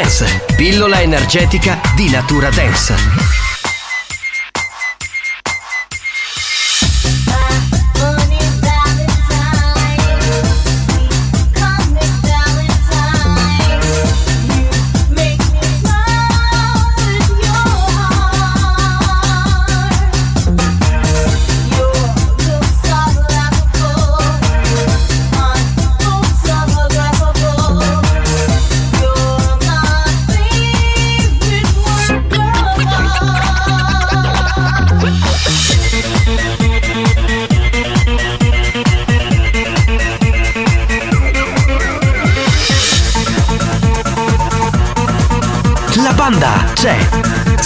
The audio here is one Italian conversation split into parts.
Dance, pillola energetica di natura dance.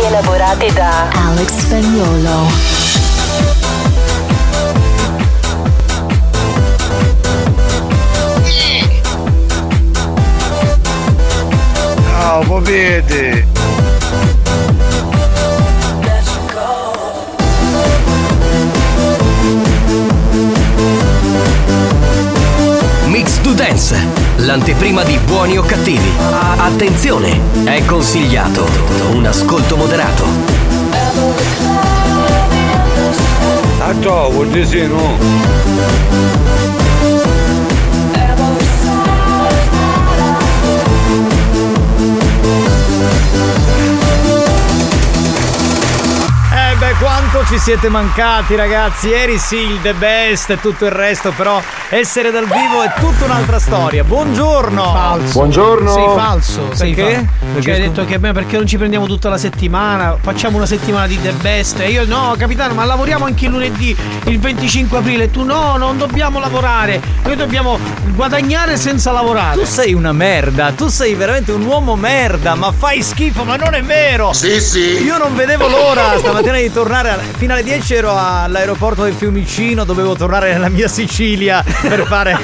E rielaborate da Alex Spagnuolo. Ciao, popete! Mix to Dance, l'anteprima di buoni o cattivi. Attenzione, è consigliato un ascolto moderato. A ciao, buongiorno! Quanto ci siete mancati ragazzi, ieri sì il The Best e tutto il resto, però essere dal vivo è tutta un'altra storia. Buongiorno! Falso. Buongiorno. Sei falso. Sei Perché? fa- Perché Cioè, hai scu- detto che beh, perché non ci prendiamo tutta la settimana? Facciamo una settimana di The Best. E io no, capitano, ma lavoriamo anche il lunedì, il 25 aprile. Tu no, non dobbiamo lavorare. Noi dobbiamo guadagnare senza lavorare. Tu sei una merda, tu sei veramente un uomo merda, ma fai schifo, ma non è vero! Sì, sì. Io non vedevo l'ora stamattina di tornare. Fino alle 10 ero all'aeroporto del Fiumicino, dovevo tornare nella mia Sicilia per fare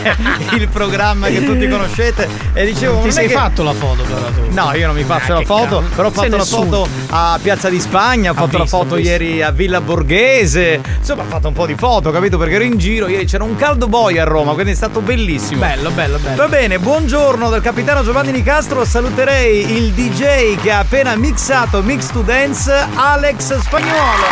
il programma che tutti conoscete. E dicevo, Ti non è sei che- fatto la foto però tu. No, io non mi faccio Ah, la foto, cavolo. però ho fatto la foto a Piazza di Spagna, ho Ha fatto la visto, foto ho visto. ieri a Villa Borghese. Insomma, ho fatto un po' di foto, capito? Perché ero in giro, ieri c'era un caldo boia a Roma, quindi è stato bellissimo. Bello, bello, bello. Va bene, buongiorno dal capitano Giovanni Nicastro. Saluterei il DJ che ha appena mixato Mix to Dance, Alex Spagnuolo.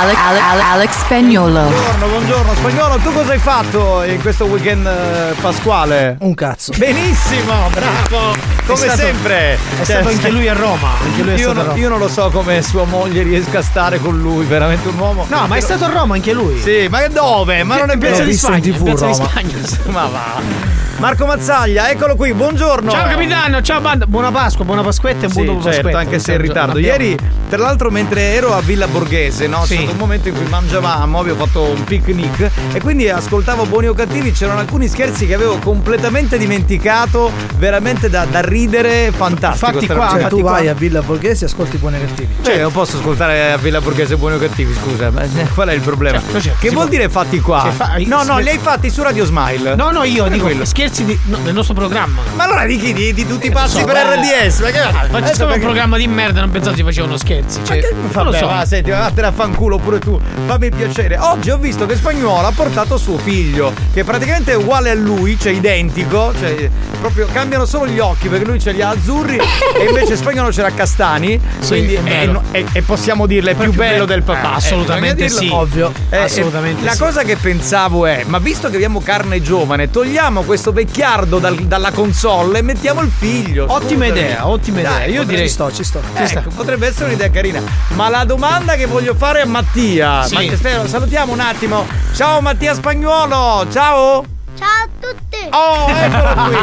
Alex, Alex, Alex Spagnolo. Buongiorno, buongiorno. Spagnolo, tu cosa hai fatto in questo weekend eh, pasquale? Un cazzo. Benissimo, bravo. Come stato- sempre. È Cioè, stato anche lui a Roma. Anche lui è Io, a non- Roma. io non lo so come sua moglie riesca a stare con lui, veramente un uomo. No, ma è stato a Roma anche lui. Sì, ma dove? Ma non è Piazza vero. di Spagna. TV Piazza di. Spagna. Ma va. Bye. Marco Mazzaglia, eccolo qui, buongiorno. Ciao capitano, ciao banda. Buona Pasqua, buona Pasquetta e Sì, buon certo, Pasquetta. anche se in ritardo. Ieri, tra l'altro, mentre ero a Villa Borghese, no? C'è Sì. stato un momento in cui mangiavamo, avevo fatto un picnic e quindi ascoltavo Buoni o Cattivi. C'erano alcuni scherzi che avevo completamente dimenticato, veramente da, da ridere, fantastico. Infatti sta qua-. Cioè, tu qua- vai a Villa Borghese e ascolti buoni e cattivi. Cioè, non posso ascoltare a Villa Borghese Buoni o Cattivi, scusa, ma eh, qual è il problema? Certo, certo, che vuol può- dire fatti qua? si fa- no, no, li hai fatti su Radio Smile. No, no, io dico Tranquillo. scherzi di, no, del nostro programma. Ma allora di chi? Di, di tutti i pazzi so, per guarda. RDS? Ma che Adesso come un perché- programma di merda, non pensavo si facevano scherzi. Cioè, non lo Vabbè, so. va, senti, vattene a fanculo pure tu. Fammi piacere. Oggi ho visto che Spagnuolo ha portato suo figlio, che praticamente è uguale a lui, cioè identico, cioè proprio cambiano solo gli occhi perché lui ce li ha azzurri e invece Spagnolo ce l'ha castani. Sì, quindi è è- è- possiamo dirle è più, più bello be- del papà. eh, assolutamente dirlo. sì. Ovvio. Eh, Assolutamente eh, La sì. cosa che pensavo è, ma visto che abbiamo carne giovane, togliamo questo vecchiardo dal- dalla console e mettiamo il figlio. Ottima Scusami. idea, ottima idea. Dai, Io direi Ci sto, ci sto. Ecco, potrebbe essere un'idea carina. Ma la domanda che voglio fare a Mattia. Sì. Ma- aspetta, salutiamo un attimo. Ciao Mattia Spagnuolo. Ciao. Ciao a tutti! Oh, eccolo qui.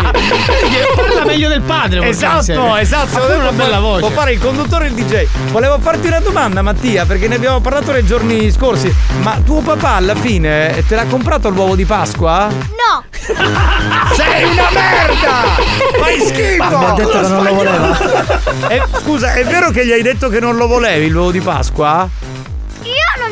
Parla meglio del padre. esatto, esatto. Ha una Può bella fare- voce. Può fare il conduttore e il DJ. Volevo farti una domanda, Mattia, perché ne abbiamo parlato nei giorni scorsi. Ma tuo papà alla fine te l'ha comprato l'uovo di Pasqua? No! Sei una merda! Fai schifo! Mi ha detto che non lo voleva. Eh, scusa, è vero che gli hai detto che non lo volevi l'uovo di Pasqua?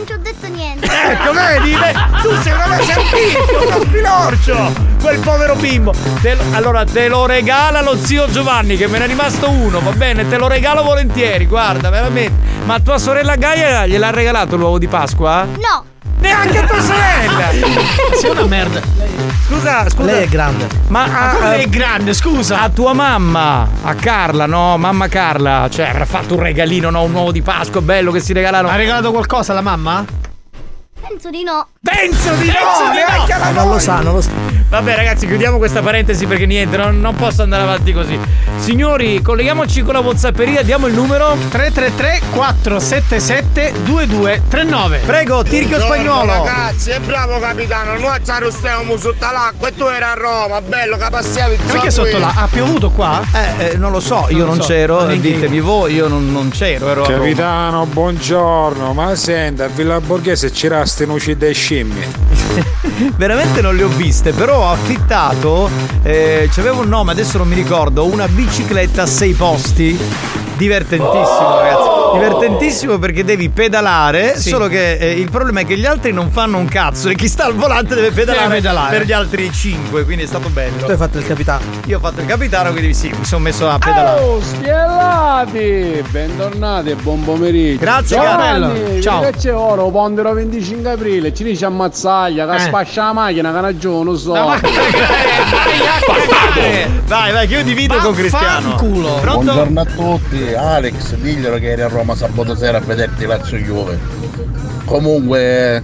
Non ci ho detto niente! Ecco, vedi? Beh, Tu sei una sei un spilorcio! Quel povero bimbo. Te lo- allora, te lo regala lo zio Giovanni, che me ne è rimasto uno, va bene? Te lo regalo volentieri, guarda, veramente. Ma tua sorella Gaia gliel'ha regalato l'uovo di Pasqua? No! Neanche a tua sorella! Sei una merda. Scusa, scusa. Lei è grande. Ma Ma a, come a- lei è grande, scusa. a tua mamma, a Carla, no? Mamma Carla, cioè avrà fatto un regalino, no? Un uovo di Pasqua bello che si regalano. Ha regalato qualcosa alla mamma? Penso di no! Penso di no! Penso di no! neanche alla Ma non lo sa, non lo sa. Vabbè ragazzi chiudiamo questa parentesi perché niente, non, non posso andare avanti così. Signori, colleghiamoci con la Whatsapperia, diamo il numero. 333 477 2239. Prego, Tirchio Spagnolo. Ragazzi, è bravo capitano, noi ci arrostiamo sotto l'acqua e tu eri a Roma, bello che passiavi il Perché sotto là? Ha piovuto qua? Eh, eh, non lo so, io Non non, so, c'ero, io. ditemi voi, io non, non c'ero, ero a Roma. Capitano, buongiorno, ma senta, a Villa Borghese ci rasti nuci dei scimmie. Veramente non le ho viste, però ho affittato, eh, c'aveva un nome, adesso non mi ricordo, una bicicletta a sei posti. Divertentissimo, ragazzi. Divertentissimo perché devi pedalare. Sì. Solo che eh, il problema è che gli altri non fanno un cazzo e chi sta al volante deve pedalare, Deve pedalare. per gli altri cinque. Quindi è stato bello. Tu hai fatto il capitano. Io ho fatto il capitano, quindi sì, mi sono messo a pedalare. Oh, spiellati! Bentornati e buon pomeriggio. Grazie, bello. Ciao. Che c'è ora? Pondero 25 aprile, ci dice ammazzaglia, che Eh. spascia la macchina, che ragione, non so. No, ma vai che io divido con Cristiano. Vaffanculo. Pronto? Buongiorno a tutti, Alex, diglielo che eri a Roma sabato sera a vederti Lazio Juve. Comunque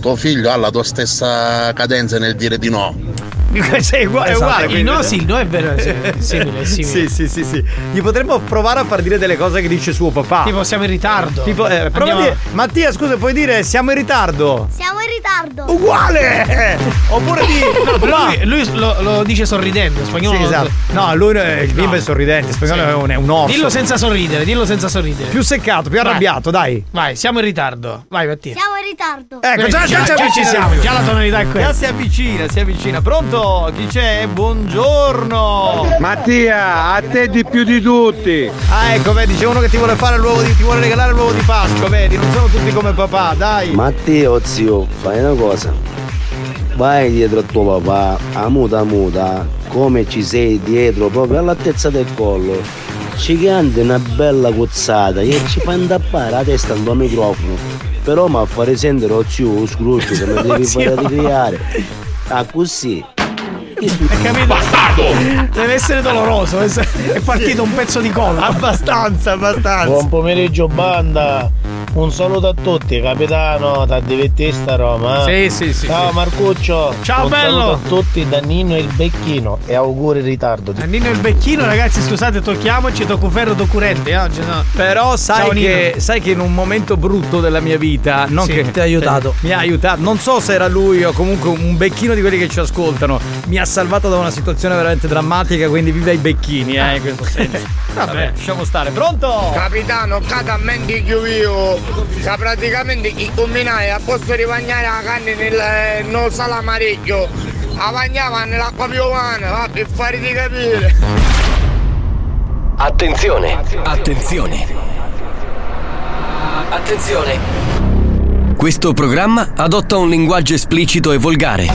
tuo figlio ha la tua stessa cadenza nel dire di no. Uguale, è Esatto. uguale. Il quindi. no, sì, il no è vero. Sì, è simile, è simile. Sì, sì, sì, sì. Gli potremmo provare a far dire delle cose che dice suo papà. Tipo, siamo in ritardo. Tipo, eh, prova a dire, Mattia, scusa, puoi dire siamo in ritardo? Siamo in ritardo! Uguale! Oppure di. No, lui, lui lo, lo dice sorridendo. Spagnolo. Sì, esatto. No, lui eh, il bimbo No. è sorridente, spagnolo Sì. è un, è un orso. Dillo senza sorridere, dillo senza sorridere. Più seccato, più Vai. arrabbiato, dai. Vai, siamo in ritardo. Vai, Mattia. Siamo in ritardo! Ecco, Vedi, già, già, già- ci già ci siamo, già la tonalità è Già quella. si avvicina, si avvicina. Pronto? Chi c'è? Buongiorno. Mattia, a te di più di tutti. Ah, ecco, vedi, c'è uno che ti vuole fare l'uovo di, ti vuole regalare l'uovo di Pasqua, vedi, non sono tutti come papà, dai. Matteo zio, fai una cosa. Vai dietro a tuo papà, a muta muta, come ci sei dietro, proprio all'altezza del collo. Ci canta una bella cozzata e ci fa indappare la testa al tuo microfono. Però mi fa risentire lo zio lo scruscio che mi devi Zio. fare di criare. Ah così. Hai capito? Deve essere doloroso. È partito un pezzo di collo. Abbastanza, abbastanza. Buon pomeriggio banda. Un saluto a tutti, capitano, da divettista Roma. eh? Sì, sì, sì, Ciao sì. Marcuccio. Ciao, Un bello. saluto a tutti da Nino il Becchino e auguri in ritardo. Nino il becchino, ragazzi, scusate, tocchiamoci, tocco ferro, tocco curente. eh, oggi no. Però sai Ciao, Nino. che, sai che in un momento brutto della mia vita, non Sì, che ti ha aiutato. mi ha aiutato. Non so se era lui o comunque un becchino di quelli che ci ascoltano. Mi ha salvato da una situazione veramente drammatica, quindi viva i becchini, eh, in questo senso. Vabbè, lasciamo stare. Pronto? Capitano, catamente io, che praticamente chi combinai a posto di bagnare la carne nel non sala amarillo, la bagnava nell'acqua piovana, va per fare di capire. Attenzione, attenzione. Attenzione. Questo programma adotta un linguaggio esplicito e volgare,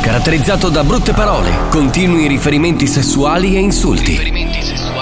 caratterizzato da brutte parole, continui riferimenti sessuali e insulti.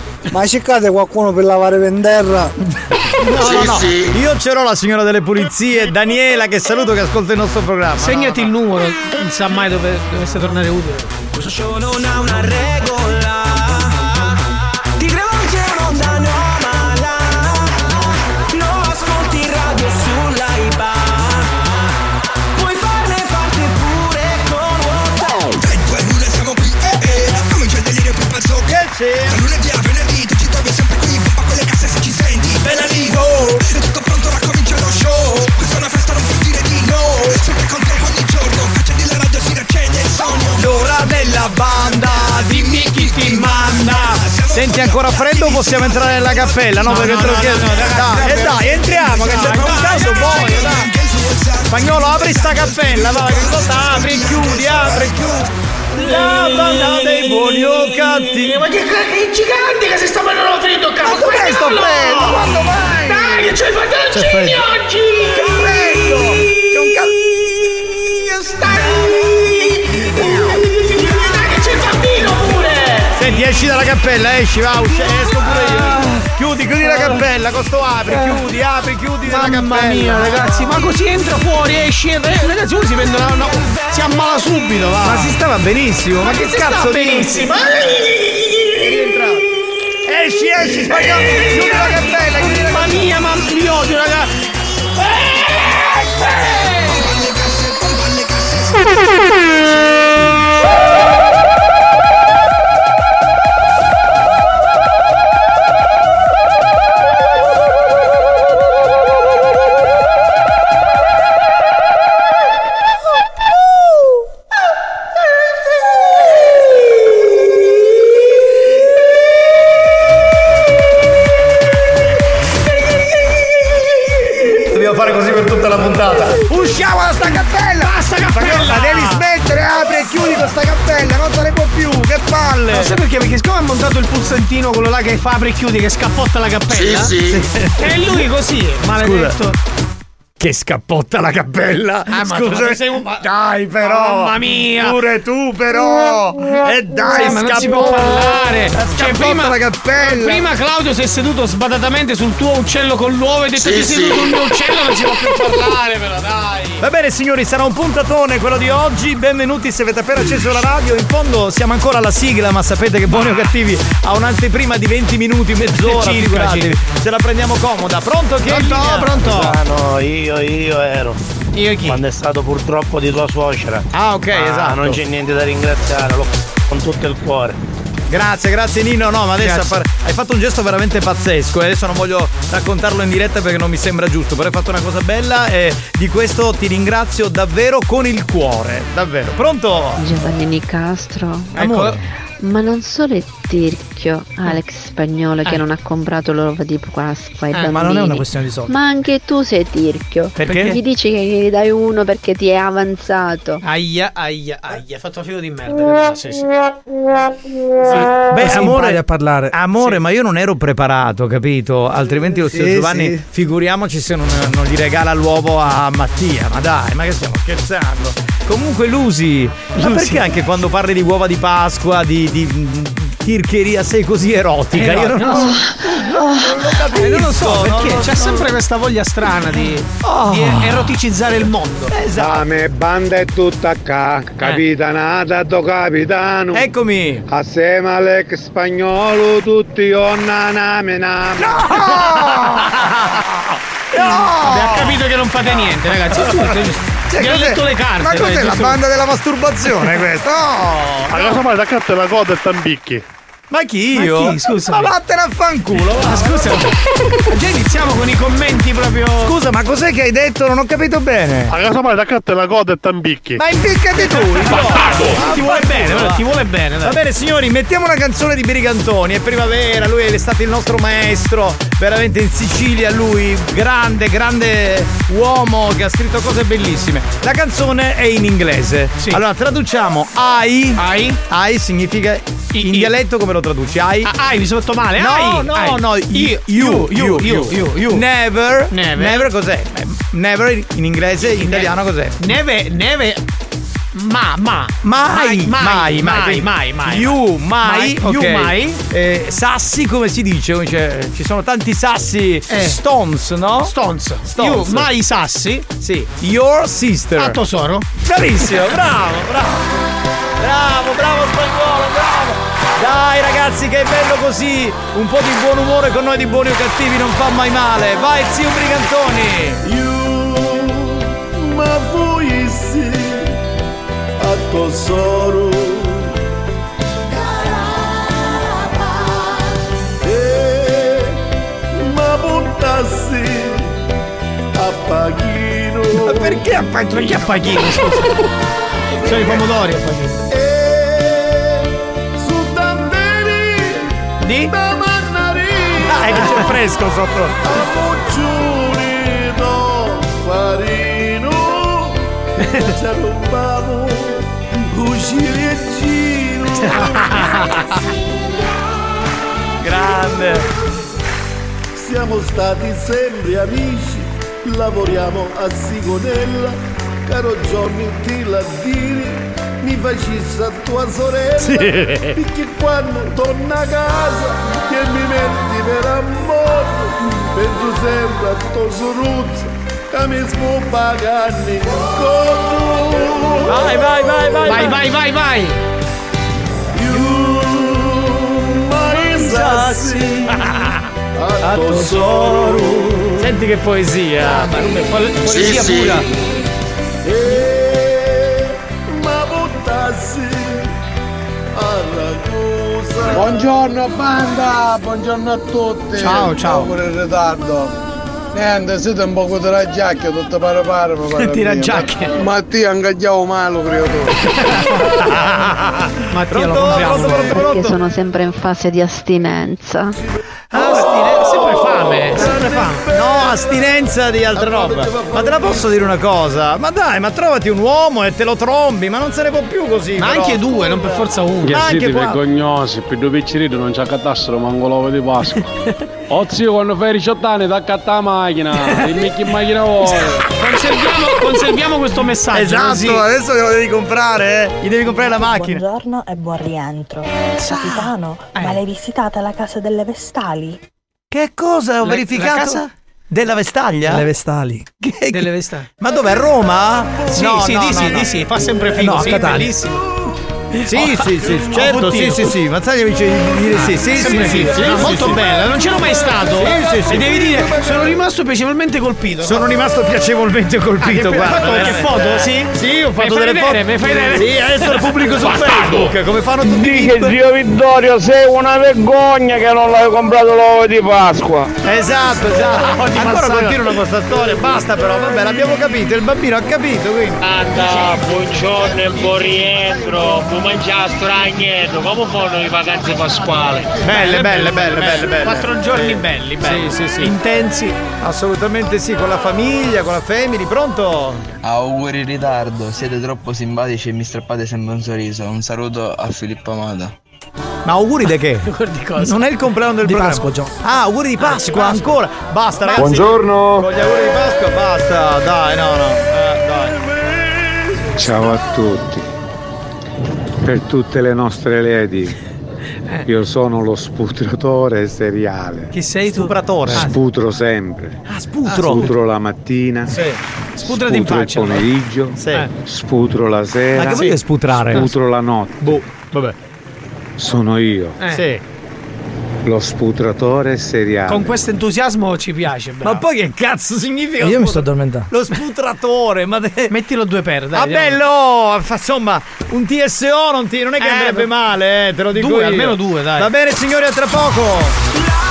Ma cercate qualcuno per lavare per terra? No, no, no. Io c'ero la signora delle pulizie, Daniela, che saluto che ascolta il nostro programma. Segnati il numero, non sa mai dove dovesse tornare utile. Questo show non ha una regola Della banda, dimmi chi ti manda. Senti ancora freddo o possiamo entrare nella cappella? No, perché te lo chiedo. dai, e dai, entriamo, che c'è un caso buono, dai. Spagnolo, apri sta cappella, vai, che cosa apri e chiudi, apri e chiudi. La banda dei buoni o cattivi. Ma che, che gigante che si sta mandando freddo cazzo Ma dov'è sto freddo? Quando vai? Dai che c'è i C'è pantaloncini freddo. oggi C'è freddo. Esci dalla cappella, esci, va, usci, esco pure io. Chiudi, chiudi la cappella, costo apri, chiudi, apri, chiudi Mamma cappella. mia, ragazzi, ma così entra fuori, esce, eh, ragazzi, uno si prende una, no, si ammala subito, va. Ma si stava benissimo, ma, che si cazzo benissimo? Esci, esci, spagnolo, chiudi la cappella, chiudi la Mamma mia, ma mi odio, ragazzi. Usciamo da sta cappella! Basta cappella! La devi smettere, apri e chiudi questa cappella, non se ne può più, che palle! Ma sai perché? Perché siccome ha montato il pulsantino, quello là che fa apri e chiudi, che scappotta la cappella. Sì, sì. E lui così, maledetto. Che scappotta la cappella! Ah, ma Scusa, tu sei un- dai però! Mamma mia! Pure tu però! E dai, Sì, ma non si può scappotta! parlare. Cioè, Scappotta prima, la cappella! prima Claudio si è seduto sbadatamente sul tuo uccello con l'uovo e detto Sì, ti sei seduto sì. sul mio uccello, non si può più parlare, però dai. Va bene signori, sarà un puntatone quello di oggi. Benvenuti se avete appena acceso la radio. In fondo siamo ancora alla sigla, ma sapete che Buoni o Cattivi ha un'anteprima di 20 minuti, mezz'ora. Circa, figuratevi. Ce la prendiamo comoda. Pronto in Pronto, pronto? Ah no, io, io ero. Io chi? Quando è stato purtroppo di tua suocera. Ah, ok, Ma esatto. Non c'è niente da ringraziare, l'ho con tutto il cuore. Grazie, grazie Nino. No, ma adesso appare- hai fatto un gesto veramente pazzesco. E adesso non voglio raccontarlo in diretta perché non mi sembra giusto. Però hai fatto una cosa bella e di questo ti ringrazio davvero con il cuore. Davvero. Pronto? Giovanni Nicastro. Amore. Ma non solo è tirchio Alex Spagnolo che non ha comprato l'uovo di Pasqua Eh, bambini. ma non è una questione di soldi. Ma anche tu sei tirchio. Perché? Gli dici che gli dai uno perché ti è avanzato. Aia, aia, aia, ha fatto filo di merda. Sì, sì. Beh, si amore, a parlare. amore ma io non ero preparato, capito? Altrimenti lo zio Sì, Giovanni, sì. figuriamoci se non, non gli regala l'uovo a Mattia. Ma dai, ma che stiamo scherzando? Comunque, Lusi, ma Lusi. perché anche quando parli di uova di Pasqua, di, di mm, tircheria, sei così erotica? Io non, Eh, lo no. so. Oh. non lo capisco. Eh, non lo so perché c'è sempre questa voglia strana di, Oh. di eroticizzare il mondo. Esatto. La mia banda è tutta qua, capitanata do capitano. Eccomi. Assieme all'ex spagnolo tutti onna name name. Abbiamo capito che non fate niente, ragazzi. Cioè, ho cos'è- letto le carte. Ma cos'è la banda della masturbazione questa? No! A casa mai attaccate la coda e tambicchi. Ma chi Ma io? chi? Scusa. Ma vattene a fanculo! va. Ma scusa, già iniziamo con i commenti proprio. Scusa, ma cos'è che hai detto? Non ho capito bene. A casa mai attaccate la coda e tambicchi. Ma impiccati tu! Ti vuole bene, ti vuole bene. Va bene signori, mettiamo una canzone di Brigantoni, è primavera, lui è stato il nostro maestro, veramente in Sicilia lui, grande, grande uomo che ha scritto cose bellissime. La canzone è in inglese. Allora traduciamo I. I. I significa in dialetto come lo traduci? I. Ah, ai, mi sono fatto male. No, ai, no, ai. no, Io, you, you, you, you, you. Never, Never. cos'è? Eh, Never in inglese, in italiano cos'è? Neve, neve. Ma, ma. Mai, mai, mai, mai, mai, mai. You, mai, Mai, you, ok. mai. Eh, sassi come si dice? Cioè, ci sono tanti sassi. Eh. Stones, no? Stones. Stones. You, mai sassi. Sì. Your sister. A tesoro. Bravissimo, bravo, bravo. Bravo, bravo spagnolo, bravo. Dai ragazzi che è bello così. Un po' di buon umore con noi di buoni o cattivi non fa mai male. Vai zio Brigantoni. Ma fui sì a tesoro E ma buttassi a paghino Ma perché a paghino? Perché a paghino? Sono i pomodori a paghino. Di? Dai che c'è fresco sotto. Farino Grande. Siamo stati sempre amici, lavoriamo a Sigonella, caro Johnny ti la dire, mi facesse a tua sorella, Sì. perché quando torna a casa che mi metti per amore, penso sempre a tua soruzza, che mi spupa canni con Vai, vai, vai, vai. Vai, vai, vai, vai. mai sassi a tesoro. Senti che poesia. Ma non è po- poesia sì. pura. E Buongiorno banda, buongiorno a tutti. Ciao, ciao. Auguri in ritardo. Niente, siete un po' di raggiacche, tutto pare pare, ma pare Ti mia. raggiacche. Ma- Mattia, ingaggiamo male, creatore. Mattia lo Pronto, pronto, pronto, Perché pronto. sono sempre in fase di astinenza. Astine- sempre fame, sempre fame. Astinenza di altra roba. Ma te la posso dire una cosa? Ma dai, ma trovati un uomo e te lo trombi, ma non se ne può più così. Ma però. anche due, non per forza uno. Che siete vergognosi, per due picceriti non ci accattassero manco l'uovo di Pasqua. oh zio, quando fai 18 anni ti accatta la macchina, dimmi che macchina vuoi. Conserviamo, conserviamo questo messaggio. Esatto, così. adesso glielo devi comprare, eh? Gli devi comprare la macchina. Buongiorno e buon rientro. Capitano, Eh. ma l'hai visitata la casa delle Vestali? Che cosa ho La- verificato? la casa? Della Vestaglia? Le vestali. Che- Delle vestali. Ma dov'è? A Roma? Sì, No, sì, no, di no, sì, no. di sì, fa sempre figo, No, sì, Catania. bellissimo. Sì, sì, sì, certo, sì, sì, sì. Mazzaglia mi dice di dire sì, sì, sì, sì, molto bella, non c'ero mai stato. Sì, sì, sì. E devi dire, sono rimasto piacevolmente colpito. Sono rimasto piacevolmente colpito, Ah, che- guarda. hai fatto qualche foto? Sì? Sì, ho fatto delle vedere, foto. mi fai vedere? Sì, adesso lo pubblico su Facebook, come fanno tutti i Dice zio Vittorio, sei una vergogna che non l'hai comprato l'uovo di Pasqua. Esatto, esatto. Oggi Ancora continuano con questa storia, basta però, vabbè, l'abbiamo capito, il bambino ha capito, quindi. Anda, buongiorno e buon rientro. Mangiare stragnetto, come fanno le vacanze pasquali? Belle, belle, belle, belle, belle. Quattro giorni belli, belli. Sì, sì, sì. Intensi. Assolutamente sì, con la famiglia, con la family, pronto? Auguri in ritardo, siete troppo simpatici e mi strappate sempre un sorriso. Un saluto a Filippo Amata. Ma auguri di che? di cosa? Non è il compleanno del Di programma. Pasqua, Gio. Ah, auguri di Pasqua, ancora. Basta, ragazzi. Buongiorno. Con gli auguri di Pasqua, basta. Dai, no, no. Eh, dai. Ciao a tutti. Per tutte le nostre lady, io sono lo sputratore seriale. Chi sei tu? Stupratore. Sputro sempre. Ah, sputro. Sputro la mattina. Sì. Sputrati in sputro il faccia. pomeriggio. Sì. Sputro la sera. Ma che vuol dire sputrare? Sputro la notte. Boh, vabbè. Sono io, Eh. Sì. Lo sputratore seriale. Con questo entusiasmo ci piace. Ma poi che cazzo significa? Io mi sto addormentando. Lo sputratore, ma. De- Mettilo due per, dai. Ah, bello! Fa- Insomma, un TSO non, ti- non è che Eh, andrebbe male, eh, te lo dico Due, io. almeno due, dai. Va bene, signori, a tra poco.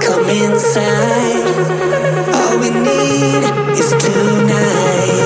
come inside. All we need is tonight.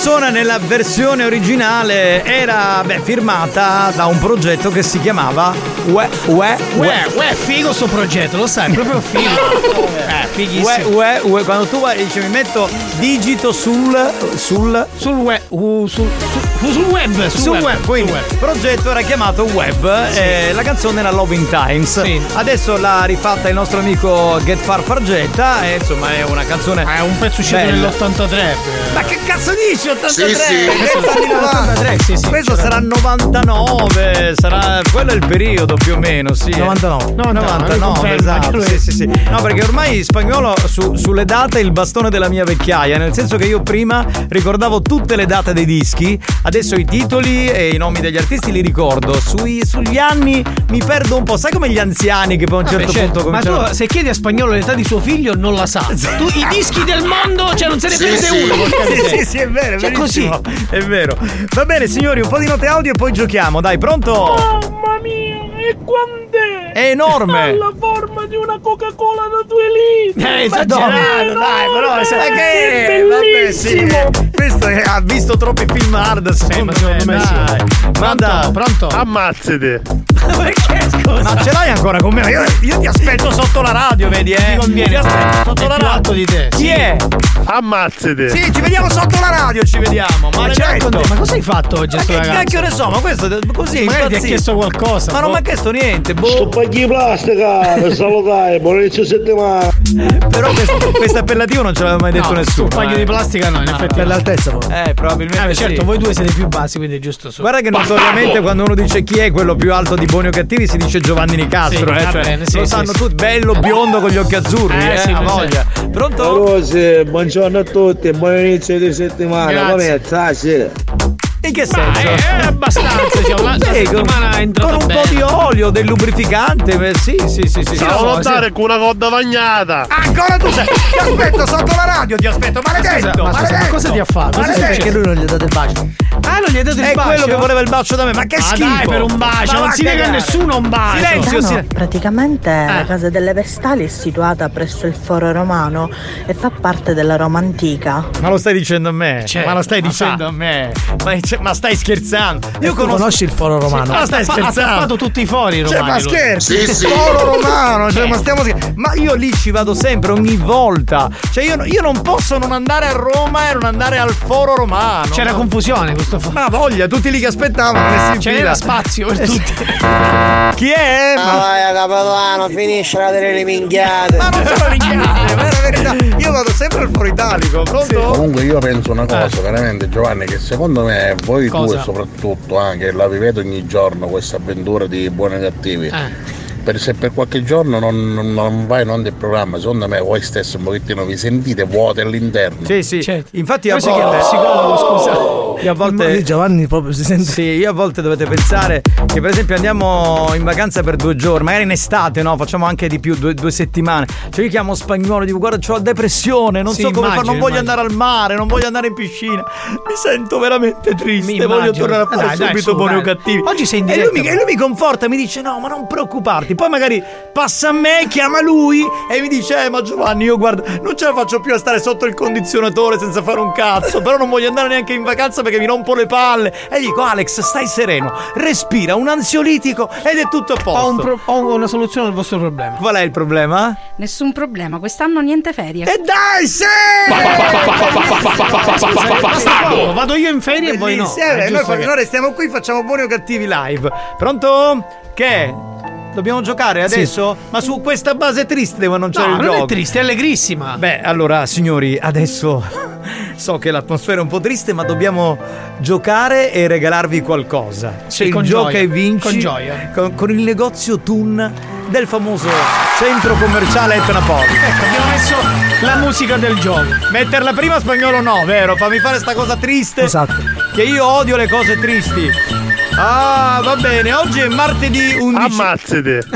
Canzone nella versione originale era beh, firmata da un progetto che si chiamava Ue Ue Uè, uè, figo sto progetto, lo sai, proprio figo. eh, fighissimo. Ue Ue Ue quando tu vai e dici mi metto digito sul sul sul web sul, sul, sul web sul, sul web, web, quindi sul web. il progetto era chiamato Web Sì. e la canzone era Loving Times adesso l'ha rifatta il nostro amico Get Far Fargetta e insomma è una canzone è un pezzo uscito bella. nell'83 ma che cazzo dici 83? Sì, sì. Questo sarà anni 90. sì, sì. Questo sarà 99, sarà quello è il periodo più o meno, sì. 99. 99, conferma esatto. che lui- Sì, sì, sì. No, perché ormai spagnolo su- sulle date è il bastone della mia vecchiaia, nel senso che io prima ricordavo tutte le date dei dischi, adesso i titoli e i nomi degli artisti li ricordo. Sui- sugli anni mi perdo un po', sai come gli anziani che poi a un certo Vabbè, punto certo. Ma cominciano tu se chiedi a spagnolo l'età di suo figlio non la sa. Tu i dischi del mondo, cioè non se ne sì. uno. Sì, sì, sì, è vero, è Cioè, così. È vero. Va bene, signori, un po' di note audio e poi giochiamo. Dai, pronto? Mamma mia, e quant'è? È enorme. Ha la forma di una Coca-Cola da due litri. Eh, esagerato, dai, però sai è che vabbè, sì, bellissimo. eh, questo è- ha visto troppi film hard, secondo, secondo me sì. dai. Ma dai. Pronto? Ammazzate. Perché? Ma ce l'hai ancora con me? Io, io ti aspetto sotto la radio, vedi, eh? Mi conviene. Ti aspetto sotto È la più radio. alto di te. Chi è? Ammazzate. Sì, ci vediamo sotto la radio, ci vediamo. Ma, ce l'hai Maledetto. con te? Ma cosa hai fatto oggi Ma sto che ragazzo? cacchio ne so, ma questo così Magari ti ha impazzito. chiesto qualcosa. Ma non boh. mi ha chiesto niente, boh. Stupagli di plastica, per salutare, buon inizio settimana. Però questo, questo appellativo non ce l'aveva mai detto No, nessuno. un paio eh. di plastica no, in effetti. Per l'altezza poi. Eh, probabilmente. Ah, certo, sì. voi due siete più bassi, quindi è giusto su. Guarda che notoriamente quando uno dice chi è quello più alto di Buoni o Cattivi si dice Giovanni Nicastro, Sì, eh, cioè, bene, sì, lo sì, sanno sì. tutti, bello biondo con gli occhi azzurri, Eh, eh, sì, ha sì. voglia. Pronto? Rose, buongiorno a tutti, buon inizio di settimana. Grazie. Come stai? In che Ma senso? è, è abbastanza, diciamo, la, la Sì, con, è con un bene. po' di olio, del lubrificante, beh, sì, sì, sì, sì. Ciao, sì. lottare con una coda bagnata. Ancora tu sei. Ti aspetto sotto la radio, ti aspetto, maledetto! Ma scusa, ma maledetto. cosa ti ha fatto? Cosa è Maledetto. Perché lui non gli ha dato il bacio. Ah, non gli hai dato il È bacio? quello che voleva il bacio da me, ma che Ma schifo! dai, per un bacio, Ma non si nega a nessuno un bacio. Silenzio, silenzio. praticamente Eh. la casa delle Vestali è situata presso il Foro Romano e fa parte della Roma antica. Ma lo stai dicendo a me? Cioè, ma lo stai ma dicendo a me? Ma, cioè, ma stai scherzando? Io conosci il foro romano. Ma stai Ha scherzando? tappato tutti i fori Cioè, romani. ma lui. scherzi? Sì, sì. Foro romano, cioè, ma stiamo scherzando. Ma io lì ci vado sempre, ogni volta. Cioè, io, io non posso non andare a Roma e non andare al foro romano. C'era confusione questo foro. Ma voglia, tutti lì che aspettavano, messi in Ce fila. n'era spazio per tutti. Chi è? Ma, vai, capitano, finisce la delle minchiate. ma non sono minchiate, ma è la verità. Io vado sempre al foro italico, pronto? Comunque io penso una cosa, veramente Giovanni, che secondo me voi Cosa? due soprattutto anche la vivete ogni giorno questa avventura di buoni e cattivi. Eh. Per se per qualche giorno non, non- non vai in onda il programma, secondo me voi stessi un pochettino vi sentite vuoti all'interno. Sì, sì. Certo. Infatti a volte. psicologo, scusa. Io a volte. Giovanni proprio si sente. Sì, io a volte dovete pensare che per esempio andiamo in vacanza per due giorni, magari in estate, no? Facciamo anche di più, due, due settimane. Cioè io chiamo spagnolo, dico guarda, ho la depressione, non Sì, so come fare, non immagino, voglio immagino. andare al mare, non voglio andare in piscina. Mi sento veramente triste, Mi voglio immagino. tornare a fare Dai, subito su, buoni o cattivi. Oggi sei in e lui, diretta, mi, e lui mi conforta, mi dice no, ma non preoccuparti. Poi magari passa a me, chiama lui e mi dice eh ma Giovanni, io guarda, non ce la faccio più a stare sotto il condizionatore senza fare un cazzo, però non voglio andare neanche in vacanza perché mi rompo le palle. E gli dico Alex, stai sereno, respira un ansiolitico ed è tutto a posto. Ho, un pro- ho una soluzione al vostro problema. Qual è il problema? Nessun problema, quest'anno niente ferie. E dai, sì! Vado io in ferie e voi no. Eh, noi restiamo qui, facciamo buoni o cattivi live. Pronto? Che? Dobbiamo giocare adesso? Ma su questa base triste devo annunciare No, il non gioco. è triste, è allegrissima. Beh, allora, signori, adesso so che l'atmosfera è un po' triste, ma dobbiamo giocare e regalarvi qualcosa. Sì, il gioca gioia, e vinci con gioia. Con, con il negozio Tun del famoso centro commerciale Etnapoli. Ecco, abbiamo messo la musica del gioco. Metterla prima spagnolo no, vero? Fammi fare sta cosa triste. Esatto. Che io odio le cose tristi. Ah, va bene, oggi è martedì 11. Ammazzate.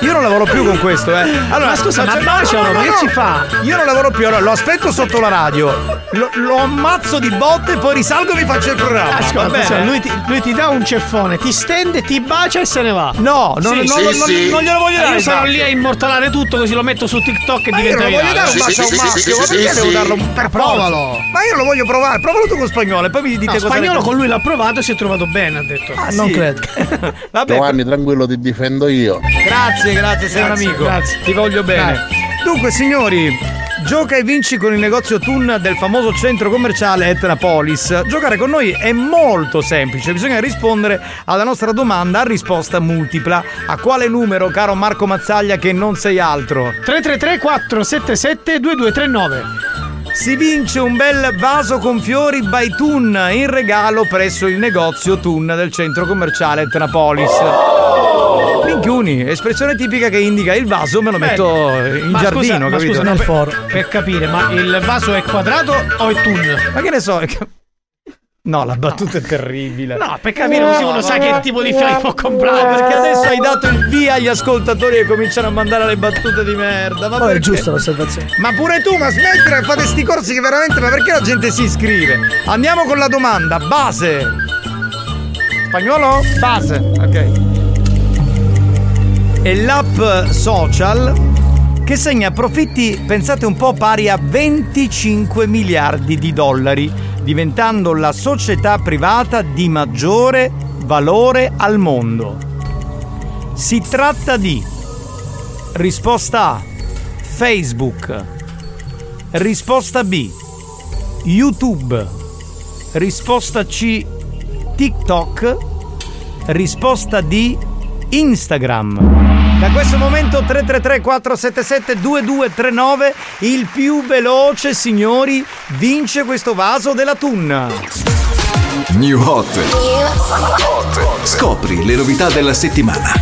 Io non lavoro più con questo, eh. Allora, Ma scusa, ma faccio- bacialo, ma che ci fa? Io non lavoro più, allora lo aspetto sotto la radio. Lo, lo ammazzo di botte, poi risalgo e mi faccio il programma. va Ascolta, bene? cioè, lui, ti, lui ti dà un ceffone, ti stende, ti bacia e se ne va. No, non, Sì, non- sì, non- sì. non glielo voglio Eh, dare. Io sarò lì a immortalare tutto così lo metto su TikTok e Ma io non voglio dare un bacio a un maschio, ma perché devo darlo un per Provalo. Ma io lo voglio provare, provalo tu con spagnolo e poi mi dite No, cosa spagnolo con lui l'ha provato e si è trovato bene, ha detto. Ah, Non sì? credo. Vabbè, Giovanni, tranquillo, ti difendo io. Grazie, grazie, sei un Grazie, amico. grazie. Ti voglio bene. Dunque, signori, gioca e vinci con il negozio Tun del famoso centro commerciale Etnapolis. Giocare con noi è molto semplice, bisogna rispondere alla nostra domanda a risposta multipla. A quale numero, caro Marco Mazzaglia, che non sei altro? 333 477 2239. Si vince un bel vaso con fiori by Tun in regalo presso il negozio Tun del centro commerciale Etnapolis. Minchiuni, espressione tipica che indica il vaso me lo metto in Ma giardino, scusa, ma capito? scusa, no, per, per capire, ma il vaso è quadrato o è tun? Ma che ne so? è No, la battuta è terribile. No, per capire così uno sa che tipo di fiori può comprare. Perché adesso hai dato il via agli ascoltatori che cominciano a mandare le battute di merda. Ma Oh, è giusta l'osservazione. Ma pure tu, ma smettila che fate sti corsi che veramente. Ma perché la gente si iscrive? Andiamo con la domanda. Base. Spagnolo? Base. Ok. È l'app social che segna profitti, pensate un po', pari a 25 miliardi di dollari, diventando la società privata di maggiore valore al mondo. Si tratta di risposta A Facebook, risposta B YouTube, risposta C TikTok, risposta D Instagram. Da questo momento 333 477 2239 il più veloce signori vince questo vaso della tunna. New Hot. Scopri le novità della settimana.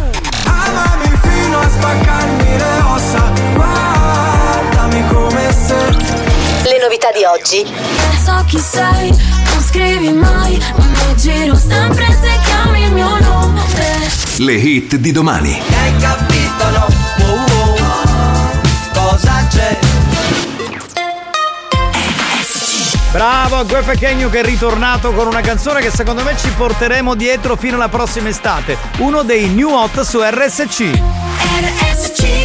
Amami fino a spaccarmi le ossa Guardami come sei Le novità di oggi. Non so chi sei, non scrivi mai, ma mi giro sempre se chiami il mio nome. Le hit di domani. Hai capito no? Oh, oh. Cosa c'è? Bravo Gue Pechegno che è ritornato con una canzone che secondo me ci porteremo dietro fino alla prossima estate. Uno dei new hot su RSC. RSC.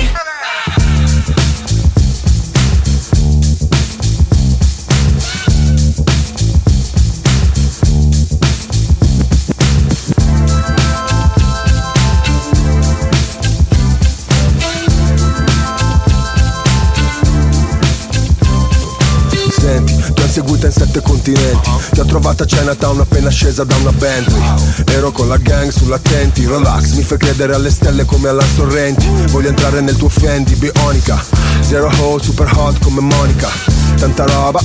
Sette continenti. Ti ho trovata a Chinatown appena scesa da una Bentley. Ero con la gang sull'attenti Relax, mi fai credere alle stelle come alla Sorrenti. Voglio entrare nel tuo Fendi, bionica. Zero hole, super hot come Monica Tanta roba,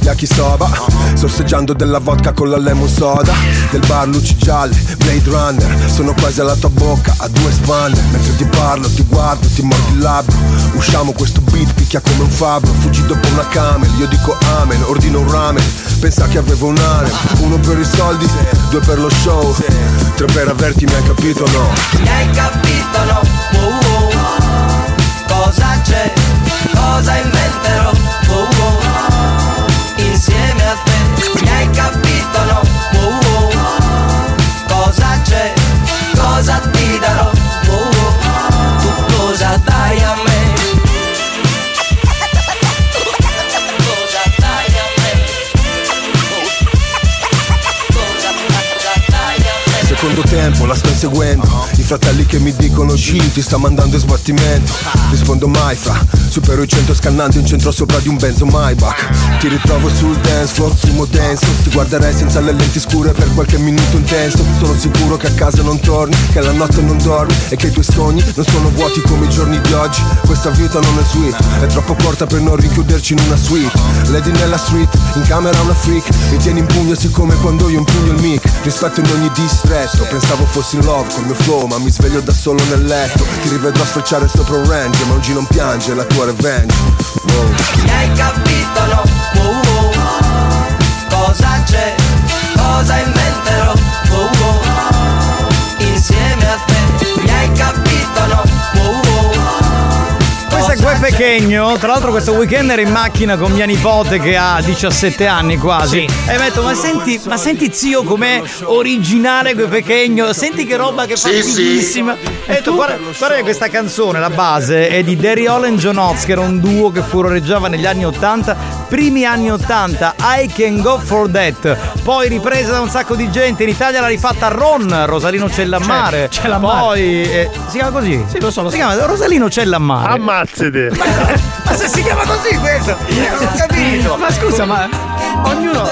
yakisoba Sorseggiando della vodka con la lemon soda Del bar luci gialle, Blade Runner Sono quasi alla tua bocca, a due spanne Mentre ti parlo, ti guardo, ti mordi il labbro Usciamo questo beat, picchia come un fabbro Fuggi dopo una camel, io dico amen Ordino un ramen, pensa che avevo un harem Uno per i soldi, due per lo show Tre per averti, mi hai capito o no? Mi hai capito no? Oh, oh. Cosa c'è? Cosa inventerò? Oh, oh. Insieme a te Mi hai capito no? Oh, oh. Cosa c'è? Cosa ti darò? Oh, oh. Tu cosa dai a me? Cosa dai a me? Secondo tempo la sto inseguendo fratelli che mi dicono G ti sta mandando in sbattimento. Rispondo mai fra. Supero i 100 scannando in centro sopra di un benzo Maybach. Ti ritrovo sul dance floor, fumo denso. Ti guarderei senza le lenti scure per qualche minuto intenso. Sono sicuro che a casa non torni Che la notte non dormi E che i tuoi sogni non sono vuoti come i giorni di oggi. Questa vita non è sweet È troppo corta per non rinchiuderci in una suite. Lady nella street, in camera una freak. Mi tieni in pugno siccome quando io impugno il mic. Rispetto in ogni distretto Pensavo fossi in love col mio flow Ma mi sveglio da solo nel letto Ti rivedrò sfrecciare sopra un range Ma oggi non piange la tua revenge Wow. Hai capito no? Oh, oh. Cosa c'è? Cosa inventerò? Oh, oh. Insieme a te Mi hai capito no? Oh, oh. Questo è Gue Pechegno. Tra l'altro questo weekend ero in macchina con mia nipote che ha 17 anni quasi. E mi ha detto, ma senti, ma senti zio com'è originale Gue Pechegno, senti che roba che fa Sì, sì. E ho detto, guarda, guarda che questa canzone, la base, è di Derry Hall e John Oates, che era un duo che furoreggiava negli anni 80, primi anni 80, I Can Go For That. Poi ripresa da un sacco di gente, in Italia l'ha rifatta Ron, Rosalino Cellammare. C'è- Cellammare. Poi, eh, si chiama così? Sì, lo so, lo Si so. chiama Rosalino Cellammare. Ammazzate. Ma se si chiama così questo? Non ho capito. Ma scusa, ma ognuno.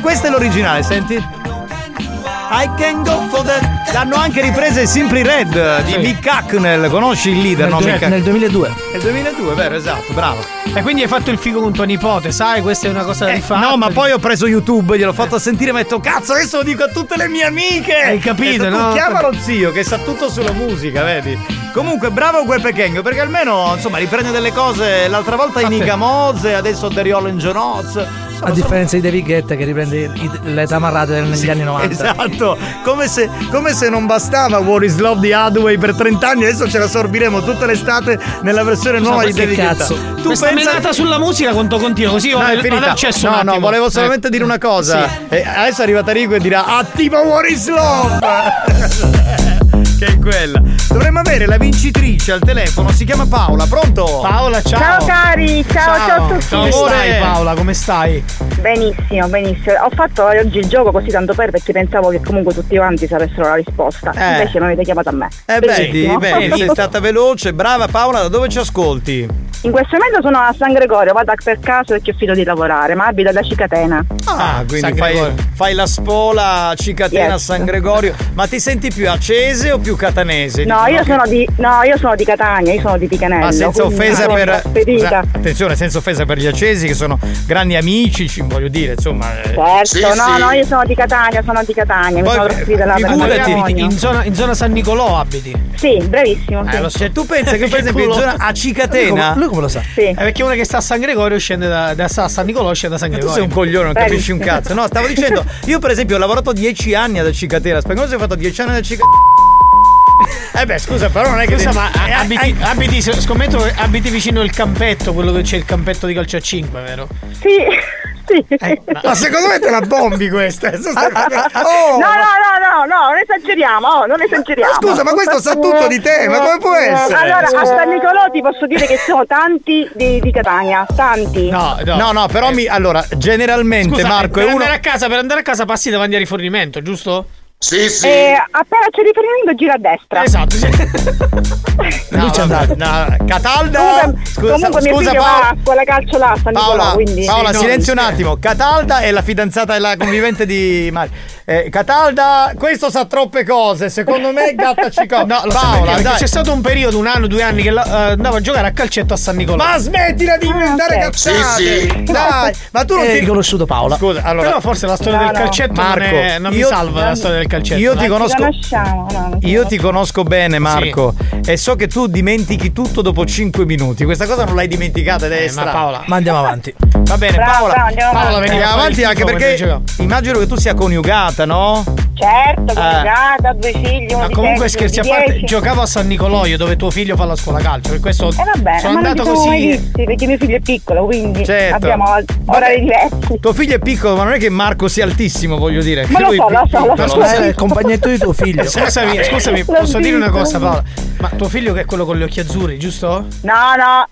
Questo è l'originale, senti? I can go for that. L'hanno anche ripresa i Simply Red di Mick Hacknell. Conosci il leader? Nel, no, Mick nel 2002. Nel 2002, vero, esatto, bravo. E quindi hai fatto il figo con tua nipote, sai? Questa è una cosa da Eh, rifare. no, ma poi ho preso YouTube, gliel'ho fatto sentire e mi ho detto, cazzo, adesso lo dico a tutte le mie amiche. Hai capito, detto, no? Chiama lo zio che sa tutto sulla musica, vedi? Comunque, bravo quel Pechegno, perché almeno, insomma, riprende delle cose. L'altra volta i Nica Moze, adesso The Rolling Jonoz. A differenza di David Guetta che riprende le tamarrate negli anni 90. Esatto, come se, come se non bastava War is Love di Hathaway per 30 anni, adesso ce la sorbiremo tutta l'estate nella versione nuova di David Guetta. cazzo. Tu Questa pensa menata sulla musica quanto continua così No, ho è vado finita. al cesso no, no, volevo solamente Ecco. dire una cosa. Sì. Eh, adesso è arrivata Rico e dirà attiva War is Love. che è quella. Dovremmo avere la vincitrice al telefono, si chiama Paola, pronto? Paola, ciao. Ciao cari, ciao, ciao, a tutti. Come stai Paola? Come stai? Benissimo, benissimo. Ho fatto oggi il gioco così tanto per perché pensavo che comunque tutti quanti sapessero la risposta. Eh. Invece mi avete chiamato a me. Eh beh, di- Benissimo. beh, sei stata veloce, brava Paola, da dove ci ascolti? In questo momento sono a San Gregorio, vado per caso perché ho finito di lavorare, ma abito da Cicatena. Ah, quindi San fai, fai la spola a Cicatena a Yes. San Gregorio. Ma ti senti più acese o più catanese? No, io che- sono di no, io sono di Catania, io sono di Picanello. Ma senza quindi offesa per. Scusa, attenzione, senza offesa per gli accesi che sono grandi amici, ci voglio dire, insomma. eh. Certo, no, no, io sono di Catania, sono di Catania, mi Poi, sono trasferita Figurati, matrimonio. in zona, in zona San Nicolò abiti. Sì, bravissimo. sì. Eh. Cioè, tu pensi che per esempio in zona a Cicatena. Lui come lo sa? Sì. È perché uno che sta a San Gregorio scende da, da Sa- San Nicolò scende da San Ma tu Gregorio. sei un coglione, non capisci un cazzo. No, stavo dicendo, io per esempio ho lavorato 10 anni ad Cicatena. Spagnolo si è fatto 10 anni ad Cicatena. Eh beh, scusa, però non è che. Scusa, ma Eh, abiti, eh, abiti- scommetto che abiti vicino il campetto, quello che c'è il campetto di calcio a 5, vero? Sì, sì. Ma secondo me te la bombi questa. Adesso stai- Oh, no, no, no, no, no, non esageriamo, oh, non esageriamo. Ma scusa, ma questo sa tutto di te, ma come può essere? Allora, a San Nicolò ti posso dire che sono tanti di, di Catania, tanti. No, no. No, no, però mi. Allora, generalmente Scusa, Marco per è uno. andare a casa, per andare a casa passi davanti al rifornimento, giusto? Sì, sì. E appena c'è riferimento gira a destra. Esatto. No, vabbè, no, Catalda. Comunque, Scusa, comunque mio scusa figlio Paola. va a scuola calcio là San Nicolò, Paola, quindi Paola, Sì, no, silenzio un sì. attimo. Catalda è la fidanzata e la convivente di Mario. Eh, Catalda, questo sa troppe cose. Secondo me, gatta cico. No, lo so Paola, perché, c'è stato un periodo, un anno, due anni, che la- eh, andavo a giocare a calcetto a San Nicolò. Ma smettila di inventare ok. cazzate. Sì, sì. Dai, ma tu non Hai ti riconosciuto Paola. Scusa, allora. Però forse la storia No, del no. calcetto Marco, non, è- non mi salva la storia del calcetto. Io ti conosco. no, Io ti conosco bene, Marco, Sì. e so che tu dimentichi tutto dopo 5 minuti. Questa cosa non l'hai dimenticata ed è Eh, ma. Paola. Ma andiamo avanti. Va bene, Brava, Paola. brava, andiamo Paola, avanti. Andiamo avanti anche perché immagino che tu sia coniugata, no? Certo, Eh. coniugata, due figli, uno Ma di comunque sette, scherzi a parte, dieci. giocavo a San Nicolò io dove tuo figlio fa la scuola calcio. Per questo Eh vabbè, sono ma non andato ci siamo mai così. visti perché mio figlio è piccolo, quindi Certo. abbiamo orari diversi. Tuo figlio è piccolo, ma non è che Marco sia altissimo, voglio dire. Ma lo so, lo so, lo so. È il compagnetto di tuo figlio. Scusami, scusami, L'ho posso dire una cosa, Paola? Ma tuo figlio che è quello con gli occhi azzurri, giusto? No, no,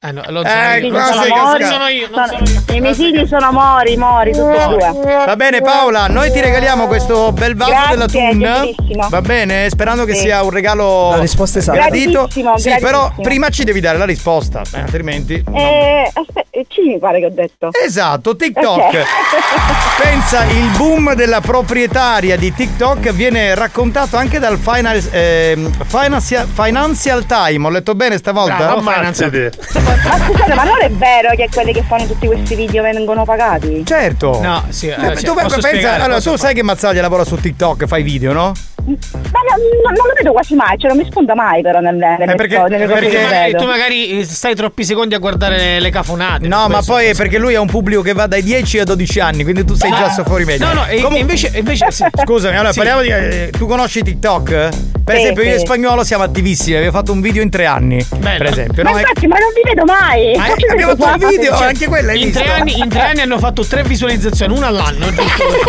Eh no, lo Eh, sono io. Non sono sei io, non cascato. sono io, non sono- sono io. i miei figli sono mori, mori, tutti e due. Va bene Paola, noi ti regaliamo questo bel vaso Grazie, della gentilissimo. Va bene? Sperando che Sì. sia un regalo La risposta esatta. gradito. Graditissimo, Sì, però prima ci devi dare la risposta, eh, altrimenti. Eh, aspetta, C mi pare che ho detto. Esatto, TikTok. Ok. Pensa, il boom della proprietaria di TikTok viene raccontato anche dal Final, ehm, Financial, Financial Time. Ho letto bene stavolta? Bravo, Financial. Ma scusate, ma non è vero che quelli che fanno tutti questi video vengono pagati? Certo. No, sì, Eh, tu cioè, pensa, posso spiegare, allora, tu sai che Mazzaglia lavora su TikTok, fai video, no? Ma no- no- non lo vedo quasi mai, cioè non mi spunta mai però nelle, nelle, Eh, perché- cose, nelle cose Perché che magari- vedo. tu magari stai troppi secondi a guardare le, le cafonate. No, ma poi è perché lui ha un pubblico che va dai 10 ai 12 anni, quindi tu sei già fuori meglio. No, no, e- Comunque- invece, invece sì. Scusami, allora Sì. parliamo di. eh, tu conosci TikTok? Per Sì, esempio, io e sì. spagnolo siamo attivissimi, abbiamo fatto un video in tre anni. Bello. Per esempio, Ma no? infatti, ma non vi vedo mai! Ma Come abbiamo fatto un video, Cioè, anche quella hai In visto? tre, anni, in tre anni hanno fatto tre visualizzazioni, una all'anno?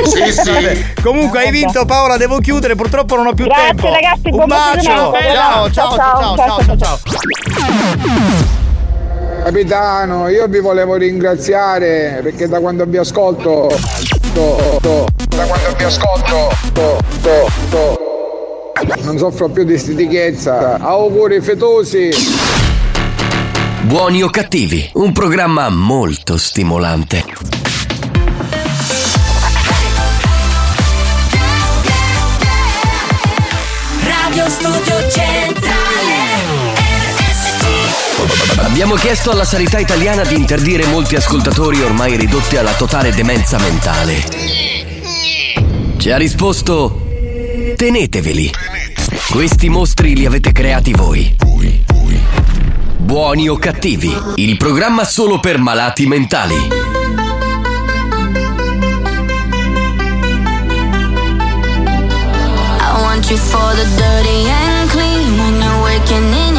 Sì, sì. Comunque hai vinto Paola, devo chiudere, purtroppo non ho più Grazie, tempo. ragazzi, un buon bacio. Ciao, ciao, ciao, ciao, ciao, ciao, ciao. Capitano, io vi volevo ringraziare perché da quando vi ascolto. to- to- da quando vi ascolto. to- to- to- non soffro più di stitichezza. Auguri fetosi. Buoni o cattivi, un programma molto stimolante. Abbiamo chiesto alla sanità italiana di interdire molti ascoltatori ormai ridotti alla totale demenza mentale. Ci ha risposto: teneteveli. Questi mostri li avete creati voi. Buoni o cattivi, il programma solo per malati mentali. You for the dirty and clean When you're waking in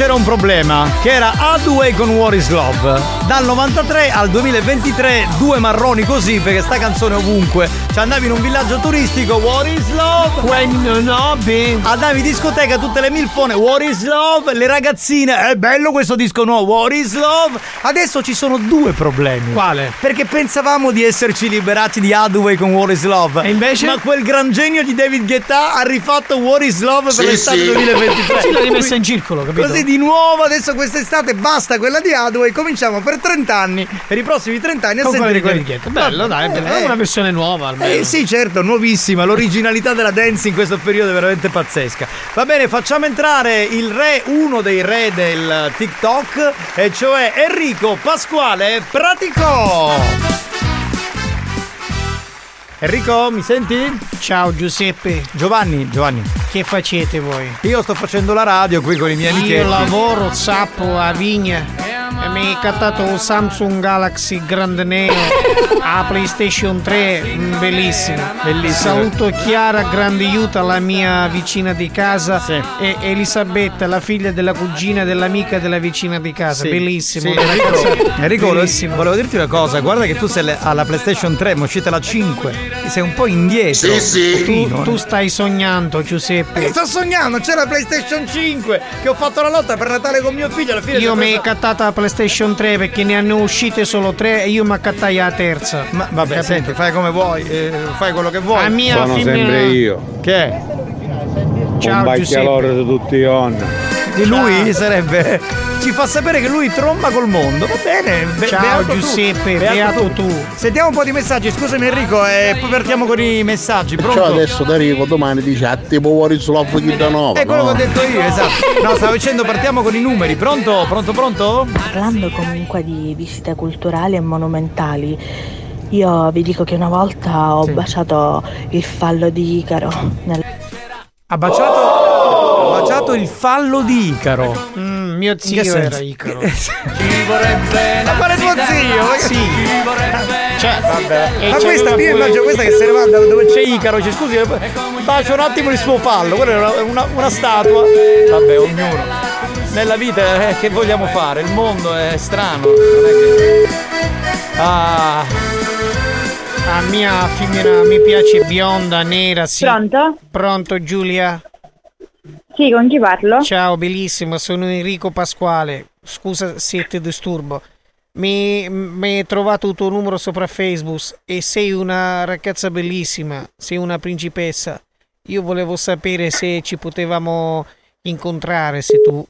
c'era un problema, che era Adway con War is Love. Dal 93 al 2023, due marroni così, perché sta canzone ovunque. Ci andavi in un villaggio turistico, War is Love. When no, Andavi in discoteca, tutte le milfone, War is Love. Le ragazzine, è bello questo disco nuovo, War is Love. Adesso ci sono due problemi. Quale? Perché pensavamo di esserci liberati di Adway con War is Love. E invece? Ma quel gran genio di David Guetta ha rifatto War is Love per Sì, l'estate sì. 2023. Sì, l'ha rimessa in circolo, capito? Così di nuovo adesso quest'estate basta quella di Adway, cominciamo per 30 anni, per i prossimi 30 anni a Con quella sentire di David Guetta. Bello, dai, bello. Eh, È una versione nuova almeno. eh, sì, certo, nuovissima. L'originalità della dance in questo periodo è veramente pazzesca. Va bene, facciamo entrare il re, uno dei re del TikTok, e cioè Enrico Pasquale Pratico. Enrico, mi senti? Ciao Giuseppe. Giovanni, Giovanni. Che facete voi? Io sto facendo la radio qui con i miei amichetti. Io lavoro, zappo a Vigna mi hai cattato un Samsung Galaxy Grande Neo a PlayStation 3, mm, bellissimo. Bellissimo. Saluto Chiara, grande aiuto, la mia vicina di casa e Elisabetta, la figlia della cugina dell'amica della vicina di casa. Sì, Bellissimo. sì, Enrico, Enrico, volevo- Bellissimo. volevo dirti una cosa, guarda che tu sei alla PlayStation 3, ma è uscita la 5. Sei un po' indietro. Tu, tu stai sognando, Giuseppe. Eh, sto sognando, c'è la PlayStation 5 che ho fatto la lotta per Natale con mio figlio. Alla fine Io è mi presa- hai cattata la PlayStation 3 perché ne hanno uscite solo tre e io mi accattai la terza. Ma vabbè, senti, fai come vuoi, eh, fai quello che vuoi. La mia Sono femmina- sempre io. Che è? Ciao, un bacchialoro Giuseppe. di tutti i onni. Di lui sarebbe. Ci fa sapere che lui tromba col mondo. Va bene. be- Ciao, beato tu, Giuseppe, beato tu. Sentiamo un po' di messaggi. Scusami Enrico, e poi partiamo con i messaggi. Pronto? Cioè adesso ti arrivo domani dice a tipo fuori sulla fuochi da nuova. È quello no? che ho detto io, esatto. No, stavo dicendo partiamo con i numeri. Pronto? Pronto, pronto? Parlando comunque di visite culturali e monumentali, io vi dico che una volta ho baciato il fallo di Icaro. Nel... Ha baciato, ha baciato il fallo di Icaro. Mm, mio zio era senso? Icaro. Ci vorrebbe. Ma quale tuo zio? Sì. Cioè, vabbè. E Ma questa io immagino questa che se ne va dove c'è Icaro. Dice, scusi, bacio un attimo il suo fallo. Quella era una, una statua. Vabbè, ognuno. Nella vita eh, che vogliamo fare? Il mondo è strano. Non è che. Ah. A mia femmina mi piace bionda, nera, sì. Pronto? Pronto Giulia? Sì, con chi parlo? Ciao, bellissima, sono Enrico Pasquale. Scusa se ti disturbo. Mi, mi hai trovato il tuo numero sopra Facebook e sei una ragazza bellissima, sei una principessa. Io volevo sapere se ci potevamo incontrare, se tu...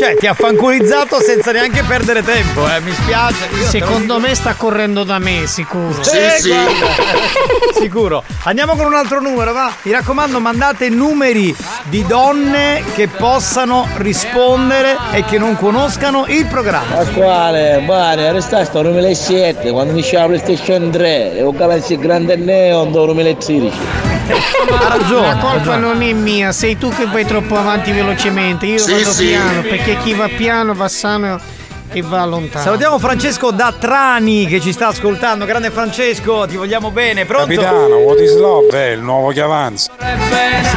Cioè, ti ha fanculizzato senza neanche perdere tempo, eh. Mi spiace. Io Secondo me sta correndo da me, sicuro. Eh, guarda. Sicuro. Andiamo con un altro numero, va. Mi raccomando, mandate numeri di donne che possano rispondere e che non conoscano il programma. Pasquale, bene, resta sto 2007, quando mi la PlayStation 3 e ho capito il grande neon del 2013. Ha ragione. La colpa non è mia, sei tu che vai troppo avanti velocemente. Io Sì, vado sì. piano, perché chi va piano va sano e va lontano. Salutiamo Francesco da Trani che ci sta ascoltando. Grande Francesco, ti vogliamo bene. Pronto? Capitano, what is love è il nuovo che avanza.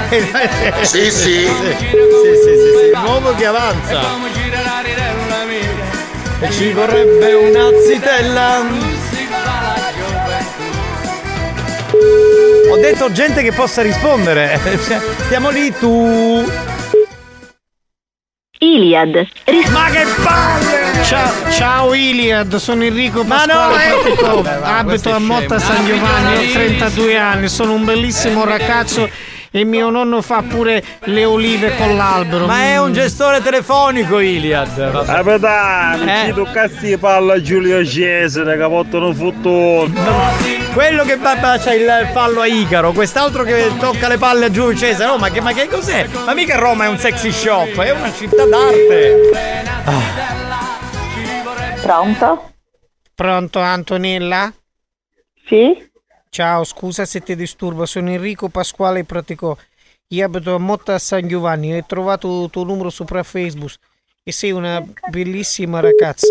Sì, sì. Sì, sì, sì, sì. Nuovo che avanza. E ci vorrebbe una zitella. Ho detto gente che possa rispondere. Stiamo lì tu. Iliad. Ma che palle! Ciao, ciao Iliad, sono Enrico Ma Pasquale no, eh! Abito a Motta. San Giovanni, ho 32 anni, sono un bellissimo ragazzo e mio nonno fa pure le olive con l'albero. Ma è un Mm. gestore telefonico Iliad. Vabbè. Capitano, Eh. ci toccasti di palla a Giulio Cesare che portano futuro. Quello che babba c'ha il fallo a Icaro, quest'altro che tocca le palle a Giulio Cesare. Oh, ma che, ma che cos'è? Ma mica Roma è un sexy shop, è una città d'arte. Pronto? Pronto Antonella? Sì? Ciao, scusa se ti disturbo, sono Enrico Pasquale Pratico. Io abito a Motta San Giovanni, ho trovato il tuo numero sopra Facebook e sei una bellissima ragazza.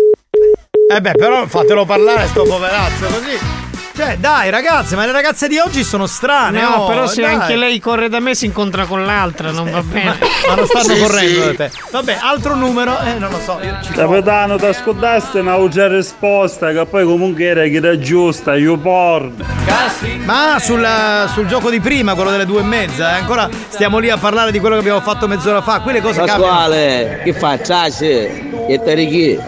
Eh beh, però fatelo parlare sto poveraccio così. Cioè, dai ragazze, ma le ragazze di oggi sono strane. No, oh, però se dai. anche lei corre da me si incontra con l'altra, non va bene. Ma non stanno Sì, correndo sì. da te. Vabbè, altro numero, eh, non lo so. Capitano, ti ascoltaste una già risposta che poi comunque era che era giusta, io porno. Ma sul, sul gioco di prima, quello delle due e mezza, eh, ancora stiamo lì a parlare di quello che abbiamo fatto mezz'ora fa. Quelle cose cambiano. Pasquale, che facciassi? Che te righi?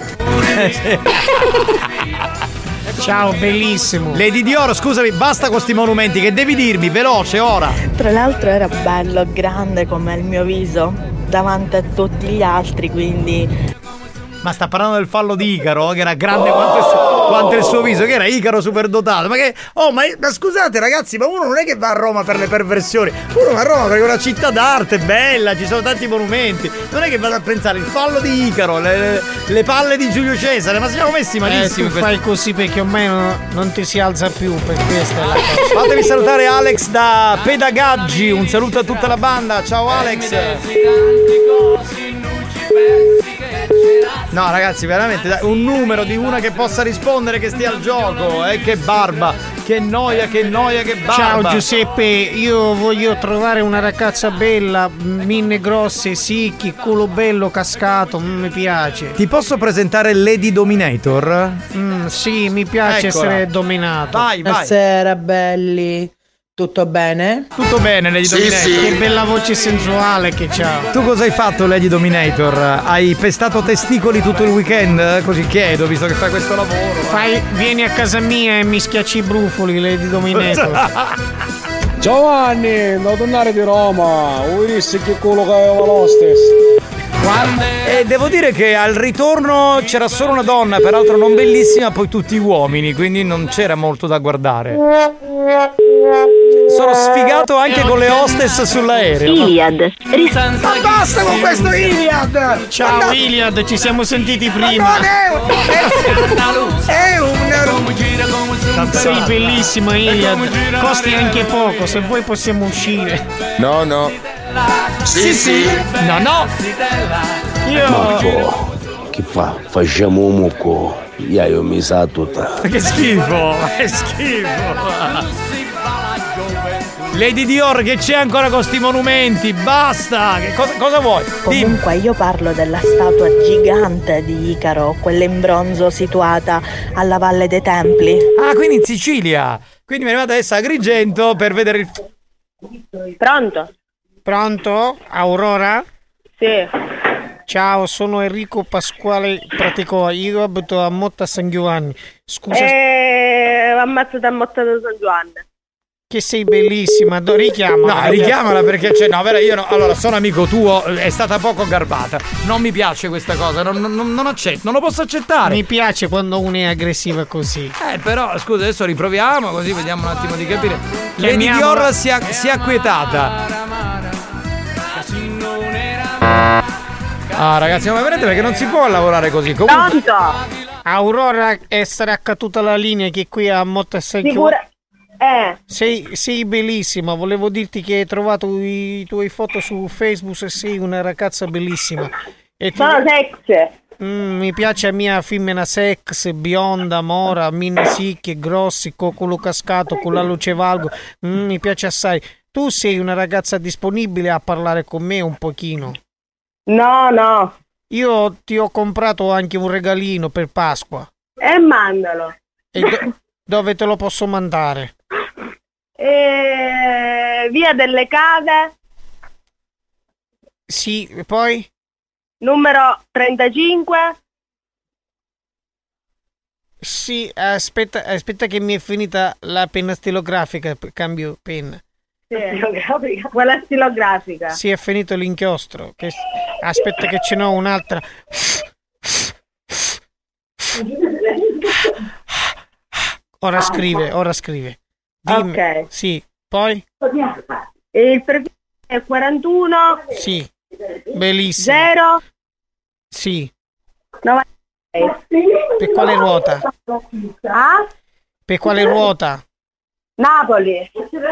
Ciao, bellissimo. Lady Dior, scusami, basta con sti monumenti, che devi dirmi, veloce, ora. Tra l'altro era bello, grande come il mio viso, davanti a tutti gli altri, quindi Ma sta parlando del fallo di Icaro, che era grande quanto il, suo, quanto il suo viso, che era Icaro superdotato. Ma che. Oh, ma, ma scusate, ragazzi, ma uno non è che va a Roma per le perversioni. Uno va a Roma perché è una città d'arte, bella, ci sono tanti monumenti. Non è che vado a pensare il fallo di Icaro, le, le- le palle di Giulio Cesare, ma siamo messi Eh, malissimo. tu in fai così perché ormai non, non ti si alza più, per questa è la cosa. Fatemi salutare Alex da Pedagaggi, un saluto a tutta la banda, ciao Alex. No ragazzi, veramente, dai, un numero di una che possa rispondere che stia al gioco, eh, che barba, che noia, che noia, che barba. Ciao Giuseppe, io voglio trovare una ragazza bella, minne grosse, sicchi, culo bello cascato, mm, mi piace. Ti posso presentare Lady Dominator? Mm, sì, mi piace Eccola. essere dominato. Vai, vai. Buonasera belli, tutto bene? Tutto bene Lady Dominator. Che bella voce sensuale che c'ha. Tu cosa hai fatto Lady Dominator? Hai pestato testicoli tutto il weekend? Così chiedo, visto che fai questo lavoro. Fai, vieni a casa mia e mi schiacci i brufoli, Lady Dominator. Giovanni, non tornare di Roma, vuoi dire che quello che aveva lo stesso? E devo dire che al ritorno c'era solo una donna, peraltro non bellissima, poi tutti uomini, quindi non c'era molto da guardare. Sono sfigato anche con le hostess sull'aereo. Iliad. Ma basta con questo Iliad! Ciao no- Iliad, ci siamo sentiti Ma prima. non è un... È un... Sei bellissima Iliad, costi anche poco, se vuoi possiamo uscire. No, no. Sì, sì. No, no. Io... Marco, che fa? Facciamo un mucco. Io, io mi sa tutta. Che schifo, che schifo. Lady Dior che c'è ancora con sti monumenti, basta! Che cosa, cosa vuoi? Comunque io parlo della statua gigante di Icaro, quella in bronzo situata alla Valle dei Templi. Ah, quindi in Sicilia! Quindi mi è arrivata adesso a Agrigento per vedere il... Pronto? Pronto? Aurora? Sì. Ciao, sono Enrico Pasquale Praticò, io abito a Motta San Giovanni. Scusa Eh, ammazzata a Motta da San Giovanni. che sei bellissima, do- richiamala. No, richiamala perché c'è. No, vera, io no. Allora, sono amico tuo, è stata poco garbata. Non mi piace questa cosa, non, non, non accetto, non lo posso accettare. Mi piace quando uno è aggressiva così. Eh, però, scusa, adesso riproviamo, così vediamo un attimo di capire. Lady. Dior si è, si è acquietata. Ah, ragazzi, ma vedete perché non si può lavorare così. Comunque. Aurora è sarà caduta la linea che qui a Motta San Sicura- Eh. Sei, sei bellissima, volevo dirti che hai trovato i tuoi foto su Facebook e sei una ragazza bellissima. E ti- Sono sex. Mm, mi piace la mia femmina sex, bionda, mora, mini sicche, grossi, cocolo cascato, con la luce valgo. Mm, mi piace assai. Tu sei una ragazza disponibile a parlare con me un pochino? No, no. Io ti ho comprato anche un regalino per Pasqua. E mandalo. E do- dove te lo posso mandare? Eh, via delle Cave, Sì, e poi? numero 35. Sì, aspetta, aspetta che mi è finita la penna stilografica, cambio penna. Sì. Quella stilografica. Sì, è finito l'inchiostro. Che- Aspetta che ce n'ho un'altra. Ora scrive, ora scrive. Dimmi. Ok. Sì, poi? Il prefix è 41 Sì, bellissimo. 0 Sì, 96. per quale ruota? Ah? Per quale ruota? Napoli.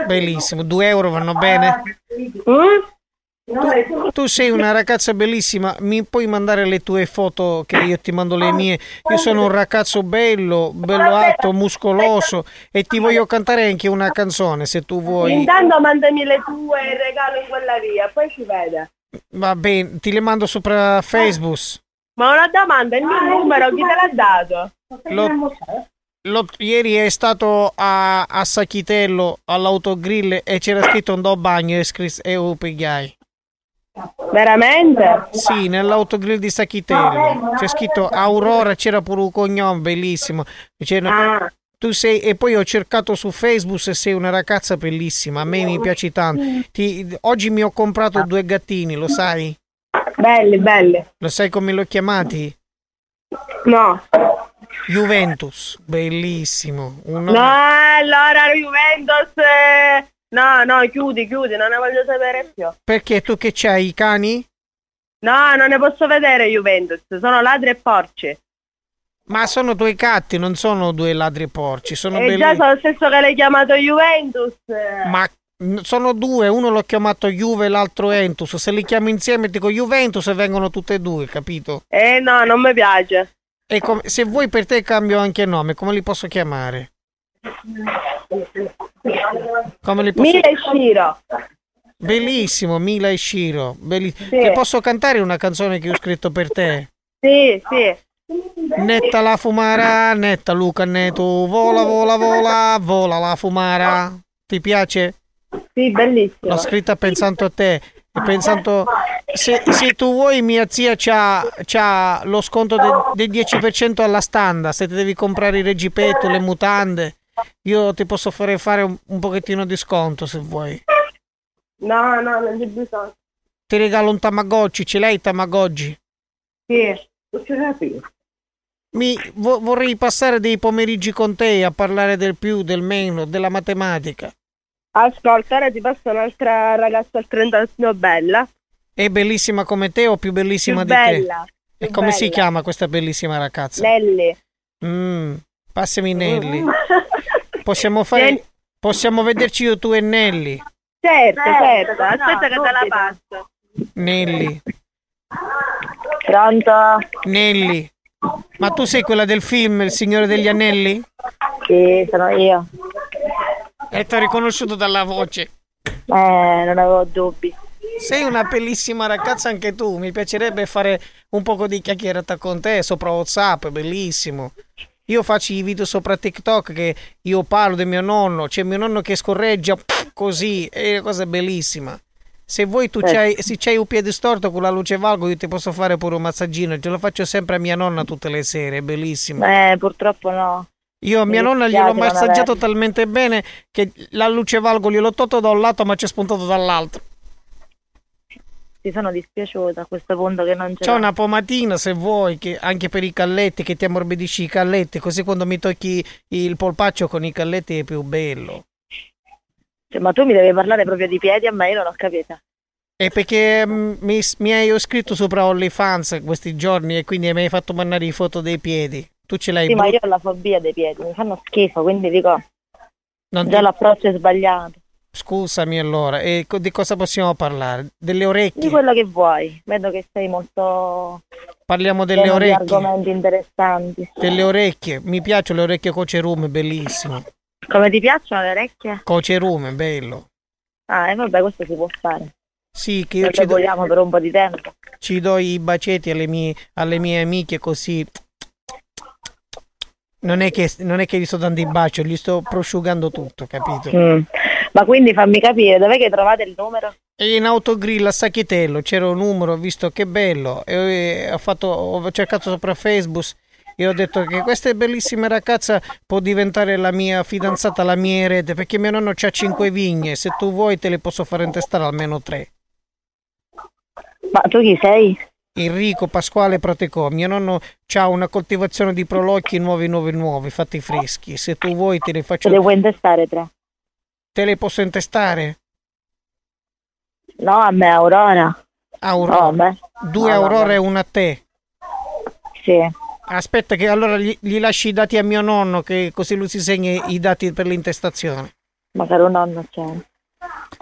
Bellissimo, 2 euro vanno bene? Mm? Tu, tu sei una ragazza bellissima, mi puoi mandare le tue foto che io ti mando le mie? Io sono un ragazzo bello, bello alto, muscoloso e ti voglio cantare anche una canzone se tu vuoi. Intanto mandami le tue e regalo in quella via, poi si vede. Va bene, ti le mando sopra Facebook. Ma una domanda, il mio numero chi te l'ha dato? Lo- Lo- ieri è stato a, a Sacchitello all'autogrill e c'era scritto un do bagno e scris- e o pigliai. Veramente? Sì, nell'autogrill di Sacchitello. C'è scritto Aurora, c'era pure un cognome bellissimo. C'era- Tu sei, e poi ho cercato su Facebook e sei una ragazza bellissima. A me mi piaci tanto. Ti- oggi mi ho comprato due gattini, lo sai? Belli, belli. Lo sai come li ho chiamati? No. Juventus, bellissimo. Un No, nome- allora Juventus. eh, No, no, chiudi, chiudi, non ne voglio sapere più. Perché tu che c'hai i cani? No, non ne posso vedere Juventus, sono ladri e porci. Ma sono due gatti, non sono due ladri porci, sono e belli. già sono lo stesso che l'hai chiamato Juventus. eh. Ma sono due, uno l'ho chiamato Juve e l'altro Entus. Se li chiamo insieme dico Juventus e vengono tutte e due, capito? Eh no, non mi piace. E com- se vuoi per te cambio anche nome, come li posso chiamare? Come li posso Mila e Shiro. Bellissimo, Mila e Shiro. belli- Ti posso cantare una canzone che ho scritto per te? Sì, sì. Netta la fumara, netta Luca Neto, vola, vola, vola, vola la fumara. Ti piace? Sì, bellissimo. L'ho scritta pensando a te. Pensando, se, se tu vuoi, mia zia c'ha, c'ha lo sconto de- del 10% alla standa. Se ti devi comprare i reggipetto, le mutande, io ti posso fare fare un, un pochettino di sconto se vuoi. No, no, non c'è bisogno. Ti regalo un Tamagotchi, ce l'hai i Tamagotchi? Sì. Mi, vo- vorrei passare dei pomeriggi con te a parlare del più, del meno, della matematica. Ascolta, ora ti passo un'altra ragazza al 30 bella. È bellissima come te o più bellissima Più di bella, te? E come si bella. chiama questa bellissima ragazza? Nelly. Mm, passami Nelly. Possiamo fare. Possiamo vederci io, tu e Nelly. Certo, certo. Aspetta che te la passo. Nelly. Pronto? Nelly. Ma tu sei quella del film Il Signore degli Anelli? Sì, sono io. E ti ho riconosciuto dalla voce. Eh, non avevo dubbi. Sei una bellissima ragazza anche tu, mi piacerebbe fare un poco di chiacchierata con te sopra WhatsApp, bellissimo. Io faccio i video sopra TikTok che io parlo di mio nonno, c'è mio nonno che scorreggia così, è una cosa bellissima. Se vuoi tu Eh. c'hai, se c'hai un piede storto con la luce valgo io ti posso fare pure un massaggino, ce lo faccio sempre a mia nonna tutte le sere, è bellissimo. Eh, purtroppo no. Io a Mi mia nonna gliel'ho massaggiato talmente bene che la luce valgo gliel'ho tolto da un lato ma ci è spuntato dall'altro. Ti sono dispiaciuta a questo punto che non C'ho l'ho. una pomatina se vuoi, che anche per i calletti, che ti ammorbidisci i calletti, così quando mi tocchi il polpaccio con i calletti è più bello. Cioè, ma tu mi devi parlare proprio di piedi a me, io non ho capito. È perché mm, mi, mi hai iscritto sopra OnlyFans questi giorni e quindi mi hai fatto mandare i foto dei piedi. Tu ce l'hai Sì, ma bru- io ho la fobia dei piedi, mi fanno schifo, quindi dico, Non già ti- l'approccio è sbagliato. Scusami allora, e di cosa possiamo parlare? Delle Di orecchie? quello che vuoi. Vedo che sei molto Parliamo delle di orecchie. argomenti interessanti. Delle orecchie. Mi piacciono le orecchie cocerume, bellissimo. Come ti piacciono le orecchie? Cocerume, bello. Ah, e vabbè, questo si può fare. Sì, che io ci do, vogliamo per un po' di tempo. ci do i baceti alle mie, alle mie amiche così. Non è, che, non è che gli sto dando i baci, gli sto prosciugando tutto, capito? Mm. Ma quindi fammi capire, dov'è che trovate il numero? E in autogrill a Sacchitello c'era un numero, ho visto che bello, e ho, fatto, ho cercato sopra Facebook e ho detto che questa bellissima ragazza può diventare la mia fidanzata, la mia erede, perché mio nonno ha cinque vigne, se tu vuoi te le posso fare intestare almeno tre. Ma tu chi sei? Enrico Pasquale Protecò, mio nonno ha una coltivazione di prolocchi nuovi, nuovi, nuovi, fatti freschi, se tu vuoi te le faccio... Ce le vuoi intestare tre? Te le posso intestare? No, a me Aurora. Aurora. No, me. Due No, Aurora vabbè. e una a te. Sì. Aspetta che allora gli, gli lasci i dati a mio nonno che così lui si segna i dati per l'intestazione. Ma caro nonno c'è.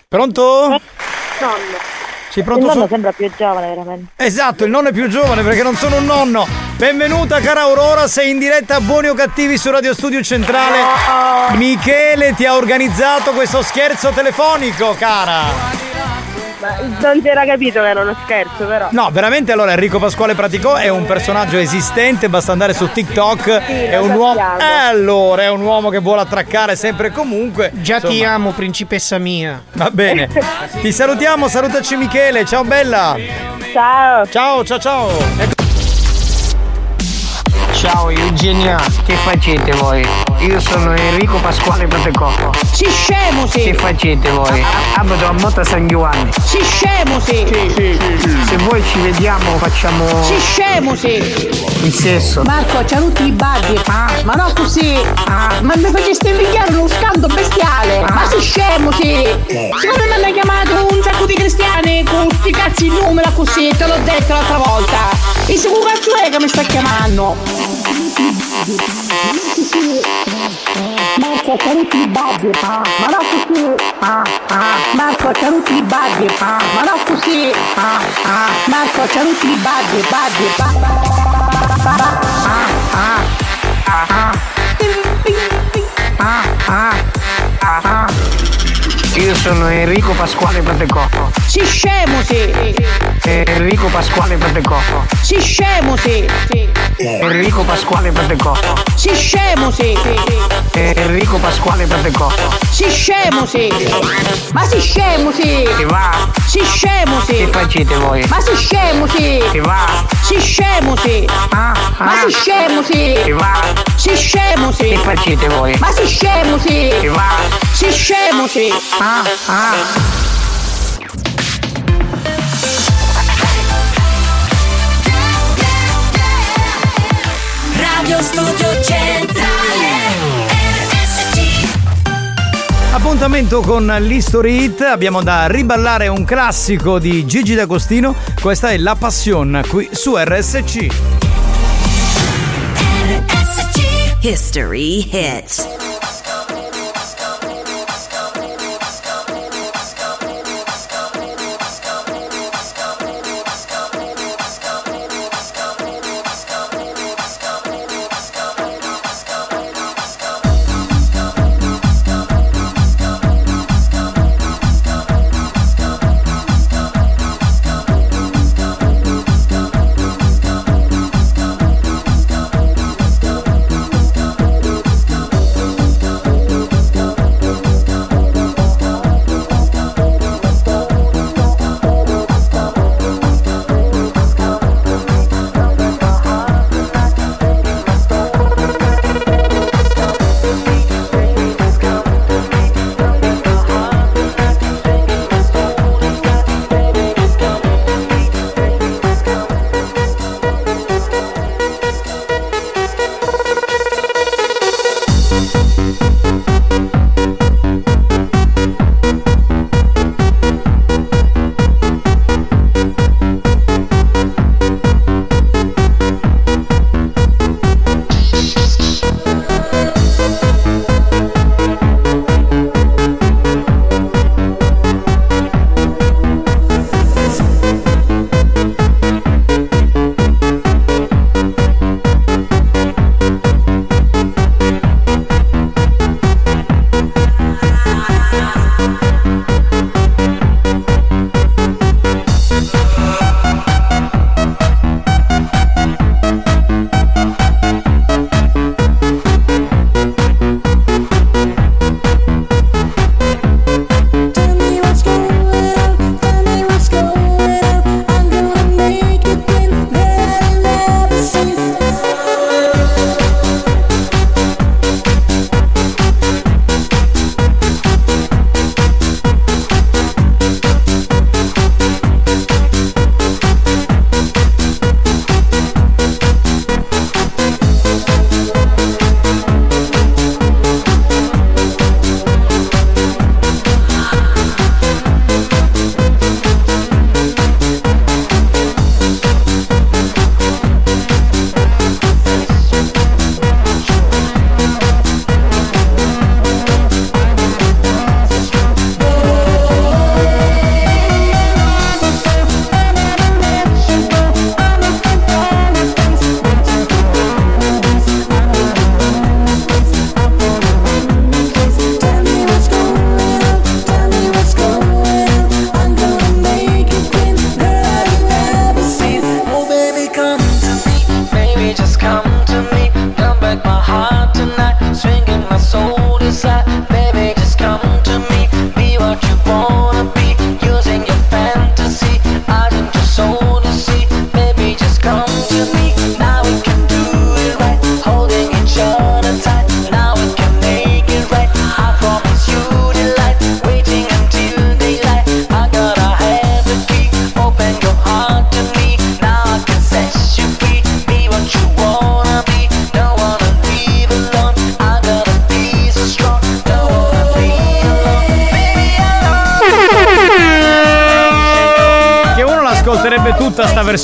Pronto? Nonno. Sì, Il pronto? nonno so- sembra più giovane, veramente. Esatto, il nonno è più giovane perché non sono un nonno. Benvenuta cara Aurora, sei in diretta a Buoni o Cattivi su Radio Studio Centrale. Michele ti ha organizzato questo scherzo telefonico, cara. Ma non si era capito che era uno scherzo, però. No, veramente allora Enrico Pasquale Praticò è un personaggio esistente, basta andare su TikTok, è lo un uomo. Eh, allora, è un uomo che vuole attraccare sempre e comunque. Già ti Insomma, amo, principessa mia. Va bene. Ti salutiamo, salutaci Michele, ciao bella. Ciao. Ciao, ciao, ciao. Ecco- Ciao Eugenia, che facete voi? Io sono Enrico Pasquale Patecò. Si scemo sì! Che facete voi? Abito a Motta San Giovanni. Si scemo sì! Se voi ci vediamo facciamo Si scemo sì! il sesso. Marco, c'ha tutti i bagni! Ma no così! Ma mi faceste invidiare uno scando bestiale! Ma si scemo sì! Siccome mi hanno chiamato un sacco di cristiani con sti cazzi in numero così, te l'ho detto l'altra volta! E se un cazzo è che mi sta chiamando? Marco, c'ha tutti i bagni! Ma no così! Marco, c'ha tutti i bagni! Ma no così! Marco, c'ha tutti i bagni! Bagni! Io sono Enrico Pasquale Patecò. Si scemo sì! Enrico Pasquale Patecò. Si scemo sì! Enrico Pasquale Patecò. Si scemo sì! Enrico Pasquale Patecò. Si scemo sì! Ma si scemo sì! Che va? Si scemo sì! Che facete voi? Ma si scemo sì! Che va? Si scemo sì! Ma si scemo sì! Che va? Si scemo sì! Che facete voi? Ma si scemo sì! Che va? Si scemo sì! Radio Studio Centrale RSC Appuntamento con l'History Hit, abbiamo da riballare un classico di Gigi D'Agostino, questa è La Passion qui su RSC. History Hits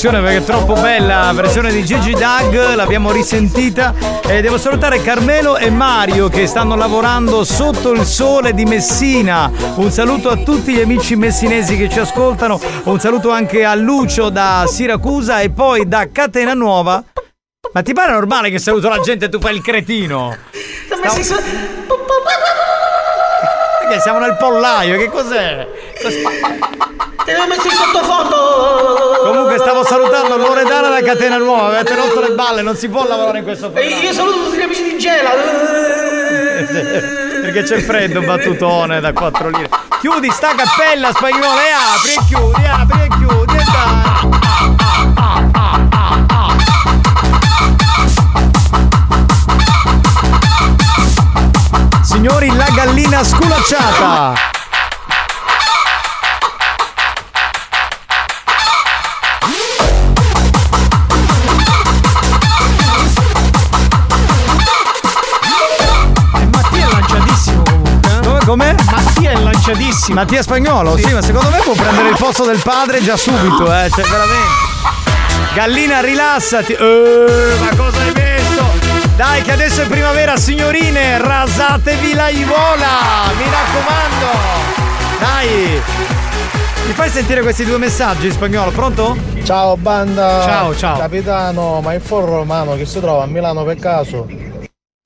versione perché è troppo bella. La versione di Gigi Dag, l'abbiamo risentita. E devo salutare Carmelo e Mario che stanno lavorando sotto il sole di Messina. Un saluto a tutti gli amici messinesi che ci ascoltano. Un saluto anche a Lucio da Siracusa e poi da Catena Nuova. Ma ti pare normale che saluto la gente e tu fai il cretino? Stavo- Perché siamo nel pollaio, che cos'è? Te l'ho messo in sottofondo! Comunque stavo salutando Loredana da Catena Nuova, avete rotto le balle, non si può lavorare in questo E io saluto tutti gli amici di Gela! Perché c'è freddo, battutone da 4 lire. Chiudi sta cappella spagnola e apri e chiudi, apri e chiudi e dai. Signori, la gallina sculacciata! Com'è? Mattia è lanciatissimo. Mattia Spagnolo, sì. ma secondo me può prendere il posto del padre già subito, eh, cioè veramente. Gallina, rilassati. Eh, ma cosa hai messo? Dai, che adesso è primavera, signorine, rasatevi la ivola, mi raccomando. Dai. Mi fai sentire questi due messaggi in spagnolo, pronto? Ciao banda! Ciao, ciao. Capitano, ma il foro romano che si trova a Milano per caso?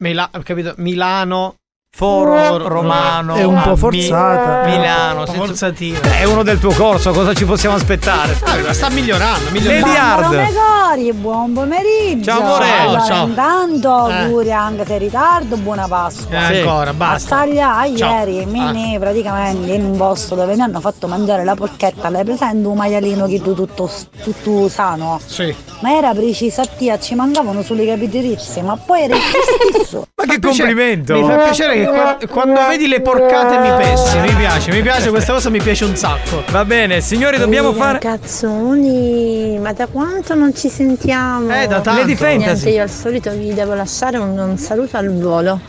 Mila- ho capito? Milano. Foro romano. È un po' a Mi- forzata. Milano. Un po' senza- forzatina. È uno del tuo corso, cosa ci possiamo aspettare? Ah, sta migliorando, Hard. Gregori, buon pomeriggio. Ciao, amore. Allora, Ciao. Intanto Eh. auguri anche se in ritardo, buona Pasqua. Eh, ancora, basta. A Staglia Ciao. ieri mi Ah. ne praticamente in un posto dove mi hanno fatto mangiare la porchetta, l'hai presente un maialino che tu tutto, tutto sano? Sì. Ma era precisa tia, ci mancavano solo i capitirizzi, ma poi era il stesso. Ma che complimento! Mi fa piacere che qua- quando vedi le porcate mi pessi, mi piace, mi piace, questa cosa mi piace un sacco. Va bene, signori, dobbiamo Ehi, fare. Ragazzoni, ma da quanto non ci sentiamo? Eh, da tanto. Lady Fantasy. Niente, io al solito vi devo lasciare un, un saluto al volo.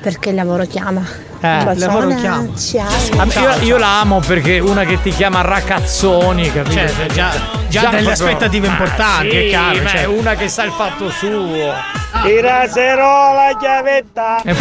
Perché il lavoro chiama. Eh, il lavoro chiama. Ciao. Ah, io, io la amo perché una che ti chiama ragazzoni, capito? Cioè, già- già delle aspettative importanti, sì, è chiaro, cioè. è una che sa il fatto suo. Tiraserò la chiavetta! Eh,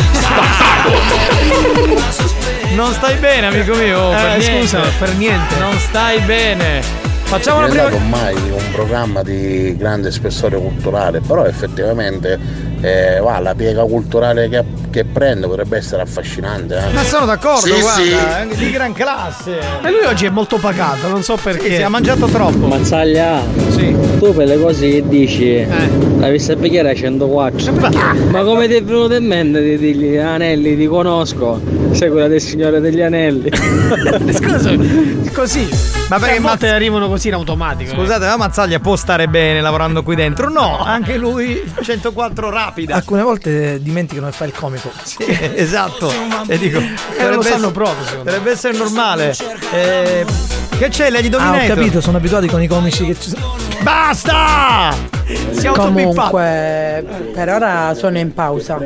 Non stai bene, amico mio. Eh, per niente. scusa, per niente. Non stai bene. Facciamo non è prima. stato mai un programma di grande spessore culturale, però effettivamente eh, va, la piega culturale che, che prende potrebbe essere affascinante. eh. Ma sono d'accordo, Sì, guarda, sì. è di gran classe. E lui oggi è molto pagato, non so perché. Sì, sì, ha mangiato troppo. Mazzaglia, tu per le cose che dici, Eh. la vista picchiere a 104. Ma come ti è venuto in mente di dirgli anelli, ti conosco, sei quella del Signore degli Anelli. Scusa, così. Ma perché a volte Mazz- arrivano così in automatico. eh. Scusate, ma Mazzaglia può stare bene lavorando qui dentro? No, anche lui 104 rapida. Alcune volte dimenticano di fare il comico. Sì, esatto. E dico, Eh, lo sanno proprio. Dovrebbe essere normale. Eh, che c'è, Lady Ah, ho Dominator? capito, sono abituati con i comici che ci sono. Basta! Comunque, per ora sono in pausa.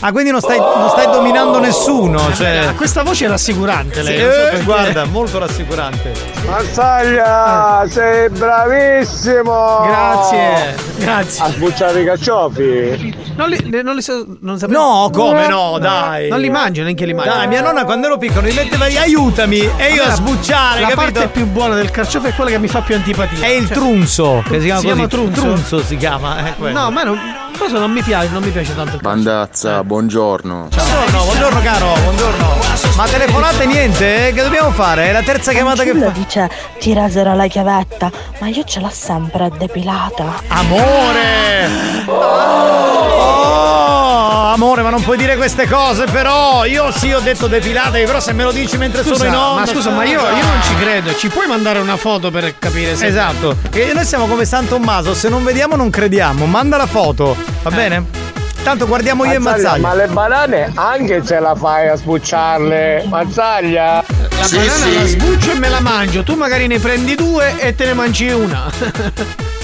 Ah, quindi non stai, non stai dominando nessuno. Cioè... Ah, questa voce è rassicurante, lei. Sì, so eh, guarda, molto rassicurante. Mazzaglia, sei bravissimo! Grazie, grazie. A sbucciare i carciofi! Non li, non li so- non sapevo. No, come no, dai. Non li mangio, neanche li mangio. Dai, mia nonna quando ero piccolo mi metteva lì, aiutami e io a sbucciare, La capito? parte più buona del carciofo è quella che mi fa più antipatia. È il Cioè, trunzo, che si chiama Si così. chiama trunzo? Trunzo si chiama, quello. No, a me non, cosa non mi piace, non mi piace tanto il Bandazza, buongiorno. Buongiorno, buongiorno caro, buongiorno. Ma telefonate niente, eh? che dobbiamo fare? È la terza chiamata che Fanciullo fa. dice ti raserò la chiavetta, ma io ce l'ho sempre depilata. Amore! Oh, amore, ma non puoi dire queste cose, però. Io sì ho detto depilate, però se me lo dici mentre Scusa, sono in onda. ma scusa, ma io, io non ci credo. Ci puoi mandare una foto per capire se. Esatto. E noi siamo come San Tommaso, se non vediamo non crediamo. Manda la foto, va bene? Tanto guardiamo io e Mazzaglia. Ma le banane anche ce la fai a sbucciarle! Mazzaglia! La Sì, banana sì. la sbuccio e me la mangio. Tu magari ne prendi due e te ne mangi una.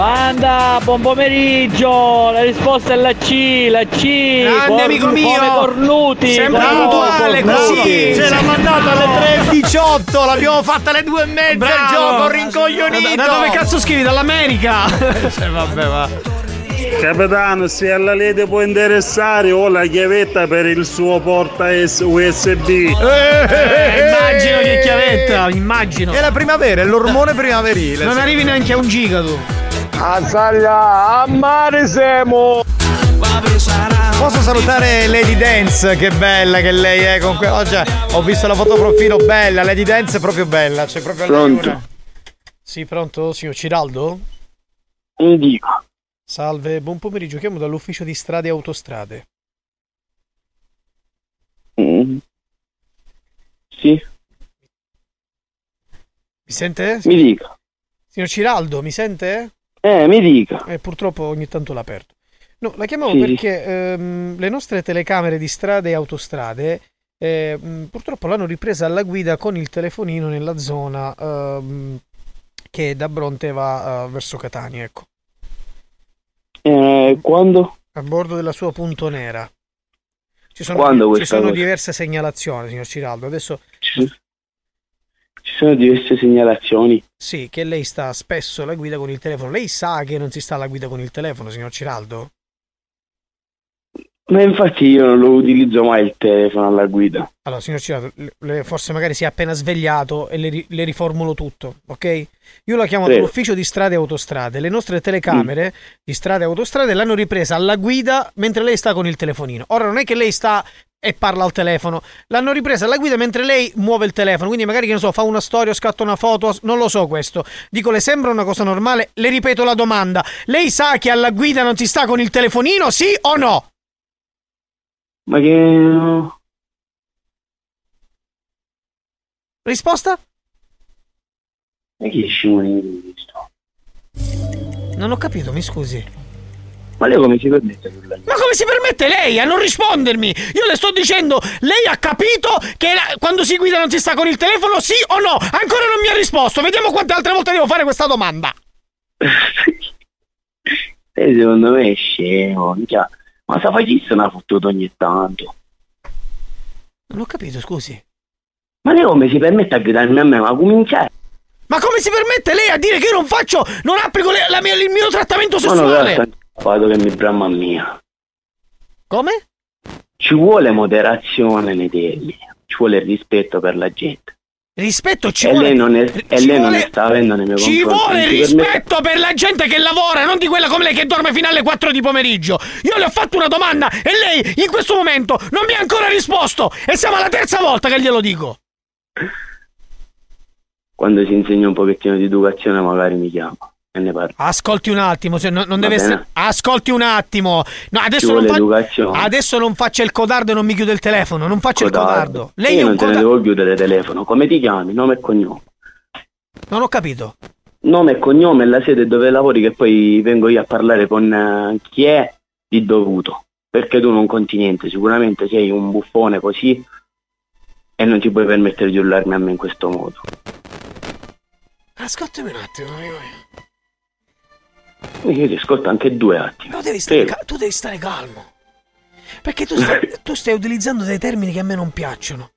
Banda, buon pomeriggio! La risposta è la C, la C! Grande Cor- amico mio! Come cornuti! Sempre bravo, puntuale, così! Ce l'ha mandata alle 3.18, l'abbiamo fatta alle 2 e mezza il gioco rincoglionito! Da, da dove cazzo scrivi? Dall'America? Eh, vabbè, va. Capitano, se alla Lede può interessare ho la chiavetta per il suo porta USB. Eh, immagino che chiavetta, immagino. È la primavera, è l'ormone primaverile. Non arrivi neanche a un giga tu. Azzaglia, a mare siamo! Posso salutare Lady Dance, che bella che lei è con que- oggi ho visto la foto profilo bella, Lady Dance è proprio bella, c'è proprio lei Pronto? una- Sì, pronto, signor Ciraldo? Non dico. Salve, buon pomeriggio, chiamo dall'ufficio di strade e autostrade. Mm. Sì, Mi sente? mi dica. Signor Ciraldo, mi sente? Eh, mi dica. Eh, purtroppo ogni tanto l'ha aperto. No, la chiamavo Sì, perché ehm, le nostre telecamere di strade e autostrade eh, mh, purtroppo l'hanno ripresa alla guida con il telefonino nella zona ehm, che da Bronte va eh, verso Catania, ecco. Eh, quando? A bordo della sua punto nera. Ci sono, ci sono diverse segnalazioni, signor Ciraldo. Adesso ci sono diverse segnalazioni. sì, che lei sta spesso alla guida con il telefono. Lei sa che non si sta alla guida con il telefono, signor Ciraldo? Ma infatti io non lo utilizzo mai il telefono alla guida. Allora, signor le- forse magari si è appena svegliato e le, le riformulo tutto, ok? Io la chiamo Prego. dall'ufficio di strade e autostrade. Le nostre telecamere di strade e autostrade l'hanno ripresa alla guida mentre lei sta con il telefonino. Ora non è che lei sta e parla al telefono, l'hanno ripresa alla guida mentre lei muove il telefono. Quindi magari che ne so, fa una storia o scatta una foto, non lo so questo. Dico, le sembra una cosa normale? Le ripeto la domanda. Lei sa che alla guida non si sta con il telefonino, sì o no? Ma che... Risposta? Che scimone di sto? Non ho capito, mi scusi. Ma lei come si permette? Ma come si permette lei a non rispondermi? Io le sto dicendo, lei ha capito che la- quando si guida non si sta con il telefono, sì o no? Ancora non mi ha risposto. Vediamo quante altre volte devo fare questa domanda. Lei secondo me è scemo, minchia. Ma sa facesse una fottuta ogni tanto. Non ho capito, scusi. Ma lei come si permette a gridarmi a me? Ma cominciare? Ma come si permette lei a dire che io non faccio, non applico le- la mia- il mio trattamento Ma non sessuale? È fatto che mi bramma mia. Come? Ci vuole moderazione nei termini, ci vuole rispetto per la gente. Rispetto ci e vuole. lei non, è, e ci lei non vuole- ne sta avendo nei miei Ci vuole non rispetto per la gente che lavora, non di quella come lei che dorme fino alle 4 di pomeriggio. Io le ho fatto una domanda e lei in questo momento non mi ha ancora risposto. E siamo alla terza volta che glielo dico. Quando si insegna un pochettino di educazione magari mi chiama e. Ascolti un attimo, se no- non Va deve essere. Ascolti un attimo. No, adesso non, fa- adesso non faccia il codardo e non mi chiude il telefono. Non faccia il codardo. Lei Io non te ne codardo. devo chiudere telefono. Come ti chiami? Nome e cognome. Non ho capito. Nome e cognome e la sede dove lavori che poi vengo io a parlare con eh, chi è di dovuto. Perché tu non conti niente, sicuramente sei un buffone così e non ti puoi permettere di urlarmi a me in questo modo. Ascoltami un attimo. io- Io ti ascolto anche due attimi. No, devi stare Prego. ca- tu devi stare calmo. Perché tu stai, tu stai utilizzando dei termini che a me non piacciono.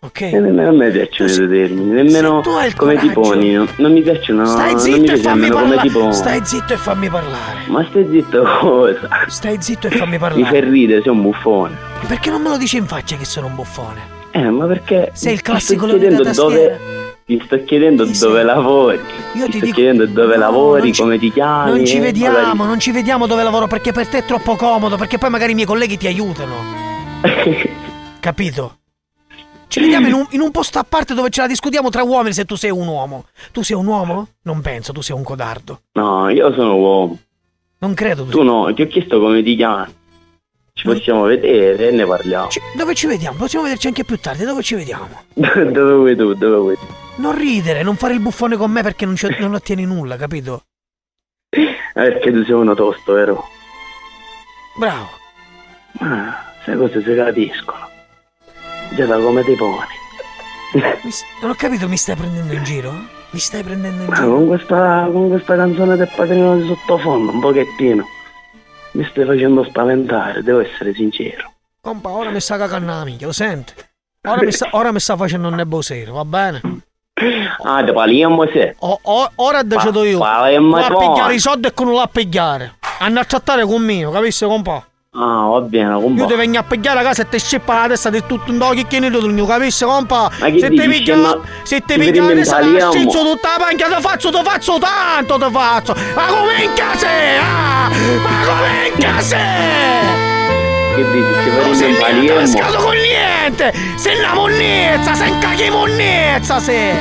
Ok? E nemmeno a me piacciono i tuoi termini, nemmeno come ti poni. No, non mi piacciono, Stai non mi zitto e fammi parlare. Stai zitto e fammi parlare. Ma stai zitto cosa? Stai zitto e fammi Mi parlare. fai ridere, sei un buffone. Perché non me lo dici in faccia che sono un buffone? Eh, ma perché Sei il classico leone da dove ti sto chiedendo dove lavori. Io ti, ti sto dico- chiedendo dove No, lavori, ci- come ti chiami. Non ci eh, vediamo, magari- non ci vediamo dove lavoro perché per te è troppo comodo, perché poi magari i miei colleghi ti aiutano. Capito? Ci vediamo in un, in un posto a parte dove ce la discutiamo tra uomini se tu sei un uomo. Tu sei un uomo? Non penso, tu sei un codardo. No, io sono uomo. Non credo. Tu no, ti ho chiesto come ti chiami. Ci possiamo vedere e ne parliamo. Dove ci vediamo? Possiamo vederci anche più tardi, dove ci vediamo? dove vuoi tu, dove vuoi tu. Non ridere, non fare il buffone con me perché non, non ottieni nulla, capito? Eh, Perché tu sei uno tosto, vero? Bravo. Ma sai cose si capiscono. Già da come ti poni. Mi s- non ho capito, mi stai prendendo in giro? Mi stai prendendo in Ma giro? con questa, con questa canzone del padrino di sottofondo, un pochettino. Mi stai facendo spaventare, devo essere sincero. Compa, ora mi sta cagando la minchia, lo senti? Ora mi sta, ora mi sta facendo un nebosero, va bene? Ah, te parliamo se. O- o- ora decido io. Pa- pa- Non a pigliare i soldi e con non la pigliare. Hanno a trattare con mio, capisci, compa? Ah, va bene, Io compa. ti vengo a pigliare a casa e ti scippa la testa di tutto un chicchino di tutto, capisci, compa? Ma che se ti piglia, ma- se ti piglia la testa la scizzo tutta la panca, ti faccio, ti faccio tanto, ti faccio. Ma come in casa? Ah! Ma come in casa? Che dici, ci parliamo? pescato con niente! Sei una monnezza, sei un cacchi monnezza, sei!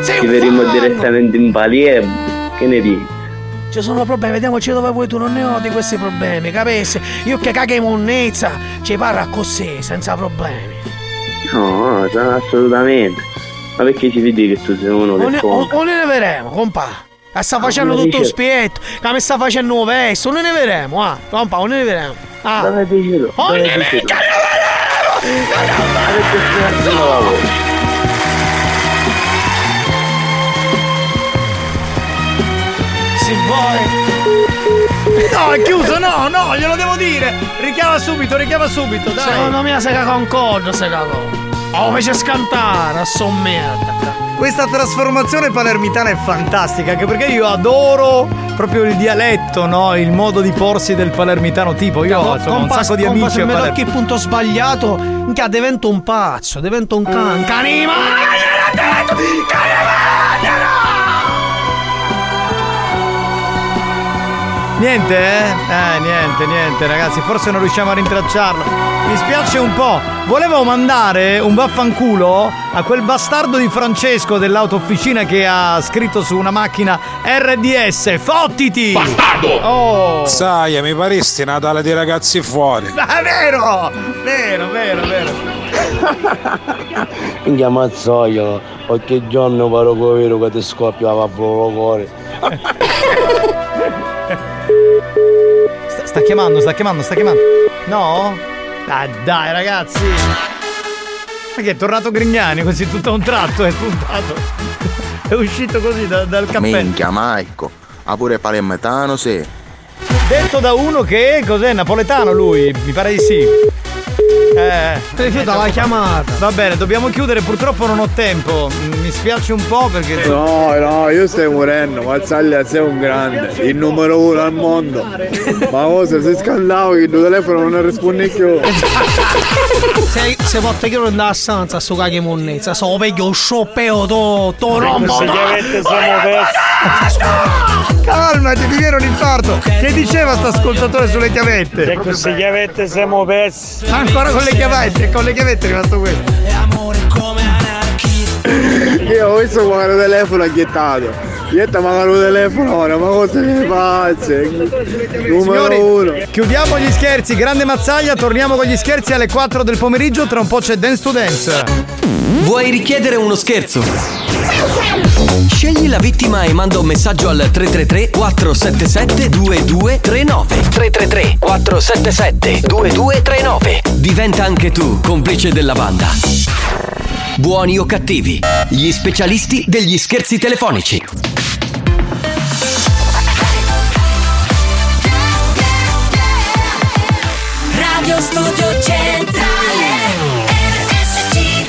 Sei Ci fango! direttamente in Palermo. Che ne dici? Ci sono problemi, vediamoci dove vuoi tu, non ne ho di questi problemi, capisci? Io che caghi monnezza, ci parla così, senza problemi. No, no, assolutamente. Ma perché ci vedi che tu sei uno che conta? o ne vedremo, compa. La sta facendo come tutto un dicevo. spietto, che mi sta facendo un verso, non ne vedremo, ah, compa, o ne vedremo. Ah. Dove dici tu? O Dove ne vedremo! La voce. Se vuoi. No, è chiuso, no, no, glielo devo dire. Richiama subito, richiama subito, dai. Secondo me se concordo, se cago. Oh, fece scantare, a son merda. Questa trasformazione palermitana è fantastica, anche perché io adoro proprio il dialetto, no? Il modo di porsi del palermitano tipo. Io ho un sacco di amici a Palermo. il punto sbagliato, minchia, divento un pazzo, divento un can. Canima! Niente, eh? Eh, niente, niente, ragazzi, forse non riusciamo a rintracciarlo. Mi spiace un po'. Volevo mandare un vaffanculo a quel bastardo di Francesco dell'autofficina che ha scritto su una macchina RDS. Fottiti! Bastardo! Oh! Sai, mi paresti Natale dei ragazzi fuori. Ma è vero! Vero, vero, vero. Minchia mazzoio, qualche giorno paro vero che ti scoppia la cuore. Sta, sta chiamando, sta chiamando, sta chiamando. No? Ah, dai, ragazzi. Ma che è tornato Grignani così tutto a un tratto, è spuntato. È uscito così da- dal cappello. Minchia, Marco. Ah, pure palermitano, sì. Detto da uno che cos'è? Napoletano lui? Mi pare di sì. Eh. Rifiuta la chiamata. Va bene, dobbiamo chiudere, purtroppo non ho tempo. Mi spiace un po' perché. No, no, io stai morendo, Mazzaglia sei un grande, il numero uno al mondo. Ma cosa, sei scandalo che il tuo telefono non risponde più. Se, se porta che non da stanza a sto caghi monnezza, so vecchio sciopeo to, to rombo. Calmati, ti viene un infarto. Che diceva sto ascoltatore sulle chiavette? Se queste chiavette siamo persi. Ancora con le chiavette, con le chiavette è rimasto questo. Io ho visto quando il telefono ha ghittato. Ghietta magari il telefono ora, ma cosa ne pazze? Numero Signori, uno. chiudiamo gli scherzi, grande mazzaglia, torniamo con gli scherzi alle 4 del pomeriggio, tra un po' c'è Dance to Dance. Vuoi richiedere uno scherzo? Scegli la vittima e manda un messaggio al 333 477 2239 333 477 2239 Diventa anche tu complice della banda. Buoni o cattivi, gli specialisti degli scherzi telefonici. Radio Studio Centrale RSC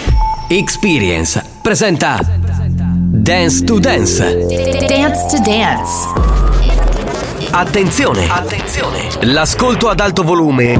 Experience presenta Dance to Dance. Dance to Dance. Attenzione! Attenzione! L'ascolto ad alto volume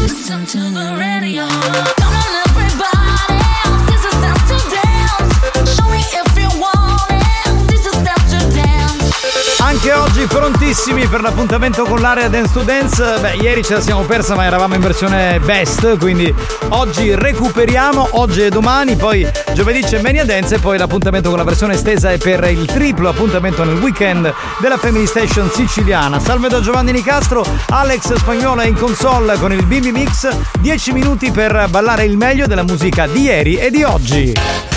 Listen to the radio. Come on, anche oggi prontissimi per l'appuntamento con l'area Dance to Dance. Beh, ieri ce la siamo persa, ma eravamo in versione best, quindi oggi recuperiamo, oggi e domani, poi giovedì c'è Mania Dance e poi l'appuntamento con la versione estesa è per il triplo appuntamento nel weekend della Family Station siciliana. Salve da Giovanni Nicastro, Alex Spagnola in console con il Bimbi Mix, 10 minuti per ballare il meglio della musica di ieri e di oggi.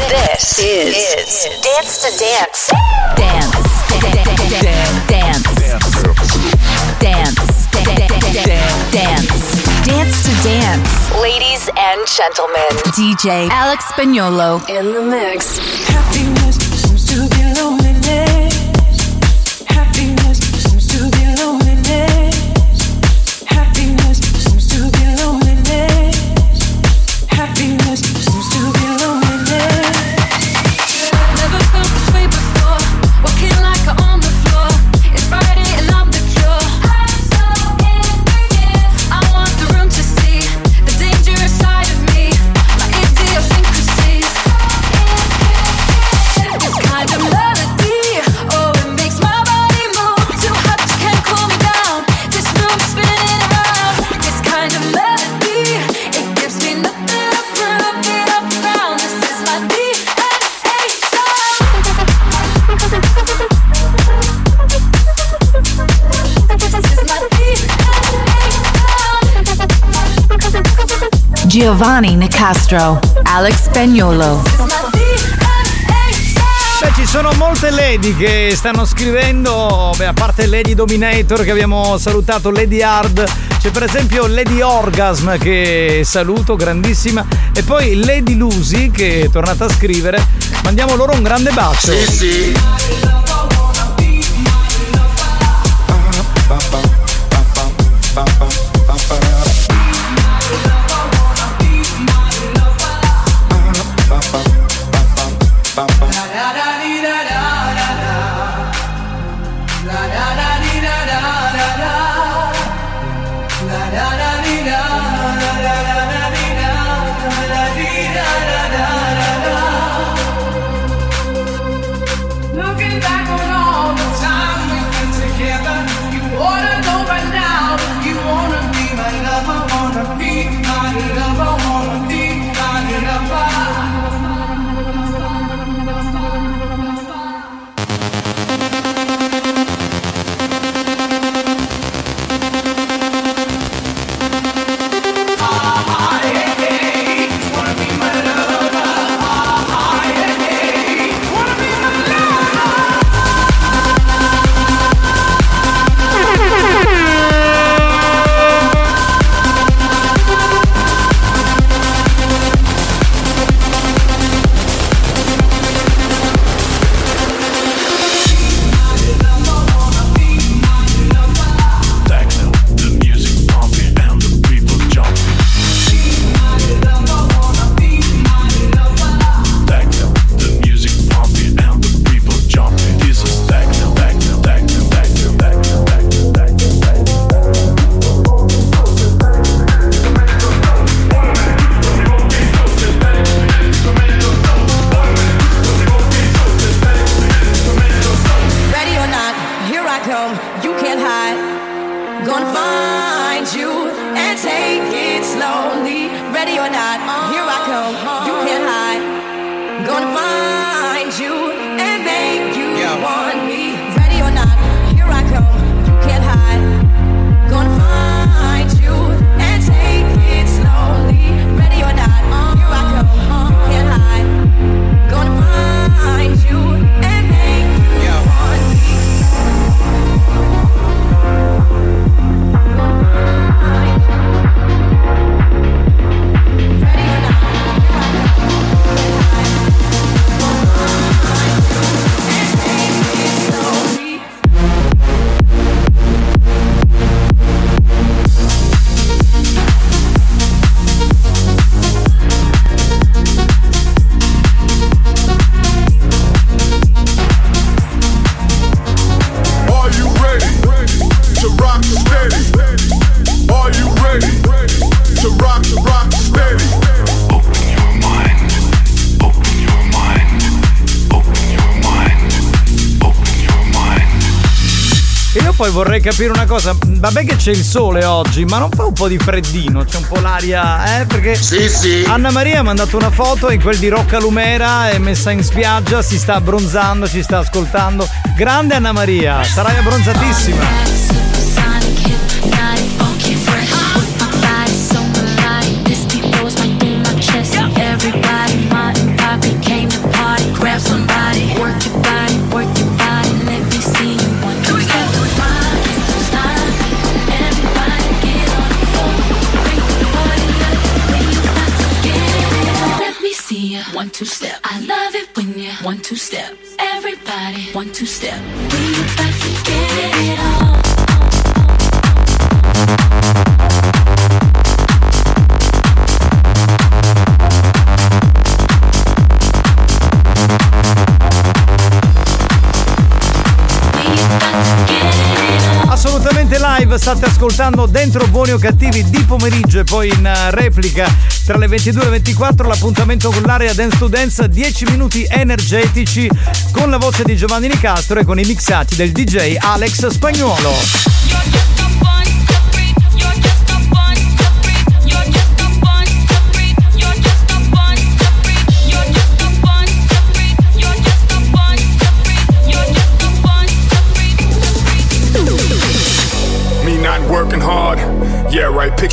This is, Dance to Dance. Dance. Dance. Dance. Dance. Dance to Dance. Ladies and gentlemen, DJ Alex Spagnolo in the mix. Happiness seems to be loneliness. Giovanni Nicastro, Alex Spagnolo. Beh, ci sono molte lady che stanno scrivendo, beh, a parte Lady Dominator che abbiamo salutato, Lady Hard, c'è per esempio Lady Orgasm che saluto, grandissima, e poi Lady Lucy che è tornata a scrivere. Mandiamo loro un grande bacio. Sì, sì. Vorrei capire una cosa, vabbè che c'è il sole oggi, ma non fa un po' di freddino, c'è un po' l'aria, eh? Perché Sì, sì. Anna Maria ha mandato una foto in quel di Rocca Lumera, è messa in spiaggia, si sta abbronzando, ci sta ascoltando. Grande Anna Maria, sarai abbronzatissima. State ascoltando dentro Buoni o Cattivi di pomeriggio e poi in eh, replica tra le 22 e le 24 l'appuntamento con l'area Dance to Dance 10 minuti energetici con la voce di Giovanni Nicastro e con i mixati del DJ Alex Spagnuolo.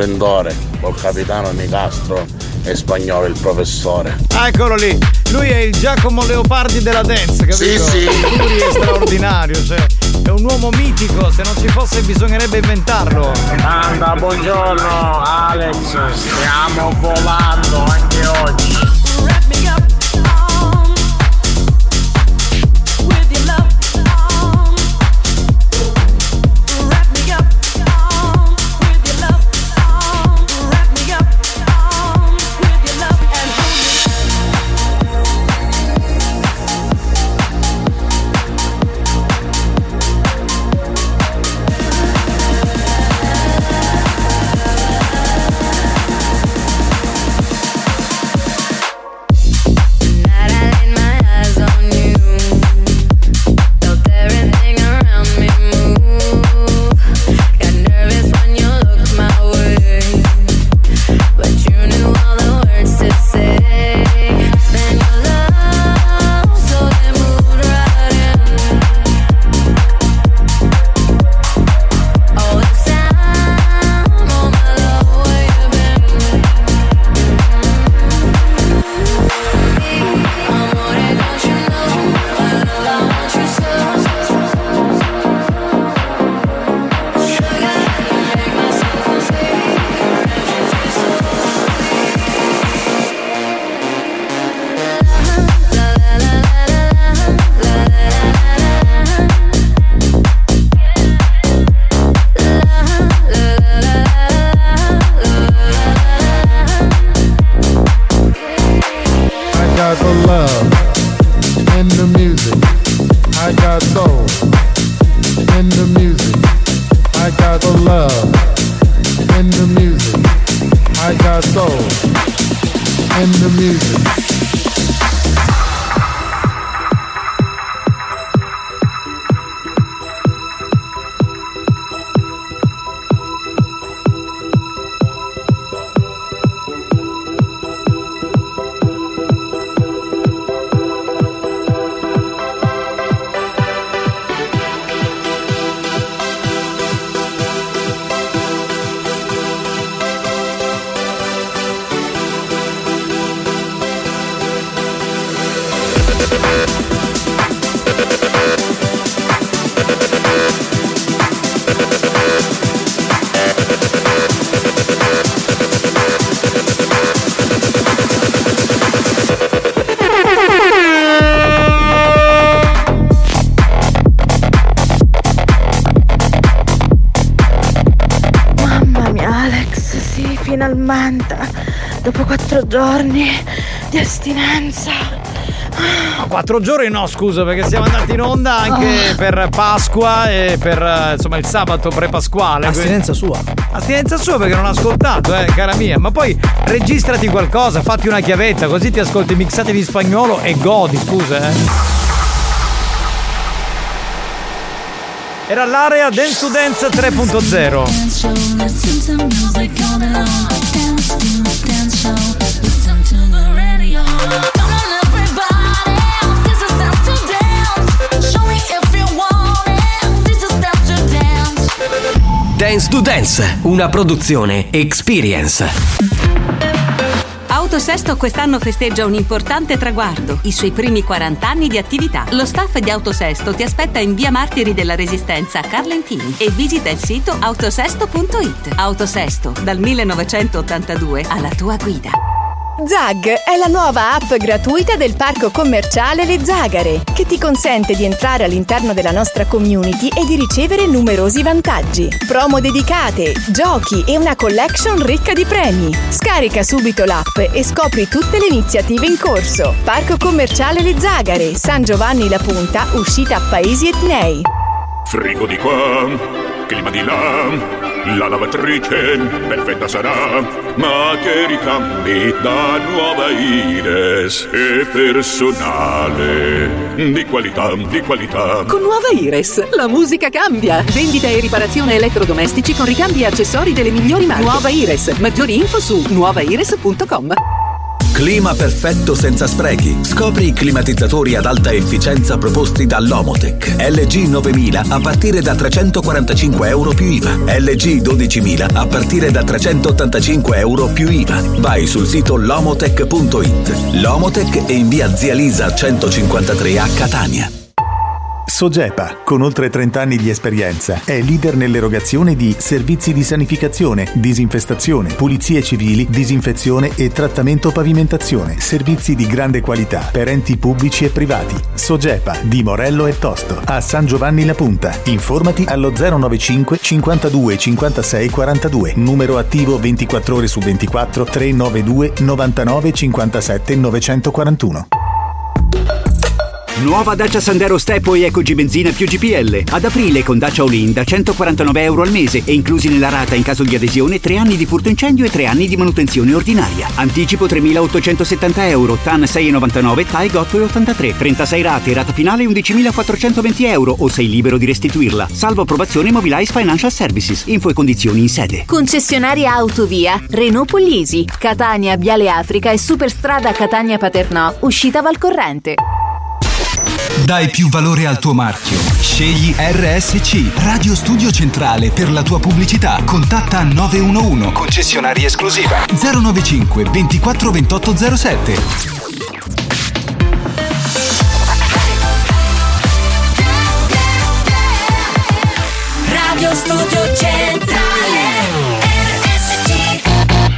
Splendore. Col capitano Nicastro e spagnolo il professore. Eccolo lì, lui è il Giacomo Leopardi della dance, capito? Sì, sì. Lui è straordinario, cioè è un uomo mitico, se non ci fosse bisognerebbe inventarlo. Anda, buongiorno Alex, stiamo volando anche oggi. No, quattro giorni no, scusa, perché siamo andati in onda anche Oh. per Pasqua e per eh, insomma il sabato pre-pasquale. Astinenza sua. Astinenza sua perché non ho ascoltato, eh, cara mia. Ma poi registrati qualcosa, fatti una chiavetta, così ti ascolti mixati di spagnolo e godi, scusa, eh. Era l'area Dance to Dance 3.0. dance. To Dance, una produzione Experience. Autosesto quest'anno festeggia un importante traguardo, i suoi primi 40 anni di attività. Lo staff di Autosesto ti aspetta in via Martiri della Resistenza a Carlentini e visita il sito autosesto.it. Autosesto, dal 1982 alla tua guida. Zag è la nuova app gratuita del parco commerciale Le Zagare, che ti consente di entrare all'interno della nostra community e di ricevere numerosi vantaggi. Promo dedicate, giochi e una collection ricca di premi. Scarica subito l'app e scopri tutte le iniziative in corso. Parco commerciale Le Zagare, San Giovanni La Punta, uscita Paesi Etnei. Frigo di qua, clima di là, la lavatrice perfetta sarà, ma che ricambi da nuova Ires e personale. Di qualità, di qualità. Con nuova Ires, la musica cambia. Vendita e riparazione elettrodomestici con ricambi e accessori delle migliori marche. Nuova Ires. Maggiori info su nuovaires.com. Clima perfetto senza sprechi. Scopri i climatizzatori ad alta efficienza proposti dall'Omotech. LG 9000 a partire da 345 euro più IVA. LG 12000 a partire da 385 euro più IVA. Vai sul sito lomotech.it. L'Omotech è in via Zia Lisa 153 a Catania. Sogepa, con oltre 30 anni di esperienza, è leader nell'erogazione di servizi di sanificazione, disinfestazione, pulizie civili, disinfezione e trattamento pavimentazione, servizi di grande qualità per enti pubblici e privati. Sogepa di Morello e Tosto, a San Giovanni La Punta. Informati allo 095 52 56 42, numero attivo 24 ore su 24 392 99 57 941. Nuova Dacia Sandero Step e Eco G Benzina più GPL. Ad aprile con Dacia All-in da 149 euro al mese e inclusi nella rata in caso di adesione 3 anni di furto incendio e 3 anni di manutenzione ordinaria. Anticipo 3.870 euro, TAN 6,99, TAI 8,83. 36 rate, rata finale 11.420 euro o sei libero di restituirla. Salvo approvazione Mobilize Financial Services. Info e condizioni in sede. Concessionaria Autovia, Renault Puglisi, Catania, Viale Africa e Superstrada Catania Paternò, uscita Valcorrente. Dai più valore al tuo marchio. Scegli RSC, Radio Studio Centrale per la tua pubblicità. Contatta 911. Concessionaria esclusiva. 095 24 28 07. Radio Studio Centrale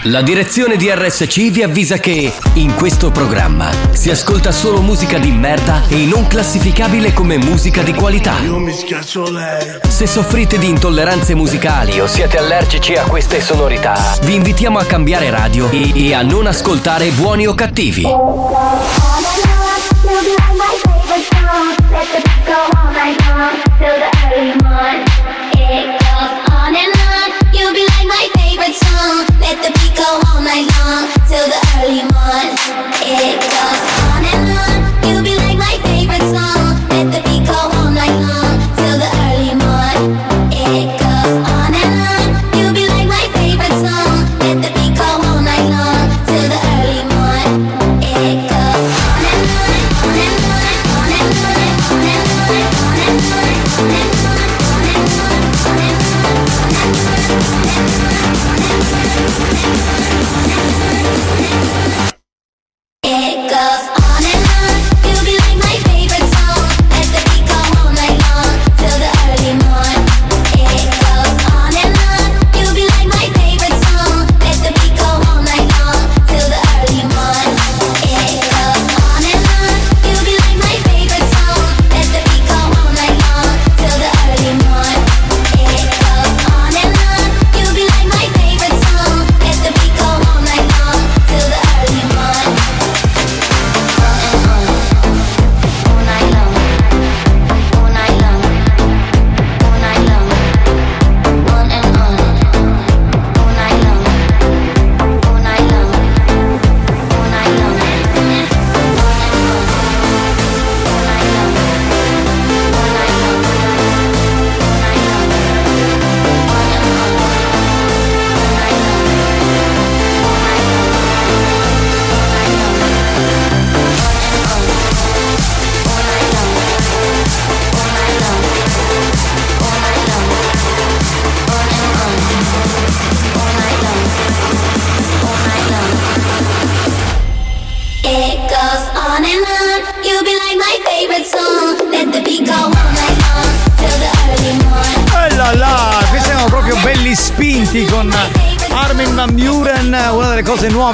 La direzione di RSC vi avvisa che in questo programma si ascolta solo musica di merda e non classificabile come musica di qualità. Io mi schiaccio lei. Se soffrite di intolleranze musicali o siete allergici a queste sonorità, vi invitiamo a cambiare radio e, e a non ascoltare buoni o cattivi. Let the beat go all night long till the early morn. It goes on.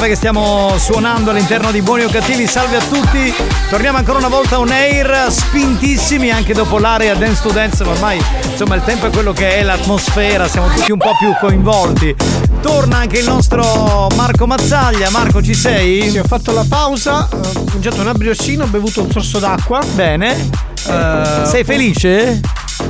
Che stiamo suonando all'interno di Buoni o Cattivi. Salve a tutti, torniamo ancora una volta on air, spintissimi anche dopo l'area Dance to Dance, ma ormai insomma il tempo è quello che è, l'atmosfera, siamo tutti un po' più coinvolti. Torna anche il nostro Marco Mazzaglia. Marco, ci sei? Sì, ho fatto la pausa, ho mangiato una briochina, ho bevuto un sorso d'acqua. Bene. Eh, Sei felice?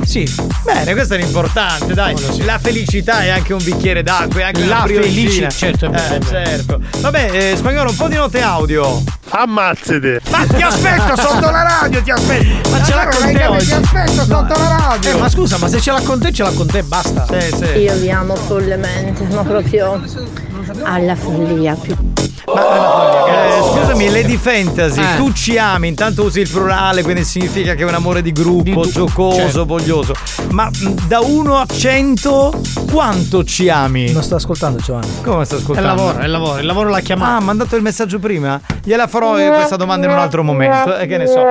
Sì. Bene, questo è l'importante, dai. La felicità è anche un bicchiere d'acqua, è anche La una brioscina. felici- certo, Eh, certo. Vabbè, eh, spagnolo, un po' di note audio. Ammazzate. Ma ti aspetto sotto la radio, ti aspetto. Ma ce l'ha con te oggi. Ti aspetto sotto la radio. Eh, ma scusa, ma se ce l'ha con te, ce l'ha con te, basta. Sì, sì. Io vi amo follemente, ma proprio alla follia più. Eh, scusami, Lady Fantasy, Eh. tu ci ami, intanto usi il plurale, quindi significa che è un amore di gruppo, giocoso, certo. voglioso. Ma da 1 a 100 quanto ci ami? Non sto ascoltando Giovanni. Come sto È il ascoltando? lavoro, è il lavoro, il lavoro l'ha chiamato. Ah, ha mandato il messaggio prima? Gliela farò eh, questa domanda in un altro momento. E che ne so.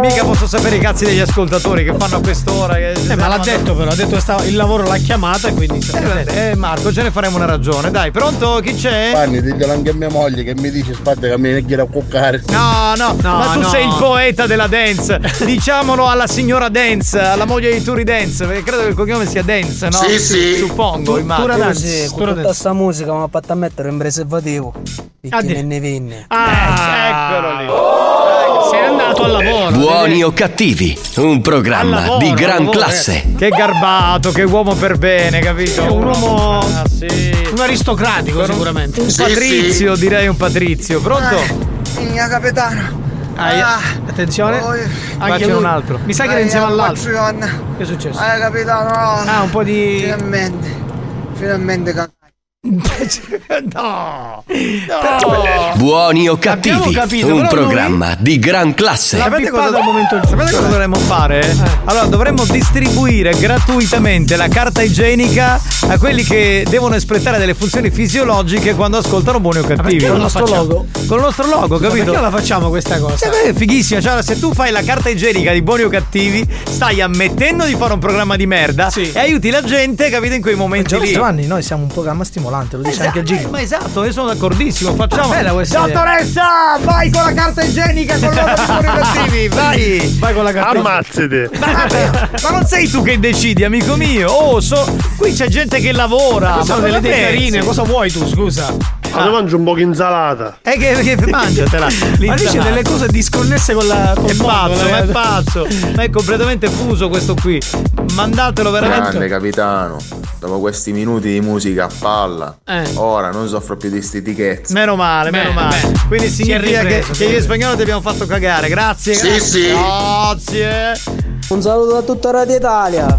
Mica posso sapere i cazzi degli ascoltatori che fanno a quest'ora. Che Eh, ma l'ha detto però, ha detto che il lavoro l'ha chiamata e quindi. Eh, eh, Marco, ce ne faremo una ragione. Dai, pronto? Chi c'è? Fanni, diglielo anche a mia moglie che mi dice aspetta che mi viene a cuccare. No, no, No, ma tu no. sei il poeta della dance. Diciamolo alla signora Dance, alla moglie di Turi Dance, perché credo che il cognome sia Dance, no? Sì, sì. Suppongo, Immagino. Tura Dance. Sì, con tutta Dance. sta musica mi ha fatto a mettere un preservativo. Ah, Perché me ne venne. Ah, Eccolo lì. sei andato al lavoro. Buoni o cattivi, un programma lavoro, di gran lavoro, classe. Che garbato, che uomo per bene, capito? Un uomo- Ah, sì. Un aristocratico, sicuramente. Un patrizio, direi un patrizio. Pronto? Mia capitano. Ah, Attenzione. Poi- Anche lui. un altro. Mi sa che era insieme all'altro. Che è successo? Eh capitano, no. Ah, un po' di. Finalmente. Finalmente can- no. Buoni o cattivi, capito, un programma di gran classe. Sapete cosa, al momento sapete cosa dovremmo fare? Allora, dovremmo distribuire gratuitamente la carta igienica a quelli che devono espletare delle funzioni fisiologiche quando ascoltano buoni o cattivi. Con il nostro logo. Con il nostro logo, Scusa, capito? Perché la facciamo questa cosa? Eh beh, è fighissima, cioè se tu fai la carta igienica di buoni o cattivi, stai ammettendo di fare un programma di merda Sì. e aiuti la gente, capito, in quei momenti. Giovanni, noi siamo un programma stimolante. Volante, lo dice Esatto, anche il Gino. Ma esatto, io sono d'accordissimo, facciamo. Bella questa idea. Dottoressa, vai con la carta igienica con cattivi, vai! Vai con la carta Ammazzate. Ma, ma non sei tu che decidi, amico mio. Oh, so- qui c'è gente che lavora. Queste sono ma delle idee carine, cosa vuoi tu, scusa? Ma mangio un po' di insalata. È che, che mangiatela. Ma dice delle cose disconnesse con la. Col È mondo, pazzo, eh. ma è pazzo. Ma è completamente fuso questo qui. Mandatelo Grande veramente. capitano, dopo questi minuti di musica a palla, Eh. ora non soffro più di stitichezze. Meno male, meno Bene, male. bene. Quindi significa che, ripreso, che è io in spagnolo ti abbiamo fatto cagare. Grazie, Sì, grazie. sì. Grazie. Un saluto a tutta Radio Italia.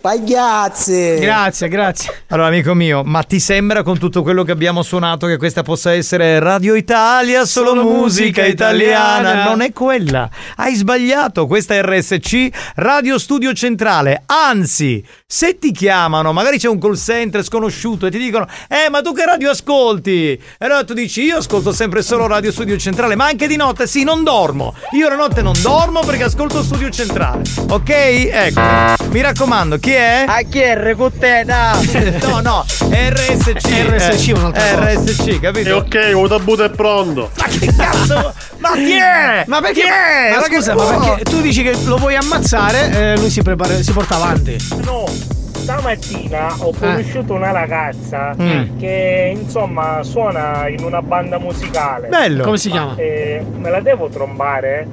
Pagliazzi. Grazie, grazie. Allora, amico mio, ma ti sembra con tutto quello che abbiamo suonato che questa possa essere Radio Italia, solo, Solo musica musica italiana? italiana. Non è quella. Hai sbagliato. Questa è RSC, Radio Studio Centrale. Anzi, se ti chiamano, magari c'è un call center sconosciuto e ti dicono: Eh, ma tu che radio ascolti? E allora tu dici: Io ascolto sempre solo Radio Studio Centrale, ma anche di notte sì, non dormo. Io la notte non dormo perché ascolto Studio Centrale. Ok? Ecco. Mi raccomando, chi è? A chi è Recutena? No, no, RSC. RSC, un'altra eh, cosa. RSC, capito? E ok, un tabuto è pronto. Ma che cazzo? Ma chi è? Ma perché? Chi è? Ma Ma scusa, ma perché tu dici che lo vuoi ammazzare, eh, lui si, prepara, si porta avanti. No, stamattina ho conosciuto una ragazza Mm. che insomma suona in una banda musicale. Bello. Come si chiama? Eh, me la devo trombare?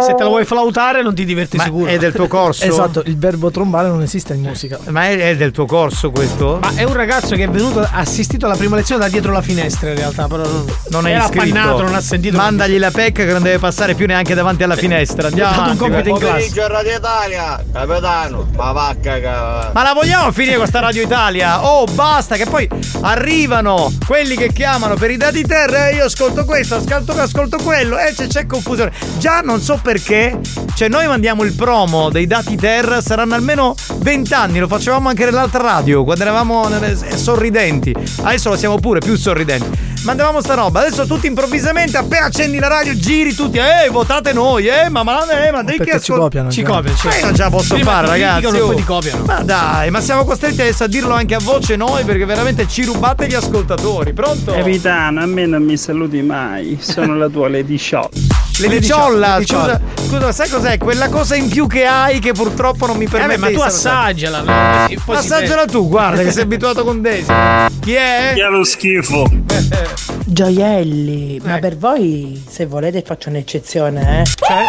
Se te lo vuoi flautare non ti diverti Ma sicuro. è del tuo corso? Esatto, il verbo trombare non esiste in musica. Ma è, è del tuo corso questo? Ma è un ragazzo che è venuto, ha assistito alla prima lezione da dietro la finestra in realtà, però non, Non è era iscritto. appannato, non ha sentito. Mandagli la pecca che non deve passare più neanche davanti alla finestra. Andiamo dato un avanti, compito in a Radio Italia. Capitano, ma va cagare. Ma la vogliamo finire questa Radio Italia? Oh, basta, che poi arrivano quelli che chiamano per i dati terra e io ascolto questo, ascolto, ascolto quello e c'è, c'è confusione. Già non so perché, cioè noi mandiamo il promo dei dati terra, saranno almeno 20 anni, lo facevamo anche nell'altra radio, quando eravamo eh, sorridenti. Adesso lo siamo pure più sorridenti. Mandavamo sta roba, adesso tutti improvvisamente, appena accendi la radio, giri tutti, eh, votate noi, eh, ma ma, eh, ma dei che ci ascol- copiano, Ci già. copiano, ci ma io la posso Prima fare, ti ragazzi. criticano e oh. poi ti copiano. Ma dai, ma siamo costretti adesso a dirlo anche a voce noi perché veramente ci rubate gli ascoltatori. Pronto? Capitano, a me non mi saluti mai. Sono la tua Lady Shot. Lady Ciolla, Lady scusa, scusa, sai cos'è? Quella cosa in più che hai che purtroppo non mi permette Eh beh, ma tu assaggiala. no? Assaggiala tu, guarda che sei abituato con Daisy. Chi è? Chi è lo schifo? Gioielli, ma per voi se volete faccio un'eccezione, eh? Cioè,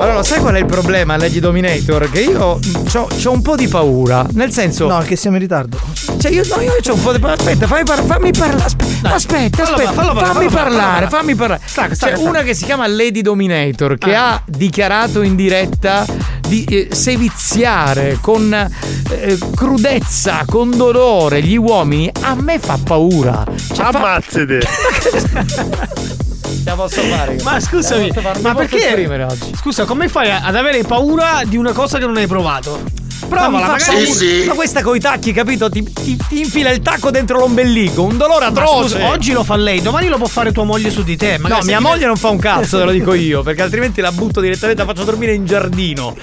Allora, sai qual è il problema, Lady Dominator? Che io ho un po' di paura. Nel senso. No, che siamo in ritardo. Cioè, io, no, io ho un po' di paura. Aspetta, fammi, par- fammi parlare. Aspetta, aspetta, fallo aspetta. fallo parlare, fammi fallo parlare, parlare, fallo fammi parlare. Stacca, stacca, C'è stacca. una che si chiama Lady Dominator che Ah. ha dichiarato in diretta di eh, seviziare con eh, crudezza, con dolore gli uomini. A me fa paura. Cioè, Ammazzate. Ce la posso fare. Ma scusami, ma perché? oggi. Scusa, come fai ad avere paura di una cosa che non hai provato? Ma Provala, fa magari. paura. Ma questa coi tacchi, capito? Ti, ti- ti infila il tacco dentro l'ombelico, un dolore Ma atroce. scusa, oggi lo fa lei, domani lo può fare tua moglie su di te. No, mia ti- moglie non fa un cazzo, te lo dico io, perché altrimenti la butto direttamente, la faccio dormire in giardino.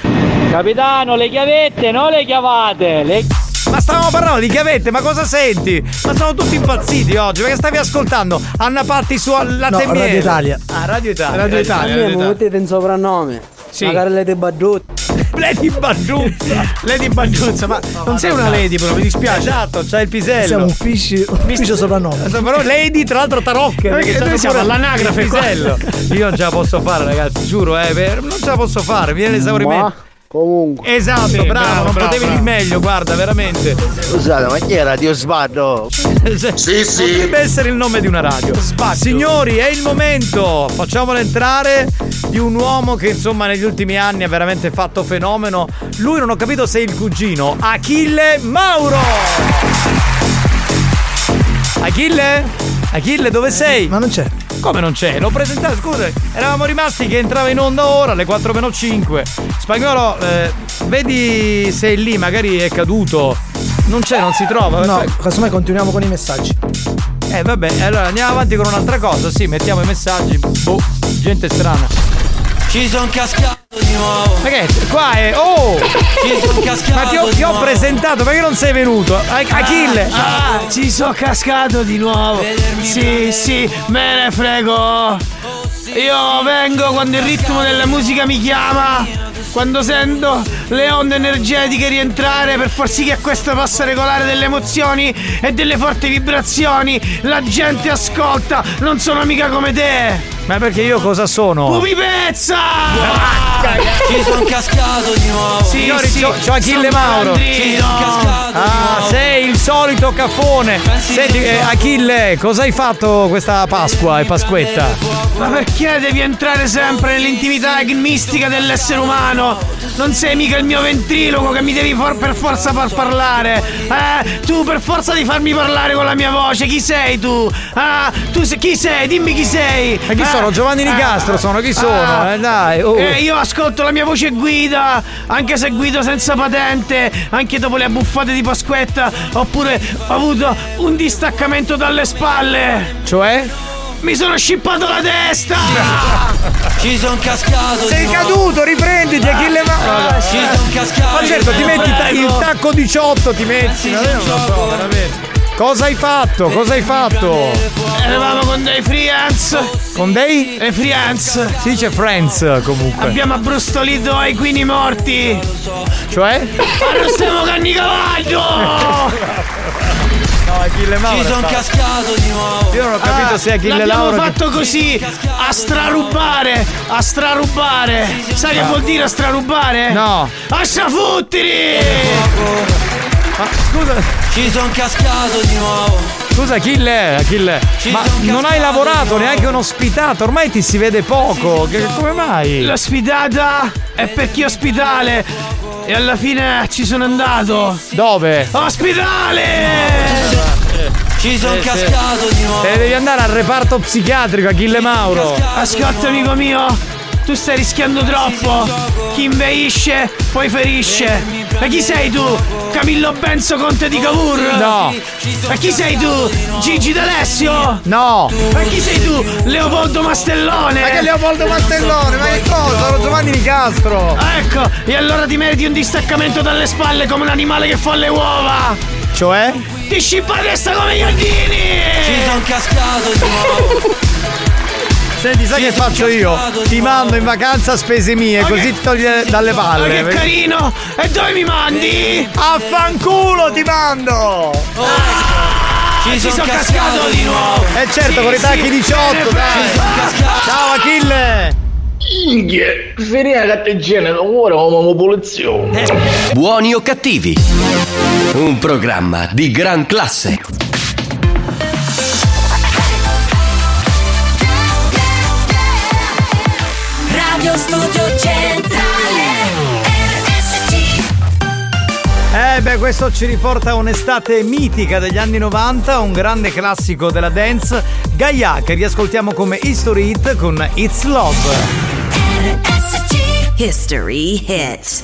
Capitano, le chiavette, non le chiavate. Le... Ma stavamo parlando di chiavette, ma cosa senti? Ma sono tutti impazziti oggi, perché stavi ascoltando Anna Patti su Latte No, Miele. Radio Italia. Ah, Radio Italia. Radio Italia, A Radio Italia. mettete in soprannome. Sì. Magari le battute. Lady Banduzza. Lady Banduzza, ma non sei una lady, però mi dispiace. Esatto, c'è il pisello. Siamo un fish soprannome. Però Lady, tra l'altro, tarocche. Perché noi siamo pure all'anagrafe pisello. Io non ce la posso fare, ragazzi, giuro, eh, non ce la posso fare. Mi viene l'esaurimento. Comunque. Esatto, Sì, bravo, bravo, non bravo, potevi bravo. dir meglio, guarda, veramente. Scusate, ma chi era Dio Sbaddo? Sì, sì. Potrebbe essere il nome di una radio. Signori, è il momento. Facciamolo entrare di un uomo che, insomma, negli ultimi anni ha veramente fatto fenomeno. Lui non ho capito se è il cugino. Achille Mauro! Achille? Achille, dove sei? Ma non c'è. Come non c'è? L'ho presentato, scusa, eravamo rimasti che entrava in onda ora alle 4 meno 5. Spagnolo, eh, vedi se è lì, magari è caduto. Non c'è, non si trova. No, casomai continuiamo con i messaggi. Eh vabbè, allora andiamo avanti con un'altra cosa, sì, mettiamo i messaggi. Boh, gente strana. Ci son cascato di nuovo. Ma che è? Qua è. Oh! Ci son cascato Ma ti ho, di ti ho presentato, perché non sei venuto? A- Achille! Ah, ci sono cascato di nuovo. Sì, sì, me ne frego. Io vengo quando il ritmo della musica mi chiama. Quando sento le onde energetiche rientrare per far sì che questo possa regolare delle emozioni e delle forti vibrazioni, la gente ascolta, non sono mica come te. Ma perché io cosa sono? Pupi pezza! Ci son cascato di nuovo. Signori, sì, c'ho, c'ho Achille sono Mauro. Ah, sei il solito caffone. Senti, eh, Achille, cosa hai fatto questa Pasqua e Pasquetta? Ma perché devi entrare sempre nell'intimità mistica dell'essere umano? Non sei mica il mio ventriloquo che mi devi for- per forza far parlare. Eh, tu per forza di farmi parlare con la mia voce. Chi sei tu? Ah, tu se- chi sei? Dimmi chi sei. Ma chi Eh, sono? Giovanni Nicastro sono, chi sono? ah, Eh, dai, oh. eh, io ascolto la mia voce guida, anche se guido senza patente, anche dopo le abbuffate di Pasquetta, oppure ho avuto un distaccamento dalle spalle. Cioè? Mi sono scippato la testa! Ci son cascato Sei caduto, riprenditi Achille Mauro. Ci son cascato. Ma certo, ti metti il tacco 18, ti metti. Ma io non so, veramente. Cosa hai fatto? Cosa hai fatto? Eravamo con dei friends. Con dei? E friends. Si dice friends comunque. Abbiamo abbrustolito ai quini morti. Cioè? Arrestiamo canni cavallo! No, Achille Mauro. Ci son sta- cascato di nuovo. Io non ho capito Ah, se Achille l'abbiamo Lauro. fatto così a strarubare a strarubare sai che vuol dire a strarubare? No. a strafuttiri Ma scusa, Ci son cascato di nuovo. scusa Achille, Achille. Ci Ma non hai lavorato neanche un ospitato, ormai ti si vede poco. Che- come mai? l'ospitata è per chi è ospitale e alla fine ci sono andato Dove? ospitale Ci son cascato di nuovo. Te ne devi andare al reparto psichiatrico, Achille Mauro. ascolta amico mio tu stai rischiando troppo chi inveisce poi ferisce ma chi sei tu? Camillo Benzo Conte di Cavour? No. ma chi sei tu? Gigi D'Alessio? No. Ma chi sei tu? Leopoldo Mastellone? Ma che Leopoldo Mastellone? Ma che cosa? Sono Giovanni Nicastro. Ecco, e allora ti meriti un distaccamento dalle spalle come un animale che fa le uova! Cioè? Ti scippa la testa come gli ordini! Ci son cascato di nuovo. Senti, sai che faccio io? Ti mando in vacanza a spese mie, Ma così ti togli dalle Ma palle. che carino! E dove mi mandi? Affanculo ti mando! Ci Ci son sono cascato cascato di nuovo! Eh certo, con i tacchi 18, dai! Ciao Achille! Inghie, finire la catteggina, ora come pulizia. Buoni o cattivi? Un programma di gran classe. Studio Centrale RSC Eh beh, questo ci riporta a un'estate mitica degli anni 90, un grande classico della dance, Gaia, che riascoltiamo come History Hit con It's Love. History Hits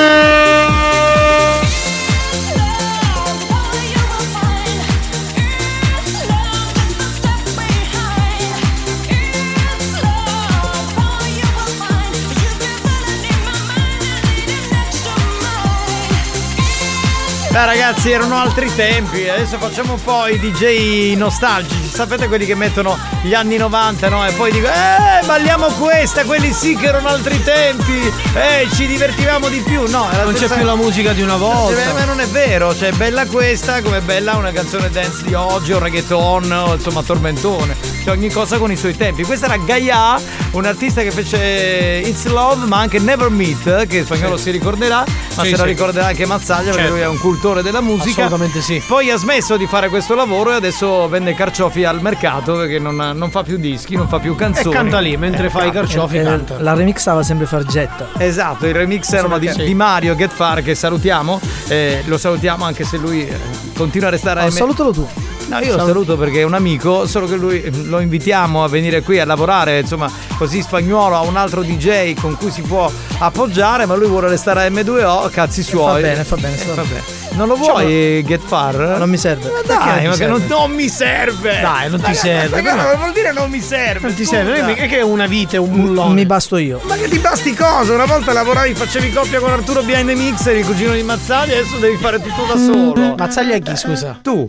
Beh ragazzi erano altri tempi, adesso facciamo un po' i DJ nostalgici, sapete quelli che mettono gli anni 90 no? E poi dico eh balliamo questa, quelli sì che erano altri tempi, eh ci divertivamo di più, no? Non c'è stessa- più la musica di una volta. Eh, ma non è vero, cioè è bella questa come è bella una canzone dance di oggi, un reggaeton, o insomma tormentone. Cioè ogni cosa con i suoi tempi. Questa era Gaia, un artista che fece It's Love, ma anche Never Meet, che in spagnolo si ricorderà, ma Sì, se la sì. ricorderà anche Mazzaglia perché Certo. lui è un cultore della musica. Assolutamente sì. Poi ha smesso di fare questo lavoro e adesso vende carciofi al mercato perché non, non fa più dischi, non fa più canzoni. E canta lì, mentre fa i carciofi Eh, canta. La remixava sempre Fargetta. Esatto, il remix erano di, perché- di Mario Get Far che salutiamo. eh, lo salutiamo anche se lui eh, continua a restare Oh, a salutalo tu. No, io lo saluto perché è un amico, solo che lui lo invitiamo a venire qui a lavorare, insomma, così spagnolo ha un altro DJ con cui si può appoggiare, ma lui vuole restare a M2O, cazzi suoi. bene, fa bene, Eh, sta- vabbè. Non lo vuoi Get Far? Non mi serve. Ma dai, ma che non, non mi serve! Dai, non ti serve, ma vuol dire non mi serve? Non ti serve, non è che è una vite, un bullone. Mi basto io. Ma che ti basti cosa? Una volta lavoravi, facevi coppia con Arturo Behind the Mixer, il cugino di Mazzaglia, adesso devi fare tutto da solo. Mazzaglia è chi, scusa? Tu.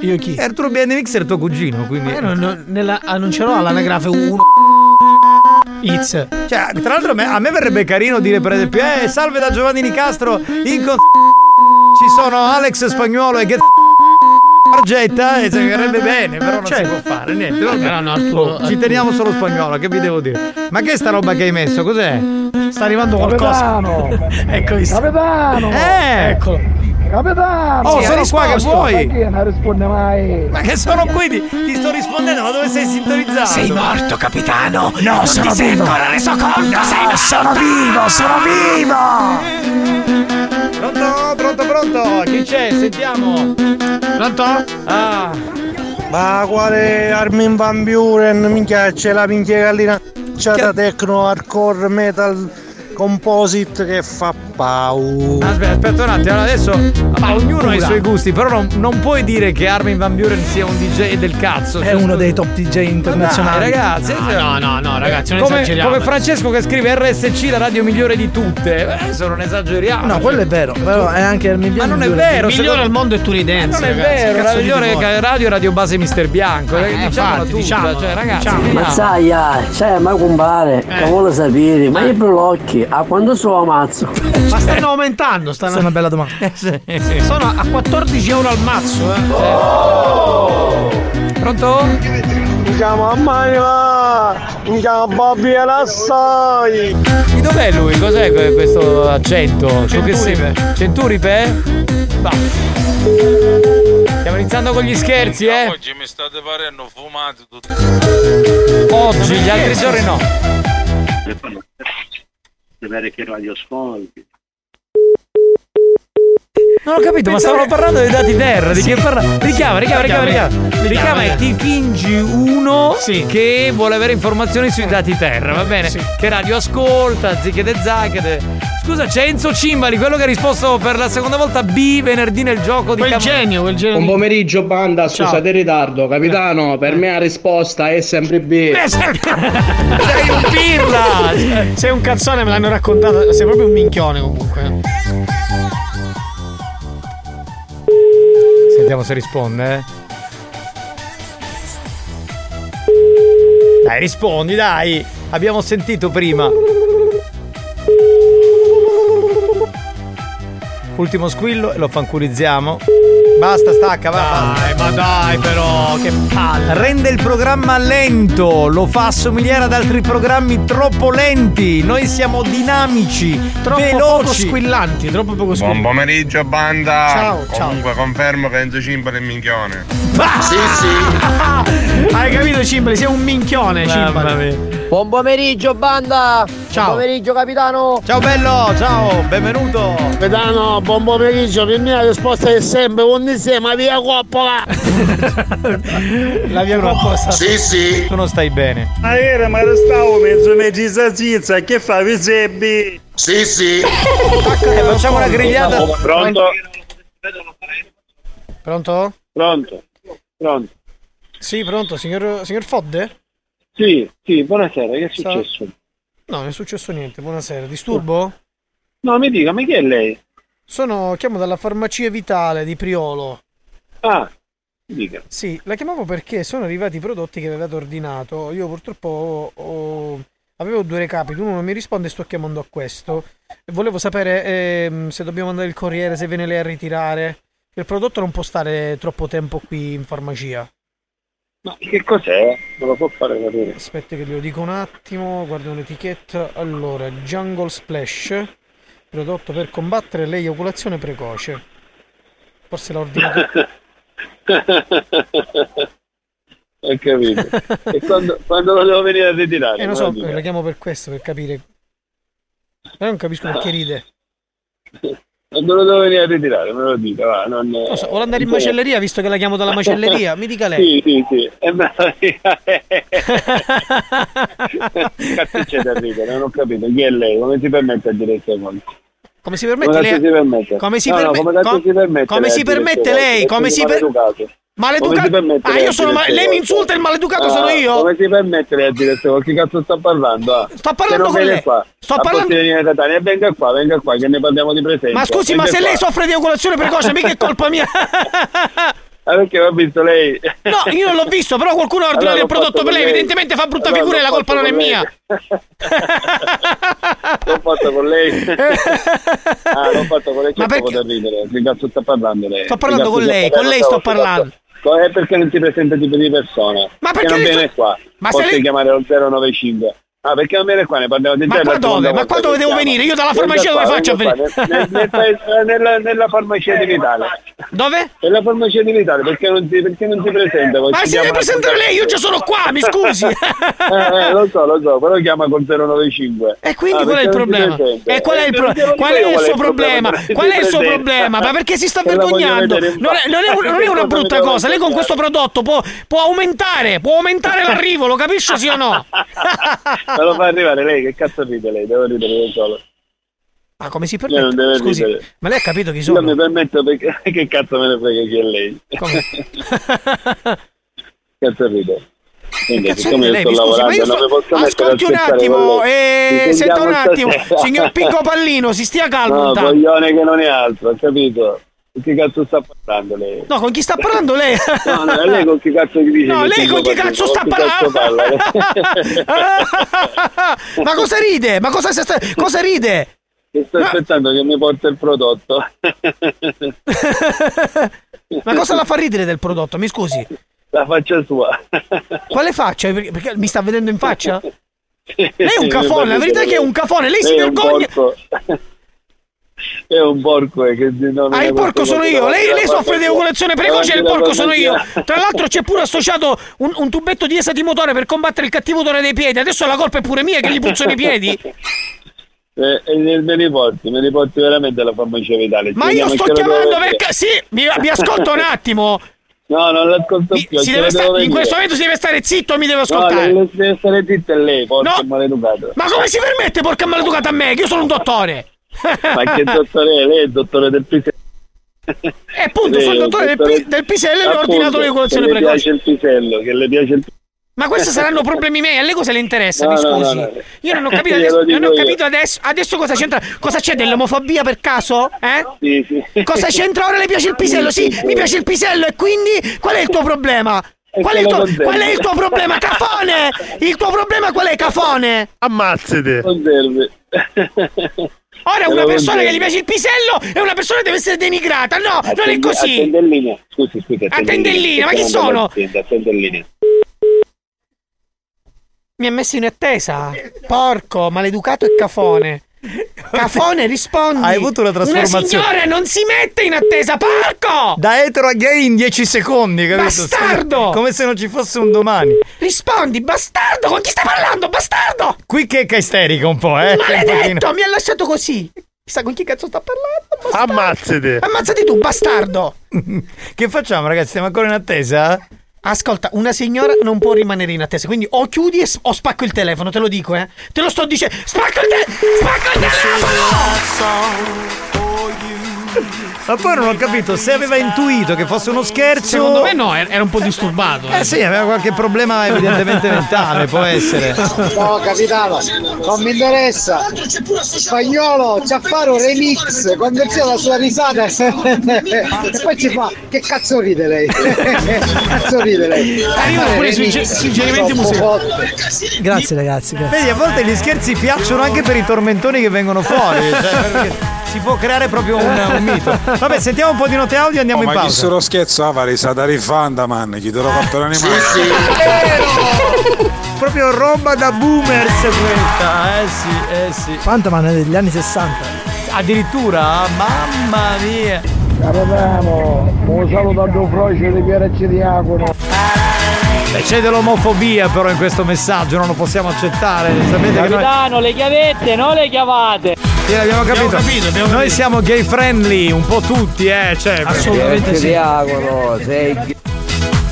Io chi? Arturo Behind the Mixer è tuo cugino, quindi. Ma io non, non- nella- non ce l'ho all'anagrafe 1. Iz. Cioè, tra l'altro a me, a me verrebbe carino dire per esempio, eh, salve da Giovanni Nicastro, in con ci sono Alex Spagnuolo e Get Argetta e ci verrebbe bene, però non si può fare, niente. vabbè. Però no, Arturo- Oh, ci teniamo solo spagnolo, che vi devo dire? Ma che è sta roba che hai messo? Cos'è? Sta arrivando qualcosa. ecco visto. Capitano! Eh! Eccolo! Capitano! Oh, sono qua che vuoi? Perché non risponde mai? Ma che sono qui? Ti, ti sto rispondendo, ma dove sei sintonizzato? Sei morto, capitano! No, non sono ti sei vivo. ancora reso conto, No, sei morto! sono vivo, sono vivo! Pronto, pronto, pronto? Chi c'è? Sentiamo. Pronto? Ah. Ma quale Armin Van Buren, minchia c'è la minchia gallina c'è techno hardcore metal composite che fa paura. Aspetta, aspetta un attimo, allora adesso ognuno ha i suoi gusti, però non, non puoi dire che Armin Van Buren sia un DJ del cazzo. È uno dei top DJ internazionali. Dai, ragazzi, No, cioè- no, no, no, ragazzi, non come, esageriamo. come Francesco che scrive RSC, la radio migliore di tutte. Eh, Adesso non esageriamo. No, quello è vero, però è anche il Ma non è vero, Il migliore al mondo è Turi Dance. Non è ragazzi, vero, la migliore radio è Radio Base Mister Bianco. Eh, eh, diciamola infatti, tutta, diciamolo, cioè, ragazzi, diciamolo. vediamo. Mazzaia, cioè, ma compare, che vuole sapere, ma i blocchi, a quando sono ammazzo? Ma stanno aumentando, stanno. È una bella domanda. Sono a 14 euro al mazzo, eh. Pronto? Mi chiamo Ammaia, mi chiamo Bobby e l'assai. Di dov'è lui? Cos'è que- questo accento? Sei? Centuripe? Va. Stiamo iniziando con gli scherzi, eh? Oggi mi state parendo fumati tutti. Oggi, gli altri giorni no. Vedere che radio ascolti. Non ho capito, ma stavano parlando dei dati terra. Di che parla? Richiama, richiama, richiama, richiama. Richiama e ti fingi uno che vuole avere informazioni sui dati terra, va bene? Che radio ascolta, zichede zacchede. Scusa, c'è Enzo Cimbali, quello che ha risposto per la seconda volta B venerdì nel gioco di Quel Cam- genio, quel genio. Buon pomeriggio banda, scusate il ritardo, capitano, per me la risposta è sempre B. Eh, Sei un pirla! Sei un cazzone, me l'hanno raccontato. Sei proprio un minchione comunque. Sentiamo se risponde, eh. Dai, rispondi, dai. Abbiamo sentito prima. Ultimo squillo e lo fanculizziamo. Basta, stacca, va. Dai, ma dai, però, che palle. Rende il programma lento, lo fa assomigliare ad altri programmi troppo lenti. Noi siamo dinamici, Troppo veloci. poco squillanti, troppo poco Buon squillanti. pomeriggio banda! Ciao, ciao. Comunque confermo che Enzo Cimbali è minchione. Sì, sì. Hai capito, Cimbali? Sei un minchione, Cimbali. Buon pomeriggio banda! Ciao. Buon pomeriggio capitano! Ciao bello, ciao, benvenuto. Capitano, buon pomeriggio, per me la risposta è sempre un insieme, via coppola. La via apposta. Sì, sì. Tu non stai bene. Ma era, ma stavo mezzo mezzo zizza, che fa, vi sebbi? Sì, sì. Eh, facciamo una grigliata. Pronto? Pronto? Pronto? Pronto? Sì, pronto, signor, signor Fodde? Sì, sì, buonasera, che è Ciao. No, non è successo niente, buonasera. Disturbo? No, mi dica, ma chi è lei? Sono, chiamo dalla farmacia Vitale di Priolo. Ah, dica. Sì, la chiamavo perché sono arrivati i prodotti che avevate ordinato. Io purtroppo ho- avevo due recapiti, uno non mi risponde e sto chiamando a questo. Volevo sapere ehm, se dobbiamo mandare il corriere, se viene lei a ritirare. Il prodotto non può stare troppo tempo qui in farmacia. Ma che cos'è? Me lo può fare capire? Aspetta che glielo dico un attimo, guardo l'etichetta. Allora, Jungle Splash, prodotto per combattere l'eiaculazione precoce. Forse l'ha ordinato. Ho capito. e quando, quando lo devo venire a ritirare? Eh, non Me so, lo la chiamo per questo, per capire. Ma non capisco perché ride. Quando lo devo venire a ritirare, me lo dica, va. Non, Non so, vuole andare in macelleria visto che la chiamo dalla macelleria? Mi dica Sì, lei. sì, sì. E me lo dica. Cazzo da ridere, non ho capito. Chi è lei? Come si permette a dire queste cose? Come si Come permette cazzo lei? si permette? Come si No, no, perme- come cazzo com- si permette come lei si permette lei? Come si per- maleducato. Ah, io sono ma- lei mi insulta e il maleducato Ah, sono io? Come si permette lei a dire queste cose? Che cazzo sta parlando? ah? Sto parlando con lei. Qua. Sto parlando- Catania, venga qua, venga qua, che ne parliamo di presenza. Ma scusi, ma Venga se qua. lei soffre di eiaculazione precoce, mica è colpa mia. Ah, perché ho visto lei? No, io non l'ho visto, però qualcuno ha ordinato Allora, il l'ho prodotto per lei. lei. Evidentemente fa brutta Allora, figura e la l'ho colpa non è mia. L'ho fatto con lei. ah, l'ho fatto con lei, Ma poco perché- da ridere. Che cazzo sta parlando lei? Sto parlando con lei, con lei sto parlando. È perché non si presenta tipo di persona. Ma perché non viene sta- qua. Ma Posso lei- chiamare al 095. Ah, perché non viene qua? Ne parliamo di Ma qua dove? Ma qua dove devo venire? Io dalla farmacia dove faccio a nel- nel paese- nella, nella farmacia di Vitale. Dove? Nella farmacia di Vitale, perché non si, perché non si presenta? Ma si deve presentare lei, io già sono qua, mi scusi. eh, eh, lo so, lo so, però chiama col 095. E quindi Ah, qual è il problema? E qual è il, Eh, pro- qual è il suo problema? Qual è il suo problema? Ma perché si sta vergognando? Non è, non è un- non è una brutta cosa. Lei con questo prodotto può, può aumentare, può aumentare l'arrivo, lo capisce sì o no? Me lo fa arrivare lei, che cazzo ride lei? Devo ridere io solo. Ma come si permette? Scusi, ridere. ma lei ha capito chi Io sono? mi permetto perché che cazzo me ne frega chi è lei? cazzo ride? Quindi, Cazzo siccome io lei? sto scusi, lavorando io non mi posso Ascolti un attimo, eh, senta un attimo, stasera. signor Picco Pallino, si stia calmo No, coglione che non è altro, capito? Con chi cazzo sta parlando lei? No, con chi sta parlando lei? No, no, lei con chi cazzo dice? No, lei con chi cazzo sta parlando? parla? Ma cosa ride? Ma cosa, sta- cosa ride? Che sto aspettando che mi porta il prodotto. Ma cosa la fa ridere del prodotto? Mi scusi. La faccia sua. Quale faccia? Perché, perché mi sta vedendo in faccia? Lei è un cafone, la verità è che è un cafone, lei si è un vergogna. È un porco eh, che non Ah, il porco sono io. Lei, lei soffre di eiaculazione precoce e il porco sono io. Tra l'altro c'è pure associato un, un tubetto di esatimotore per combattere il cattivo odore dei piedi. Adesso la colpa è pure mia che gli puzzano i piedi. Eh, e me li porti, me li porti veramente alla farmacia vitale. Ma io sto chiamando perché... Sì, mi, mi ascolta un attimo. No, non l'ascolto più. Sta- in questo momento si deve stare zitto mi deve No, ascoltare. deve, deve stare zitto e lei, porca No. maleducato. Ma come si permette, porca maleducata a me? Che io sono un dottore. Ma che dottore è? Lei è il dottore del pisello. E appunto, sono il dottore del, pi- del pisello e le ho ordinato l'eiaculazione che le precoce. piace il pisello, che le piace il Ma questi saranno problemi miei, a lei cosa le interessa? No, mi scusi. no, no. Io non ho capito, adesso, non ho capito adesso, adesso cosa c'entra. Cosa c'è dell'omofobia per caso? Eh? Sì, sì. Cosa c'entra ora le piace il pisello? Sì, mi piace il pisello e quindi qual è il tuo problema? Qual è, il tuo, qual è il tuo problema? Cafone! Il tuo problema qual è, cafone? Ammazzate. Conserve. Ora una persona che gli piace il pisello è una persona che deve essere denigrata. No, non è così. Attende in linea. Scusi, scusi. Attende in linea, ma chi sono? andando Attende in linea. Mi ha messo in attesa. Porco, maleducato e cafone. Cafone, rispondi. Hai avuto una trasformazione. Una signora non si mette in attesa, porco! Da etero a gay in 10 secondi, capito? Bastardo! Come se non ci fosse un domani. Rispondi, bastardo! Con chi stai parlando, bastardo? Qui checca isterica un po', eh? Maledetto, mi ha lasciato così. Chissà con chi cazzo sta parlando. Ammazzate. Ammazzati tu, bastardo! Che facciamo, ragazzi? Stiamo ancora in attesa? Ascolta, una signora non può rimanere in attesa, quindi o chiudi e o spacco il telefono, te lo dico, eh. Te lo sto dicendo. Spacco il telefono! Spacco il telefono! Ma poi non ho capito se aveva intuito che fosse uno scherzo. Secondo me no, era un po' disturbato. Eh sì, aveva qualche problema evidentemente mentale, può essere. No, capitano, non mi interessa. Spagnolo, c'ha fare un remix quando c'è la sua risata. e poi ci fa, che cazzo ride lei? cazzo ride lei? Arrivano pure i sugge- suggerimenti musicali. Grazie ragazzi, grazie. Vedi, a volte gli scherzi piacciono anche per i tormentoni che vengono fuori. Cioè, perché si può creare proprio un, un mito. Vabbè, sentiamo un po' di note audio e andiamo Oh, in ma chi pausa. se lo scherzo ah, risata rifanda man chi te lo fatto l'animale Proprio roba da boomers questa, eh sì, eh sì. Fantaman è degli anni 60. Addirittura, mamma mia. Capitano, un saluto a due croce di Piera Ciriacono. Beh, c'è dell'omofobia però in questo messaggio, non lo possiamo accettare. Sapete che noi... Capitano, le chiavette, non le chiavate. Sì, l'abbiamo capito. Abbiamo capito, abbiamo Noi capito. siamo gay friendly, un po' tutti, eh. Cioè, Assolutamente sì. Diacono, sei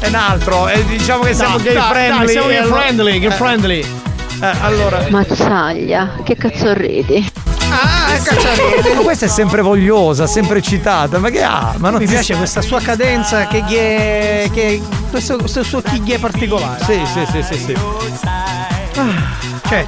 È un altro, eh, diciamo che siamo No, gay dai, friendly. dai, siamo gay allora- friendly, gay Eh, friendly. eh, allora. Mazzaglia, che cazzo ridi? Ah, Ma questa è sempre vogliosa, sempre citata. Ma che ha? Ma non Mi si- piace questa sua cadenza che ghe, che questo, questo suo chighe particolare. Sì, sì, sì, sì, sì. Cioè,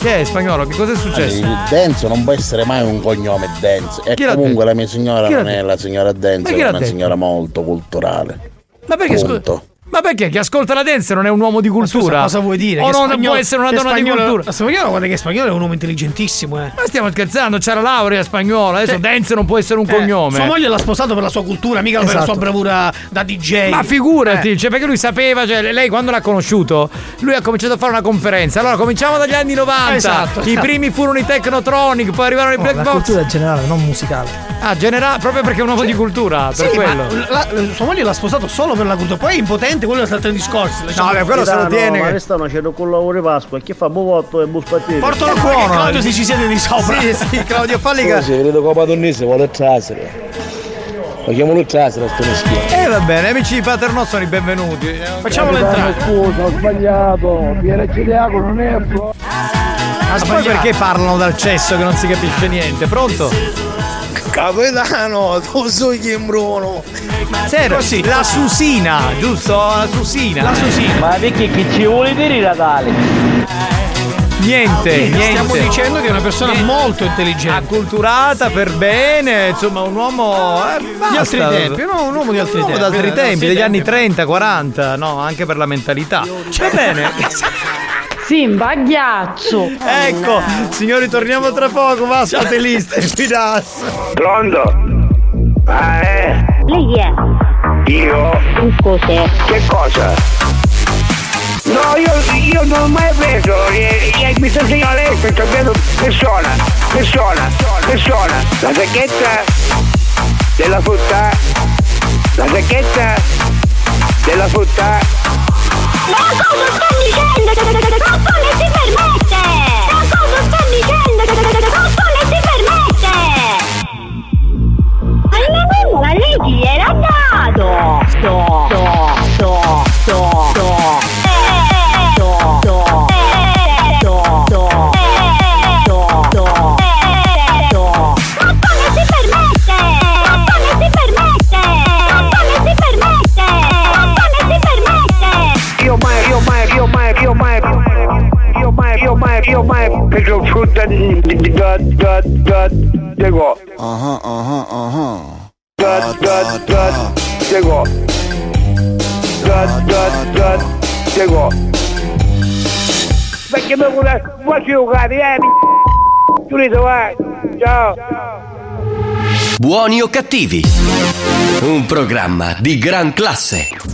Che è spagnolo? Che cosa è successo? Denzo non può essere mai un cognome Denzo. E Chi comunque la mia signora non è la signora Denzo, è una detto? signora molto culturale. Ma perché scusa? Ma perché chi ascolta la dance non è un uomo di cultura? scusa, cosa vuoi dire? O Che non spagnolo- può essere una donna di spagnolo- cultura? Spagnolo, guarda che spagnolo è un uomo intelligentissimo, eh. Ma stiamo scherzando, c'è la laurea spagnola, adesso dance non può essere un cognome. Eh, Sua moglie l'ha sposato per la sua cultura, mica per la Esatto. sua bravura da DJ. Ma figurati, Eh. cioè perché lui sapeva, cioè lei quando l'ha conosciuto, lui ha cominciato a fare una conferenza. Allora cominciamo dagli anni 90. Esatto, I esatto. primi furono i Technotronic, poi arrivarono i No, Black la Box. cultura in generale, non musicale. Ah, generale, proprio perché è un uomo di cultura, per Sì, quello. ma la- sua moglie l'ha sposato solo per la cultura. Poi è impotente, quello è altri discorsi. No, beh, quello se lo tiene. Ma stanno facendo con lavoro di Pasqua? Chi fa buvotto e buspattini? Portalo qua che Claudio si ci siede di sopra. Sì, sì, Claudio Fallica. Sì, vedo che Padonnese vuole trasere. Lo chiamo lui trasere a sto meschino. E va bene, amici di Paternò sono i benvenuti. Eh, Facciamolo entrare. scusa, ho sbagliato. Piera Ciriacono non è Ma poi perché parlano dal cesso che non si capisce niente? Pronto? Capitano, tu sei chi Bruno? Zero, la Susina, giusto? La Susina. La Susina. Ma perché che ci vuole dire Natale? Niente, niente. Stiamo dicendo che è una persona molto intelligente. Acculturata per bene, insomma, un uomo eh, Di altri tempi, no, un uomo di altri Un uomo tempi. tempi, degli anni tempi. 30, 40, no, anche per la mentalità. Va bene. Simba, ghiaccio. Ecco, signori, torniamo tra poco, va, satelliste, fidasse. Pronto? Ah, eh? Lei è? Io? Un cos'è? Che cosa? No, io, io non ho mai preso, eh, eh, mi sta insegnando lei, sto capendo persona, persona, persona, la sacchetta della frutta, la sacchetta della frutta, sto, sto, sto. Sto, preso frutta di, di, di, da, da, da, dico, ah ah ah da, da, da, dico, da, da, da, dico. Perché mi vuole, vuoi giocare, eh? mi- Giulito, vai, ciao. Buoni o cattivi? Un programma di gran classe.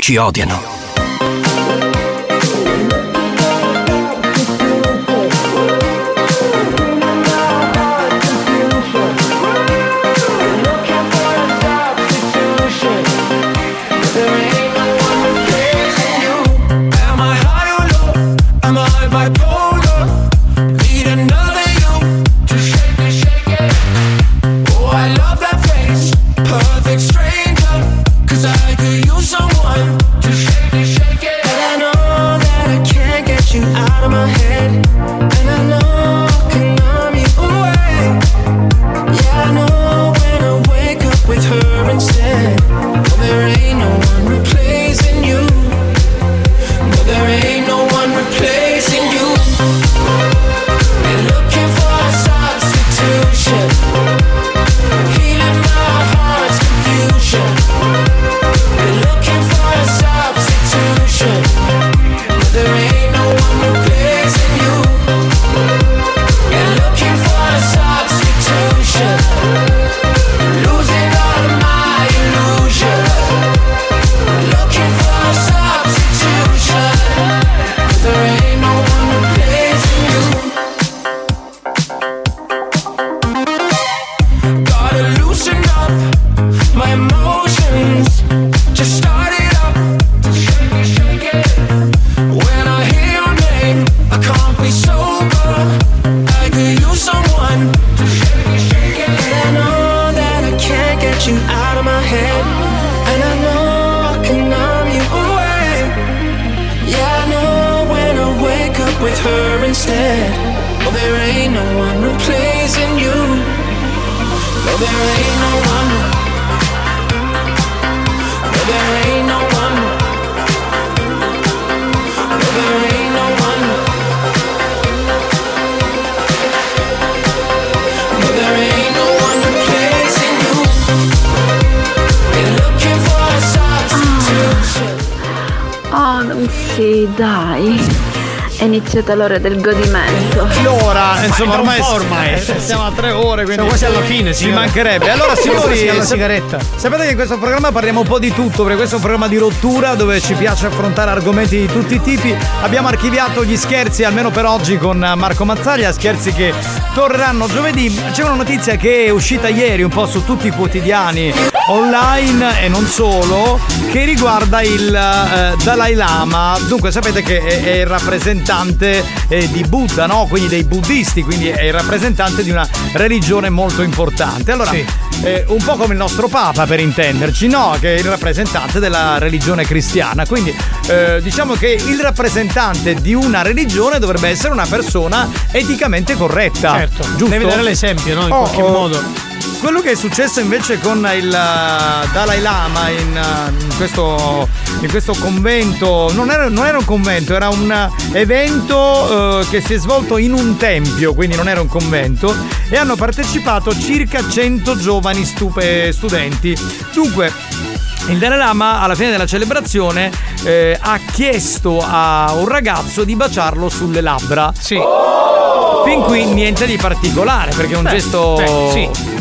ci odiano. L'ora del godimento. L'ora, insomma, ormai, ormai. eh, siamo a tre ore, quindi Siamo quasi alla fine, ci mancherebbe. Allora, signori, sap- sigaretta. Sapete che in questo programma parliamo un po' di tutto, perché questo è un programma di rottura dove ci piace affrontare argomenti di tutti i tipi. Abbiamo archiviato gli scherzi, almeno per oggi, con Marco Mazzaglia, scherzi che torneranno giovedì. C'è una notizia che è uscita ieri un po' su tutti i quotidiani online e non solo, che riguarda il eh, Dalai Lama. Dunque, sapete che è, è il rappresentante eh, di Buddha, no? Quindi dei buddisti, quindi è il rappresentante di una religione molto importante. Allora, eh, un po' come il nostro Papa, per intenderci, no? Che è il rappresentante della religione cristiana. Quindi, eh, diciamo che il rappresentante di una religione dovrebbe essere una persona eticamente corretta. Certo, giusto? deve dare l'esempio, no? In Oh, qualche oh. modo. Quello che è successo invece con il uh, Dalai Lama in, uh, in questo, in questo convento, non era, non era un convento, era un uh, evento uh, che si è svolto in un tempio, quindi non era un convento, e hanno partecipato circa 100 giovani stupe- studenti. Dunque, il Dalai Lama alla fine della celebrazione eh, ha chiesto a un ragazzo di baciarlo sulle labbra. Sì. Fin qui niente di particolare, perché è un Beh, gesto beh, sì.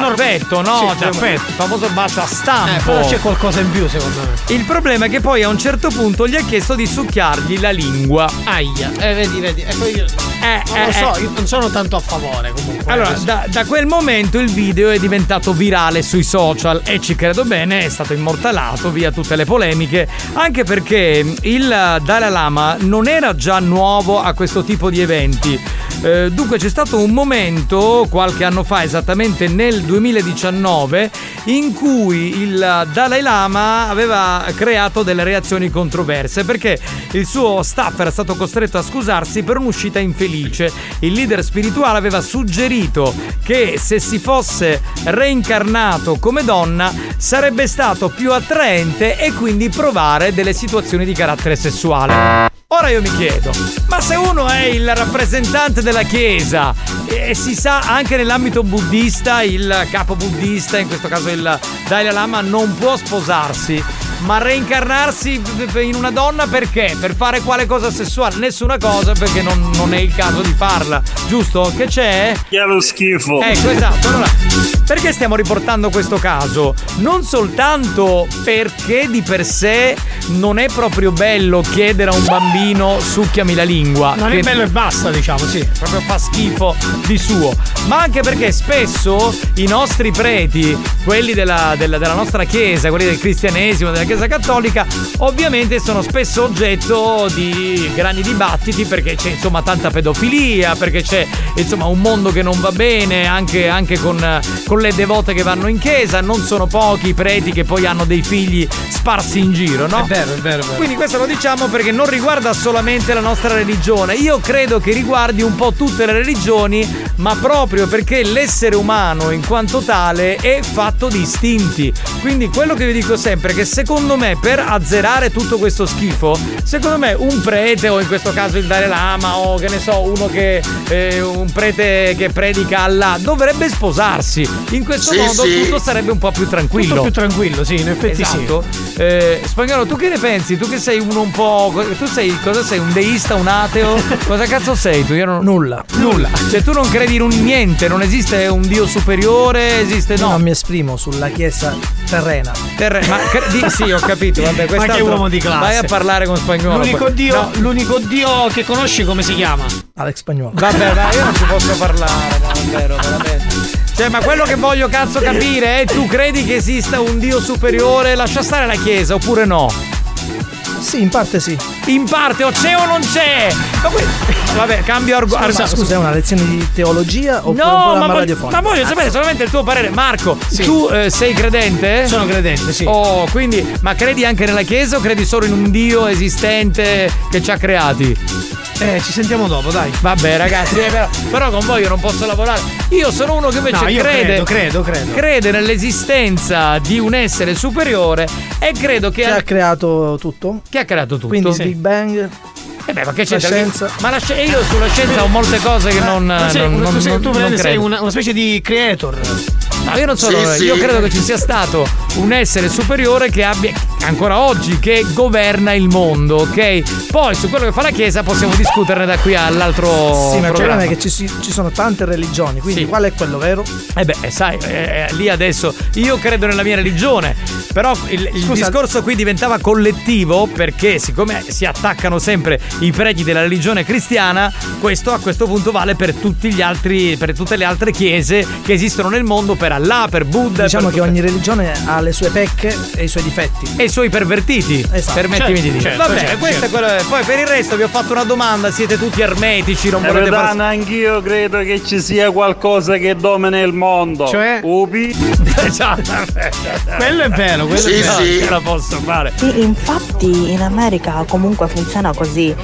D'affetto, no? Sì, Cioè. Il famoso bacio a stampo. Eh, però c'è qualcosa in più, secondo me. Il problema è che poi a un certo punto gli ha chiesto di succhiargli la lingua. Aia. Eh, vedi, vedi. Ecco io. Eh, non lo eh, so, eh. io non sono tanto a favore comunque. Allora, Adesso. da, da quel momento il video è diventato virale sui social e ci credo bene, è stato immortalato via tutte le polemiche, anche perché il Dalai Lama non era già nuovo a questo tipo di eventi. Eh, dunque c'è stato un momento, qualche anno fa, esattamente nel 2019, in cui il Dalai Lama aveva creato delle reazioni controverse perché il suo staff era stato costretto a scusarsi per un'uscita infelice. Il leader spirituale aveva suggerito che se si fosse reincarnato come donna sarebbe stato più attraente e quindi provare delle situazioni di carattere sessuale. Ora io mi chiedo, ma se uno è il rappresentante della Chiesa e si sa anche nell'ambito buddista, il capo buddista, in questo caso il Dalai Lama, non può sposarsi, ma reincarnarsi in una donna perché? Per fare quale cosa sessuale? Nessuna cosa perché non, non è il caso di farla, giusto? Che c'è? Lo schifo. Ecco, esatto. Allora, perché stiamo riportando questo caso? Non soltanto perché di per sé non è proprio bello chiedere a un bambino succhiami la lingua. Non è bello e basta, diciamo, sì. Proprio fa schifo di suo. Ma anche perché spesso i nostri preti, quelli della, della- della nostra chiesa, quelli del cristianesimo, della chiesa cattolica, ovviamente sono spesso oggetto di grandi dibattiti perché c'è insomma tanta pedofilia, perché c'è insomma un mondo che non va bene, anche, anche con, con le devote che vanno in chiesa. Non sono pochi i preti che poi hanno dei figli sparsi in giro, no? È vero, è vero, è vero. Quindi questo lo diciamo perché non riguarda solamente la nostra religione. Io credo che riguardi un po' tutte le religioni, ma proprio perché l'essere umano in quanto tale è fatto di istinti. Quindi quello che vi dico sempre è che secondo me per azzerare tutto questo schifo, secondo me un prete o in questo caso il Dalai Lama o che ne so, uno che eh, un prete che predica Allah dovrebbe sposarsi. In questo Sì, modo sì. tutto sarebbe un po' più tranquillo. Tutto più tranquillo, sì, in effetti esatto. Eh, Spagnolo, tu che ne pensi? Tu che sei uno un po'. Tu sei cosa sei? Un deista, un ateo? Cosa cazzo sei tu? Io non... Nulla. Nulla. Cioè tu non credi in un niente, non esiste un dio superiore, esiste Io no. non mi esprimo sulla chiesa terrena. Terre- ma cre- di- sì, ho capito, vabbè, Ma che uomo di classe. Vai a parlare con spagnolo. L'unico poi. dio, No, l'unico dio che conosci come si chiama? Alex Spagnolo. Vabbè, ma io non ci posso parlare, no, davvero, veramente. Cioè, ma quello che voglio cazzo capire è tu credi che esista un dio superiore? Lascia stare la chiesa oppure no? Sì, in parte sì. In parte o c'è o non c'è? Ma que- Vabbè, cambio argomento. Ma scusa, è una lezione di teologia un No, ma, voglio- ma voglio sapere solamente il tuo parere. Marco, tu eh, sei credente? Sono credente, sì. Oh, quindi, ma credi anche nella Chiesa o credi solo in un Dio esistente che ci ha creati? Eh, ci sentiamo dopo, dai. Vabbè, ragazzi, eh, però, però con voi io non posso lavorare. Io sono uno che invece No, crede, credo, credo, credo. crede nell'esistenza di un essere superiore e credo che. Che ha creato tutto? Che ha creato tutto. Quindi Sì. Big Bang. Eh beh, ma che La c'è scienza. Ma la sci- io sulla scienza ho molte cose che non. Tu sei, non, tu non- sei, tu non sei una, una specie di creator. No, io non sono. Sì, sì. Io credo che ci sia stato un essere superiore che abbia. ancora oggi che governa il mondo, ok? Poi su quello che fa la Chiesa possiamo discuterne da qui all'altro. Sì, ma il problema programma. è che ci, ci sono tante religioni, quindi Sì. qual è quello vero? Eh beh, sai, eh, eh, lì adesso io credo nella mia religione, però il, il discorso qui diventava collettivo perché siccome si attaccano sempre i preti della religione cristiana, questo a questo punto vale per tutti gli altri, per tutte le altre chiese che esistono nel mondo, per Allah, per Buddha. Diciamo per che ogni religione ha le sue pecche e i suoi difetti. e i suoi pervertiti. Esatto. Permettimi Certo, di dire. certo, Vabbè, certo, questo certo. è quello. Poi per il resto vi ho fatto una domanda: siete tutti ermetici? Non volete Capitano, fare. anch'io credo che ci sia qualcosa che domina il mondo. Cioè? Upi. Quello è vero, quello Sì, è vero. sì. Ce la posso fare. Sì, infatti in America comunque funziona così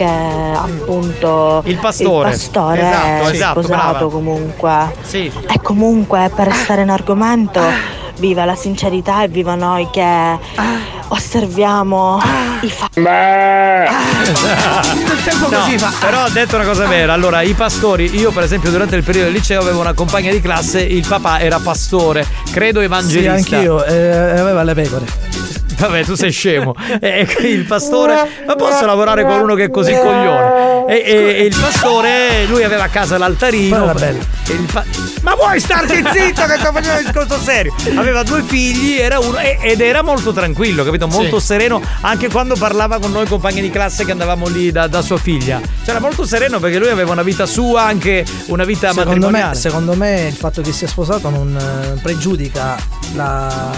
che appunto Il pastore. il pastore Esatto, è esatto, sposato brava. comunque Sì. e comunque per restare in argomento viva la sincerità e viva noi che osserviamo i fatti No, Però ha detto una cosa vera. Allora, i pastori, io per esempio durante il periodo del liceo avevo una compagna di classe, il papà era pastore, credo Sì, evangelista. anch'io, eh, aveva le pecore. Vabbè, tu sei scemo. E il pastore. Ma posso lavorare con uno che è così coglione? E, e- e il pastore, lui aveva a casa l'altarino. Pa- Ma vuoi starti zitto che sto facendo un discorso serio? Aveva due figli, era uno, e- ed era molto tranquillo, capito? Molto Sì. sereno, anche quando parlava con noi compagni di classe che andavamo lì da, da sua figlia. C'era molto sereno perché lui aveva una vita sua, anche una vita Secondo me, matrimoniale. secondo me il fatto che sia sposato non eh, pregiudica la,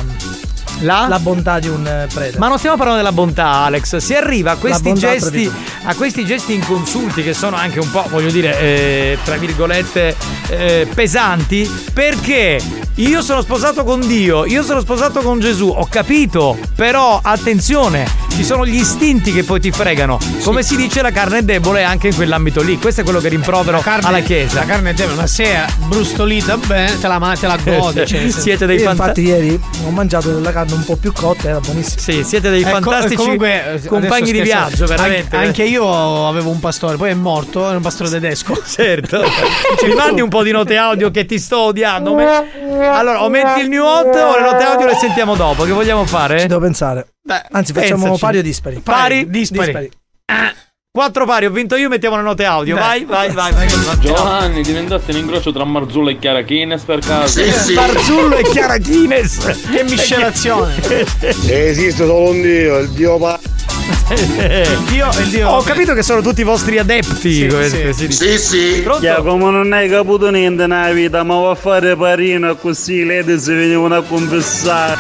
La? la bontà di un eh, prete. Ma non stiamo parlando della bontà, Alex. Si arriva a questi gesti, a questi gesti inconsulti che sono anche un po', voglio dire, eh, tra virgolette, eh, pesanti. Perché io sono sposato con Dio, io sono sposato con Gesù, ho capito. Però attenzione, ci sono gli istinti che poi ti fregano. Come si dice, la carne è debole anche in quell'ambito lì. Questo è quello che rimprovero alla Chiesa. La carne è debole, ma se è brustolita bene, te la, ma- te la godi. Cioè, Siete dei fantastici. infatti ieri ho mangiato della carne un po' più cotta, era buonissima. Sì, siete dei Ecco, fantastici comunque, compagni di viaggio, veramente. Anche, anche io avevo un pastore, poi è morto, era un pastore tedesco. Certo. Mi mandi un po' di note audio che ti sto odiando. Me- Allora, o metti il new hot o le note audio le sentiamo dopo. Che vogliamo fare? Ci devo pensare. Anzi, facciamo Pensaci. pari o dispari? Pari, dispari. Quattro pari, ho vinto io, mettiamo le note audio. Vai, vai, vai. vai. Giovanni, diventaste un incrocio tra Marzullo e Chiara Kines per caso? Marzullo e Chiara Guinness. Che miscelazione. Esiste solo un dio, il dio pa- il dio. Ho capito che sono tutti i vostri adepti. Sì, come- sì. si dice. Sì, Pronto? Ya, come non hai capito niente nella vita, ma va a fare parino e così le si venivano a confessare.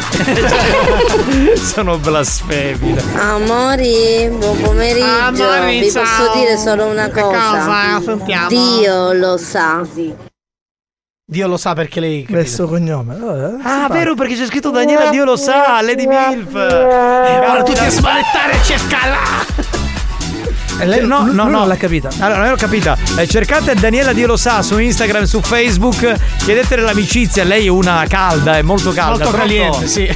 sono blasfemi. Amori, buon pomeriggio. Amori, Vi ciao. posso dire solo una cosa. cosa? Dio lo sa. Dio lo sa perché lei. Questo cognome. eh, Ah, vero, perché c'è scritto Daniela, Dio lo sa, Lady Milf. Ora tutti a smanettare e cercarla. E lei no, lui no, non no. l'ha capita. Allora, non l'ho capita. Eh, cercate Daniela Dio lo sa su Instagram, su Facebook. Chiedetele l'amicizia. Lei è una calda, è molto calda. Molto caliente, sì.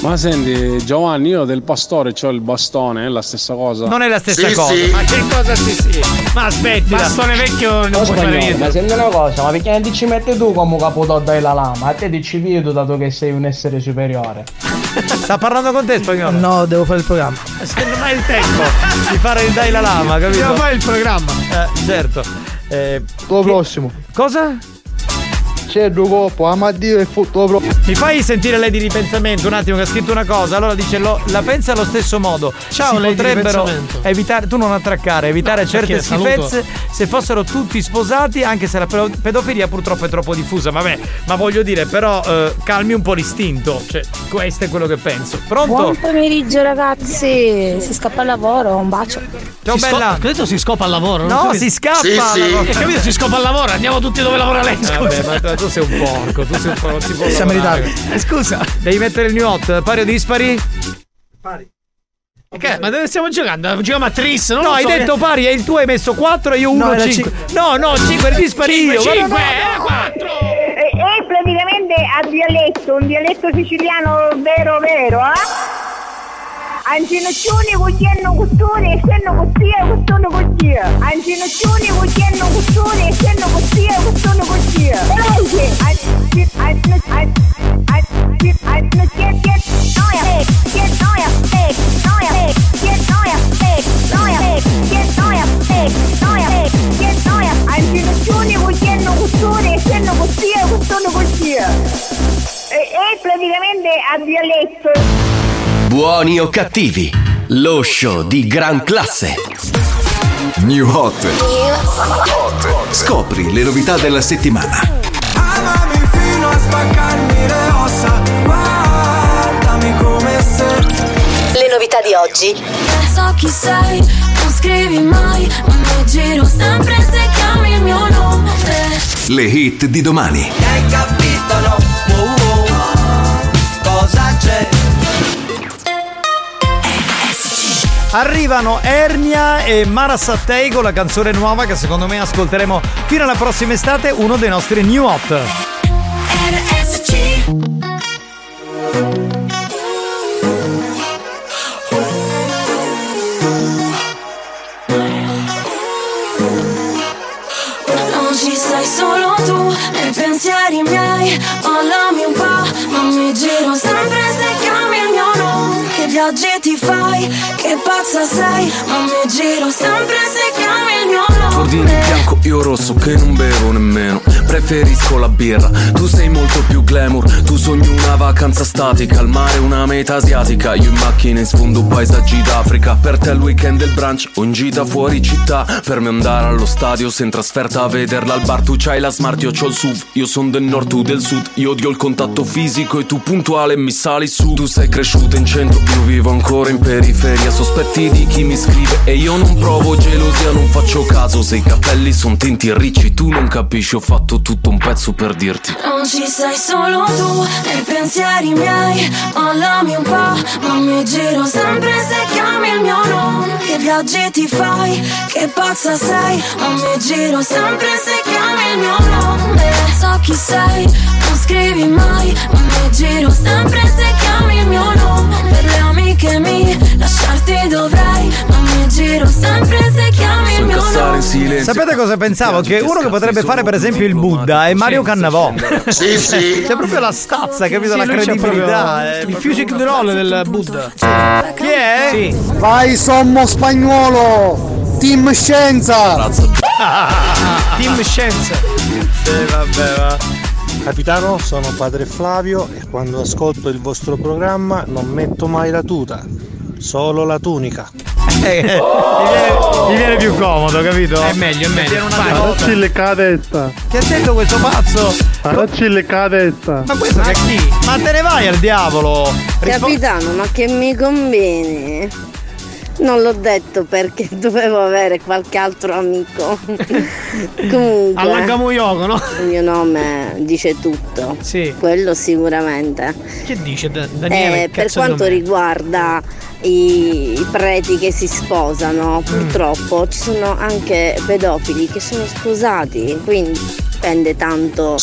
Ma senti, Giovanni, io del pastore ho il bastone, è la stessa cosa. Non è la stessa Sì, cosa. sì. Ma che cosa si sì? Ma aspetti. Bastone vecchio non puoi fare spagnolo, niente. ma senti una cosa, ma perché non ti ci metti tu come capo della lama? A te ti ci vedo dato che sei un essere superiore. Sta parlando con te, spagnolo? No, devo fare il programma. Secondo me è il tempo di fare il dai la lama, capito? Dobbiamo fare il programma. Eh, certo. Eh, Lo prossimo. cosa? C'è due coppo, Amadio e futto pro. Mi fai sentire lei di ripensamento un attimo che ha scritto una cosa. Allora dice lo- la pensa allo stesso modo. Ciao, si lei potrebbero evitare tu non attraccare, evitare No, certe schifezze se fossero tutti sposati, anche se la pedo- pedofilia purtroppo è troppo diffusa. Vabbè, ma voglio dire, però eh, calmi un po' l'istinto. Cioè, questo è quello che penso. Pronto? Buon pomeriggio ragazzi, si scappa al lavoro, un bacio. Ciao Si bella. Ho detto si scopa al lavoro. No, si scappa. Sì, sì. Hai capito? Si scopa al lavoro. Andiamo tutti dove lavora lei. Eh, Scusa. Vabbè, ma tu- tu sei un porco, tu sei un porco, non si può Siamo in ritardo. Eh, Scusa. Devi mettere il new hot, pari o dispari? Pari. Che- ma dove stiamo giocando? Giochiamo a Tris, non no, lo hai so, detto che- pari e il tuo hai messo 4 e io No, 1 era 5. No, no, 5 dispari io. Cinque, guarda, cinque, no, no. È, è praticamente a dialetto, un dialetto siciliano vero vero, eh? Ancinoccioni cucchiano costone e senno costia e costone costia. Ancinoccioni cucchiano costone e senno costia e costone costia. Veloce! Anci- anci- anci- anci- anci- che- che- noia, eh, che noia, eh, noia, eh, che noia, eh, noia, eh, che noia, eh, noia, eh, che noia. Ancinoccioni cucchiano costone e senno costia e costone costia. È, è praticamente a dialetto. Buoni o cattivi, lo show di gran classe. New Hot. Scopri le novità della settimana. Amami fino a spaccarmi le ossa Guardami come se Le novità di oggi. Non so chi sei, non scrivi mai, ma mi giro sempre se chiami il mio nome. Le hit di domani. Hai capito no? Cosa c'è? Arrivano Ernia e Mara Sattei con la canzone nuova che secondo me ascolteremo fino alla prossima estate, uno dei nostri new hot. Non pensieri miei Mollami un po', ma mi giro sempre se chiami il mio nome. Che viaggi ti fai, che pazza sei Ma mi giro sempre se chiami il mio Fordini nome. bianco, io rosso che non bevo nemmeno Preferisco la birra, tu sei molto più glamour Tu sogni una vacanza statica, al mare una meta asiatica Io in macchina in sfondo paesaggi d'Africa. Per te il weekend del brunch o in gita fuori città. Per me andare allo stadio se in trasferta a vederla al bar. Tu c'hai la smart, io c'ho il SUV. Io son del nord, tu del sud. Io odio il contatto fisico e tu puntuale mi sali su. Tu sei cresciuta in centro, io vivo ancora in periferia. Sospetti di chi mi scrive e io non provo gelosia Non faccio caso. Se i capelli son tinti ricci Tu non capisci, ho fatto tutto un pezzo per dirti. Non ci sei solo tu nei pensieri miei. Mollami un po', ma mi giro sempre se chiami il mio nome. Che viaggi ti fai, che pazza sei. Ma mi giro sempre se chiami il mio nome. So chi sei, non scrivi mai. Ma mi giro sempre se chiami il mio nome. Per le amiche mie, lasciarti dovrei Ma mi giro sempre se chiami il mio nome Sapete cosa pensavo? Che uno che potrebbe fare per esempio il Buddha è Mario Cannavò. Sì, sì. C'è proprio la stazza, capito? Sì, la credibilità. eh, il music roll del Buddha. Chi è? Sì. Vai sommo spagnolo! Team Scienza! Team Scienza. Sì, vabbè, va. Capitano, sono padre Flavio e quando ascolto il vostro programma non metto mai la tuta, solo la tunica. Eh, mi, viene, mi viene più comodo, capito? È meglio, è meglio. Viene una Vai. devota. Aracci lecca la testa. Che ha detto questo pazzo? Aracci lecca la testa. Ma questo che chi? Ma te ne vai al diavolo! Rispo- Capitano, ma che mi conviene? Non l'ho detto perché dovevo avere qualche altro amico. Comunque. Alla Gamuyogo, no? Il mio nome dice tutto. Sì. Quello sicuramente. Che dice Da- Daniele? Eh, per quanto riguarda i, i preti che si Mm. sposano, purtroppo ci sono anche pedofili che sono sposati, quindi dipende tanto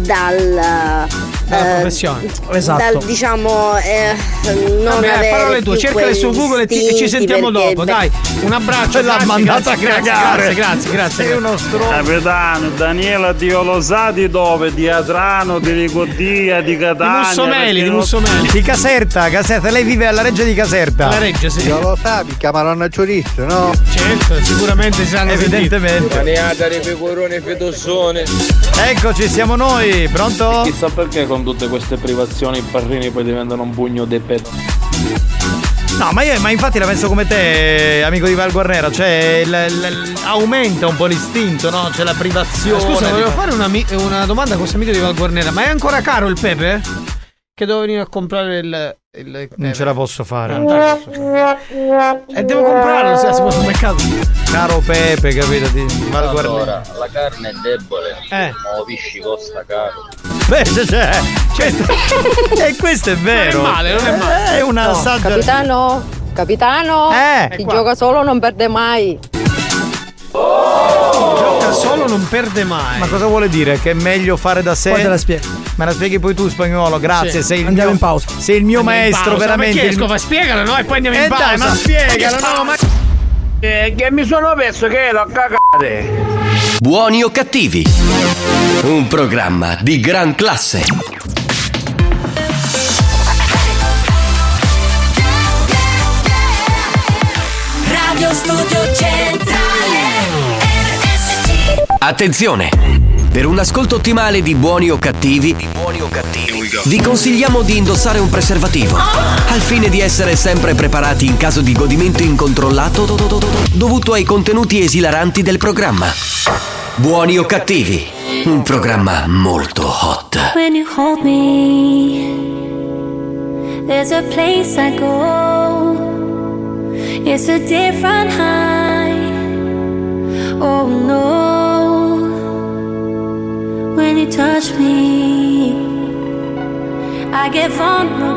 dal Dalla eh, professione. dal diciamo eh, non Vabbè, avere parole tue, cercale su Google e, ti- e ci sentiamo perché, dopo. beh, Dai, un abbraccio. L'ha mandata grazie, a grazie, cagare. Grazie, grazie, grazie. Sei uno stronzo. Capitano, Daniela Dio lo sa di dove? Di Adrano, di Ligodia, di Catania. Mussomeli, perché di Mussomeli. Di Caserta, Caserta, lei vive alla reggia di Caserta. La reggia, sì. Io lo sa, mi chiamano naturista, no? Certo, sicuramente si hanno Evidentemente. Maniata di pecorone fedossone. Eccoci, siamo noi, pronto? Chissà perché con tutte queste privazioni i parrini poi diventano un pugno di pedo. No, ma io ma infatti la penso come te, amico di Val Guarnera, cioè il- il- aumenta un po' l'istinto, no? C'è la privazione. Scusa, di- volevo fare una, una domanda a questo amico di Val Guarnera. Ma è ancora caro il pepe? Che devo venire a comprare il. il Non ce la posso fare. E devo comprarlo se si può sul mercato. Caro Pepe, capito? Di Val Guarnera. Allora, la carne è debole. Eh. Pisci costa caro. Beh, cioè, cioè, questo, e questo è vero. Non è male, non è male. È una No, saggia. Capitano, Capitano, Eh. chi gioca solo non perde mai. Gioca solo, non perde mai. Ma cosa vuole dire? Che è meglio fare da sé? Poi te la spiego. Me la spieghi poi tu, spagnolo, grazie. Sì. Sei Andiamo mio, in pausa. Sei il mio Andiamo maestro, veramente. Ma esco, fa spiegalo, no? E poi andiamo in Eh dai, pausa. ma spiegalo, no? Ma... Eh, che mi sono perso che l'ho cagate. Buoni o cattivi? Un programma di gran classe. Radio Studio Centrale RSC Attenzione! Per un ascolto ottimale di buoni o cattivi, vi consigliamo di indossare un preservativo, al fine di essere sempre preparati in caso di godimento incontrollato dovuto ai contenuti esilaranti del programma. Buoni o cattivi, un programma molto hot. When you hold me There's a place I go It's a different high I get vulnerable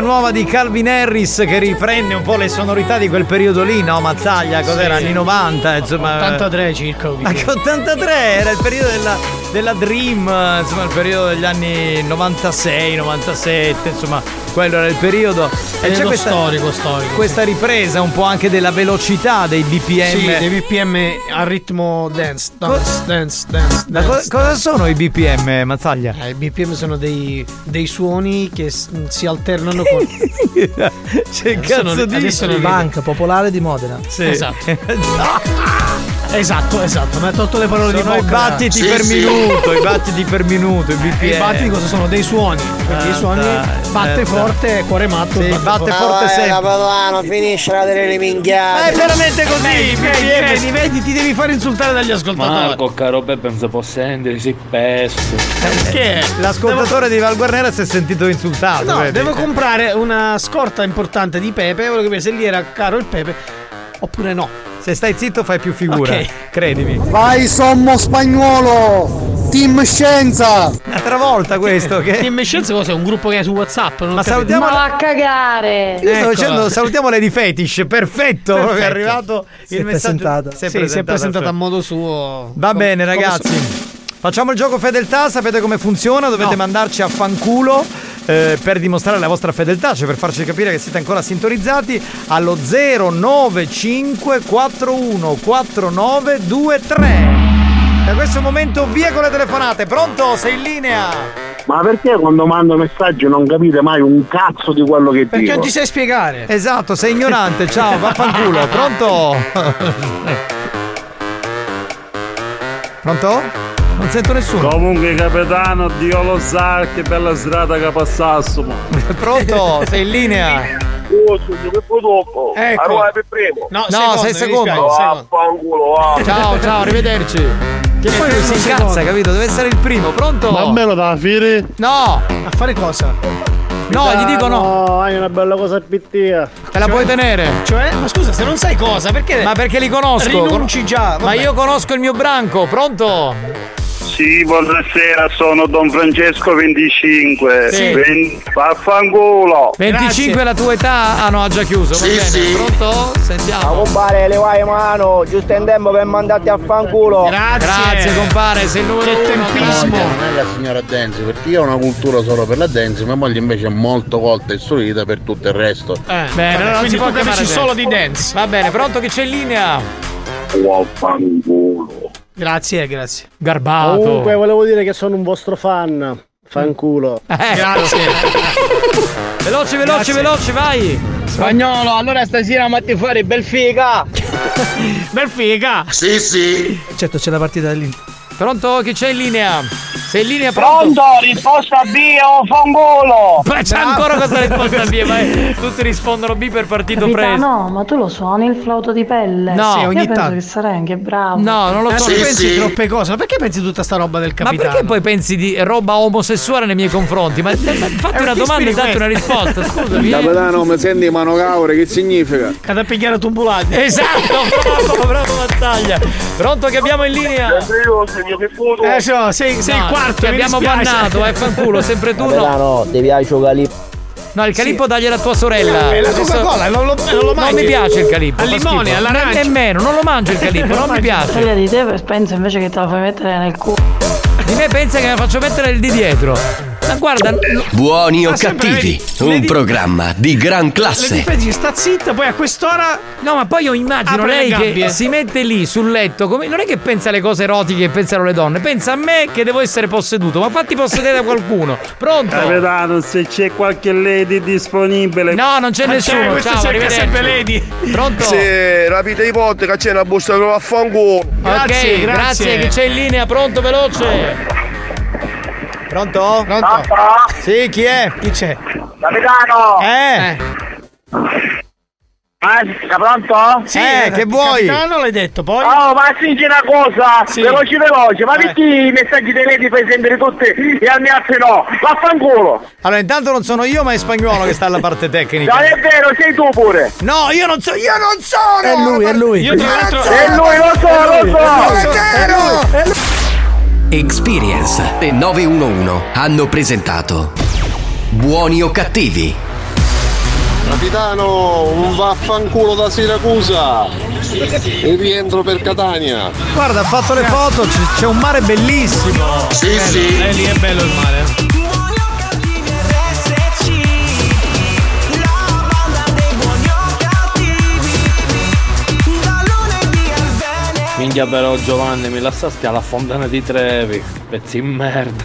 nuova di Calvin Harris che riprende un po' le sonorità di quel periodo lì, no? Mazzaglia, cos'era? Sì. Anni 90, insomma. 83 circa. Anche 83 era il periodo della, della Dream, insomma, il periodo degli anni 96, 97, insomma, quello era il periodo. E c'è Periodo questa, storico, storico. questa ripresa un po' anche della velocità dei BPM. Sì, dei BPM a ritmo dance, dance, dance, dance. Ma co- dance. cosa sono i BPM, Mazzaglia? Eh, I BPM sono dei, dei suoni che s- si alternano con. C'è non- cazzo adesso non di Banca popolare di Modena. Sì. Esatto. esatto, esatto. Mi ha tolto le parole Sono di i bocca. battiti per minuto, i battiti per minuto, i BPM. E i battiti cosa sono? Dei suoni. Ah, i suoni dai, batte eh, forte, cuore matto. Sì, batte forte vai, sempre. capitano, finisce la delle Ma minchiate. è veramente così, Vedi, i vedi, BPM. vedi, vedi, ti devi fare insultare dagli ascoltatori. Marco, caro Peppe, non si può sentire, si pesto. Che? L'ascoltatore di Val Guarnera si è sentito insultato. No, vedi? devo comprare una scorta importante di pepe. Volevo capire se lì era caro il pepe oppure no. Se stai zitto fai più figura, Ok. credimi. Vai sommo spagnolo! Team Scienza! Un'altra volta questo che... Team Scienza cos'è? Un gruppo che è su WhatsApp? Non Ma salutiamo Ma la- va a cagare! Io stavo Eccola. dicendo, salutiamo Lady Fetish, perfetto, proprio è Perfetto. arrivato Si il è messaggio. presentata. Si è Sì, si è presentata a modo suo. Va Com- bene come ragazzi. Facciamo il gioco fedeltà, sapete come funziona? Dovete No. mandarci a fanculo eh, per dimostrare la vostra fedeltà, cioè per farci capire che siete ancora sintonizzati allo 095414923. Da questo momento via con le telefonate. Pronto? Sei in linea? Ma perché quando mando messaggi non capite mai un cazzo di quello che Perché dico? non ti sai spiegare? Esatto, sei ignorante. Ciao, vaffanculo. Pronto? Pronto? Non sento nessuno. Comunque capitano, Dio lo sa che bella strada che passassimo. Pronto? Sei in linea? Oh, sogno che dopo. Ecco. Allora per primo. No, No, sei secondo. secondo. Vaffanculo. Ciao, ciao, arrivederci. Che poi lui si incazza, capito? Deve essere il primo, pronto? Ma me lo da fire? No! A fare cosa? No, gli dico no. No, hai una bella cosa pittia. Te la puoi tenere? Cioè, ma scusa, se non sai cosa, perché. Ma perché li conosco? Rinunci già. Ma io conosco il mio branco, pronto? Sì, buonasera, sono Don Francesco 25. Sì. Ven- Vaffanculo. 25 è la tua età? Ah no, ha già chiuso. va Sì, bene. sì. Pronto? Sentiamo. compare, levai mano, giusto in tempo per mandarti a fanculo. Grazie, compare, sei il numero Che tempismo. Non è la signora dance, perché io ho una cultura solo per la dance, mia moglie invece è molto colta e istruita per tutto il resto. Eh, Bene, vabbè, non quindi si può dance. solo di dance. Va bene, pronto che c'è in linea? Vaffanculo. Grazie, grazie. Garbato. Comunque volevo dire che sono un vostro fan. Fanculo. Eh, Grazie. Veloce, veloce, Grazie. veloce, vai. Spagnolo, allora stasera matti fuori bel figa. Bel figa. Sì, sì. Certo, c'è la partita lì. Pronto? Chi c'è in linea? Sei in linea pronto? risposta B o fanculo. Ma c'è ancora questa risposta B, ma tutti rispondono B per partito preso. No, ma tu lo suoni il flauto di pelle? No. Sì, ogni Io penso tanto. che sarai anche bravo. No, non lo Ma so. tu Sì, pensi sì. troppe cose? Ma perché pensi tutta sta roba del Ma capitano? perché poi pensi di roba omosessuale nei miei confronti? Ma, ma fatti Eh, una domanda e date una risposta, scusami. eh. Capitano, mi senti mano caure, che significa? Cada pigliare tumbulati. Esatto, bravo, bravo battaglia. Pronto che abbiamo in linea? Eh, so, sei, sei No, il quarto. Ti abbiamo bannato, eh, fanculo, sempre tu no. ti piace un calippo? No, il calippo dagliela a tua sorella. E la Adesso- Coca-Cola, non lo, non lo Non mangi. mi piace il calippo. Al limone, schifo. all'arancia. Nemmeno, non lo mangio il calippo, non mi piace. Figlia di te penso invece che te la fai mettere nel culo. Di me pensa che me la faccio mettere il di dietro. Ma guarda, lo- Buoni o Ma sempre cattivi, le un di- programma di gran Le classe. difesi, sta zitta, poi a quest'ora. No, ma poi io immagino le lei che si mette lì sul letto, come, non è che pensa alle cose erotiche che pensano le donne, pensa a me che devo essere posseduto, ma fatti possedere da qualcuno. Pronto? Capitano, se c'è qualche lady disponibile. No, non c'è Ma nessuno. c'è, questo Ciao, cerca sempre. Lady. Pronto? rapite di botte che c'è una busta che va a fanculo. Grazie, ok, grazie. Chi c'è in linea? Pronto, veloce. Pronto? Pronto? Sì, chi è? Chi c'è? Capitano! Eh, Ah, pronto? sì, Eh, che vuoi? Capitano l'hai detto, poi? Oh, ma senti una cosa, Sì. veloce veloce, ma Eh. perché i messaggi dei lady fai sempre tutti e al mio altri no? Vaffanculo! Allora, intanto non sono io, ma è spagnolo che sta alla parte tecnica. Non è vero, sei tu pure! No, io non so, io non sono! È lui, è lui. Io tra l'altro. E lui lo so, lo so! È vero! Experience e 911 hanno presentato Buoni o cattivi? Capitano, un vaffanculo da Siracusa. E rientro per Catania. Guarda, ha fatto le foto, c'è un mare bellissimo. Sì, sì. Eh, lì è bello il mare. Minchia però Giovanni, mi lasciasti alla fontana di Trevi. Pezzi di merda.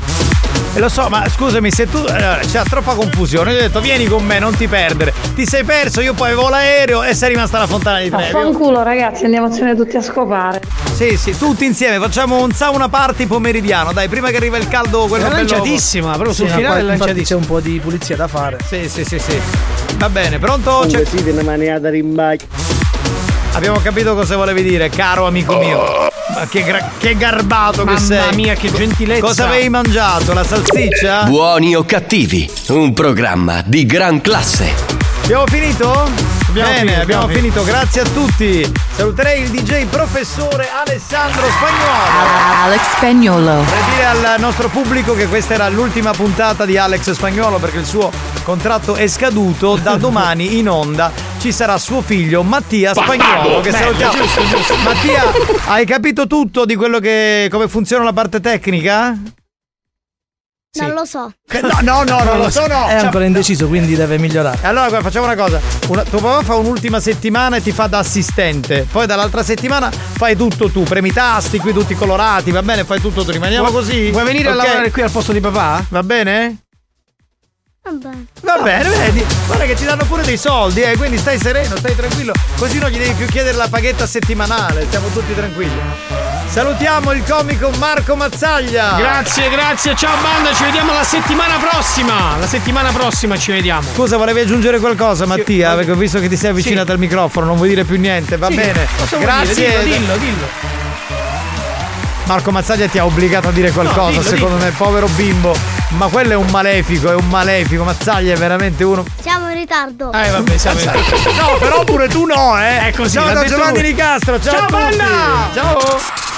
E lo so, ma scusami, se tu. Allora, c'è troppa confusione. Io ho detto, vieni con me, non ti perdere. Ti sei perso, io poi avevo l'aereo e sei rimasta alla fontana di Trevi. Vaffanculo ragazzi, andiamo azione tutti a scopare. Sì, sì, tutti insieme facciamo un sauna party pomeridiano. Dai, prima che arriva il caldo, quello È bello. lanciatissima, proprio sul Sì, finale è lanciatissima. c'è un po' di pulizia da fare. Sì, sì, sì, sì. Va bene, pronto? C'è- siete una maniata rimbaglia. Abbiamo capito cosa volevi dire, caro amico mio. Ma che, gra- che garbato che Mamma sei. mia, che gentilezza. Cosa avevi mangiato? La salsiccia? Buoni o cattivi, un programma di gran classe. Abbiamo finito? Abbiamo Bene, finito, abbiamo abbiamo finito. Grazie a tutti. Saluterei il DJ professore Alessandro Spagnolo. Alex Spagnolo. Vorrei dire al nostro pubblico che questa era l'ultima puntata di Alex Spagnolo perché il suo contratto è scaduto. Da domani in onda ci sarà suo figlio Mattia Spagnolo. Che salutiamo. giusto, giusto. Mattia, hai capito tutto di quello che. come funziona la parte tecnica? Non lo so. Che- No, no, no, non lo so, no. È ancora indeciso, quindi deve migliorare. Allora, guarda, facciamo una cosa. Una, tuo papà fa un'ultima settimana e ti fa da assistente. Poi dall'altra settimana fai tutto tu. Premi i tasti, qui tutti colorati, va bene? Fai tutto tu. Rimaniamo così. Vuoi venire a Ok? lavorare qui al posto di papà? Va bene? Vabbè. Va bene, vedi. Guarda che ti danno pure dei soldi, eh. Quindi stai sereno, stai tranquillo. Così non gli devi più chiedere la paghetta settimanale. Stiamo tutti tranquilli. Salutiamo il comico Marco Mazzaglia. Grazie, grazie. Ciao banda, ci vediamo la settimana prossima. La settimana prossima ci vediamo. Scusa, volevi aggiungere qualcosa, Mattia? Perché ho visto che ti sei avvicinato al microfono, non vuoi dire più niente, va Sì, bene. Grazie. dire? Dillo, dillo, dillo. Marco Mazzaglia ti ha obbligato a dire qualcosa, dillo, secondo dillo. me, povero bimbo. Ma quello è un malefico, è un malefico. Mazzaglia è veramente uno. Siamo in ritardo. Eh vabbè, siamo in No, però pure tu no, eh. È così, Ciao da Giovanni. Nicastro, ciao, Ciao, a tutti. banda! Ciao.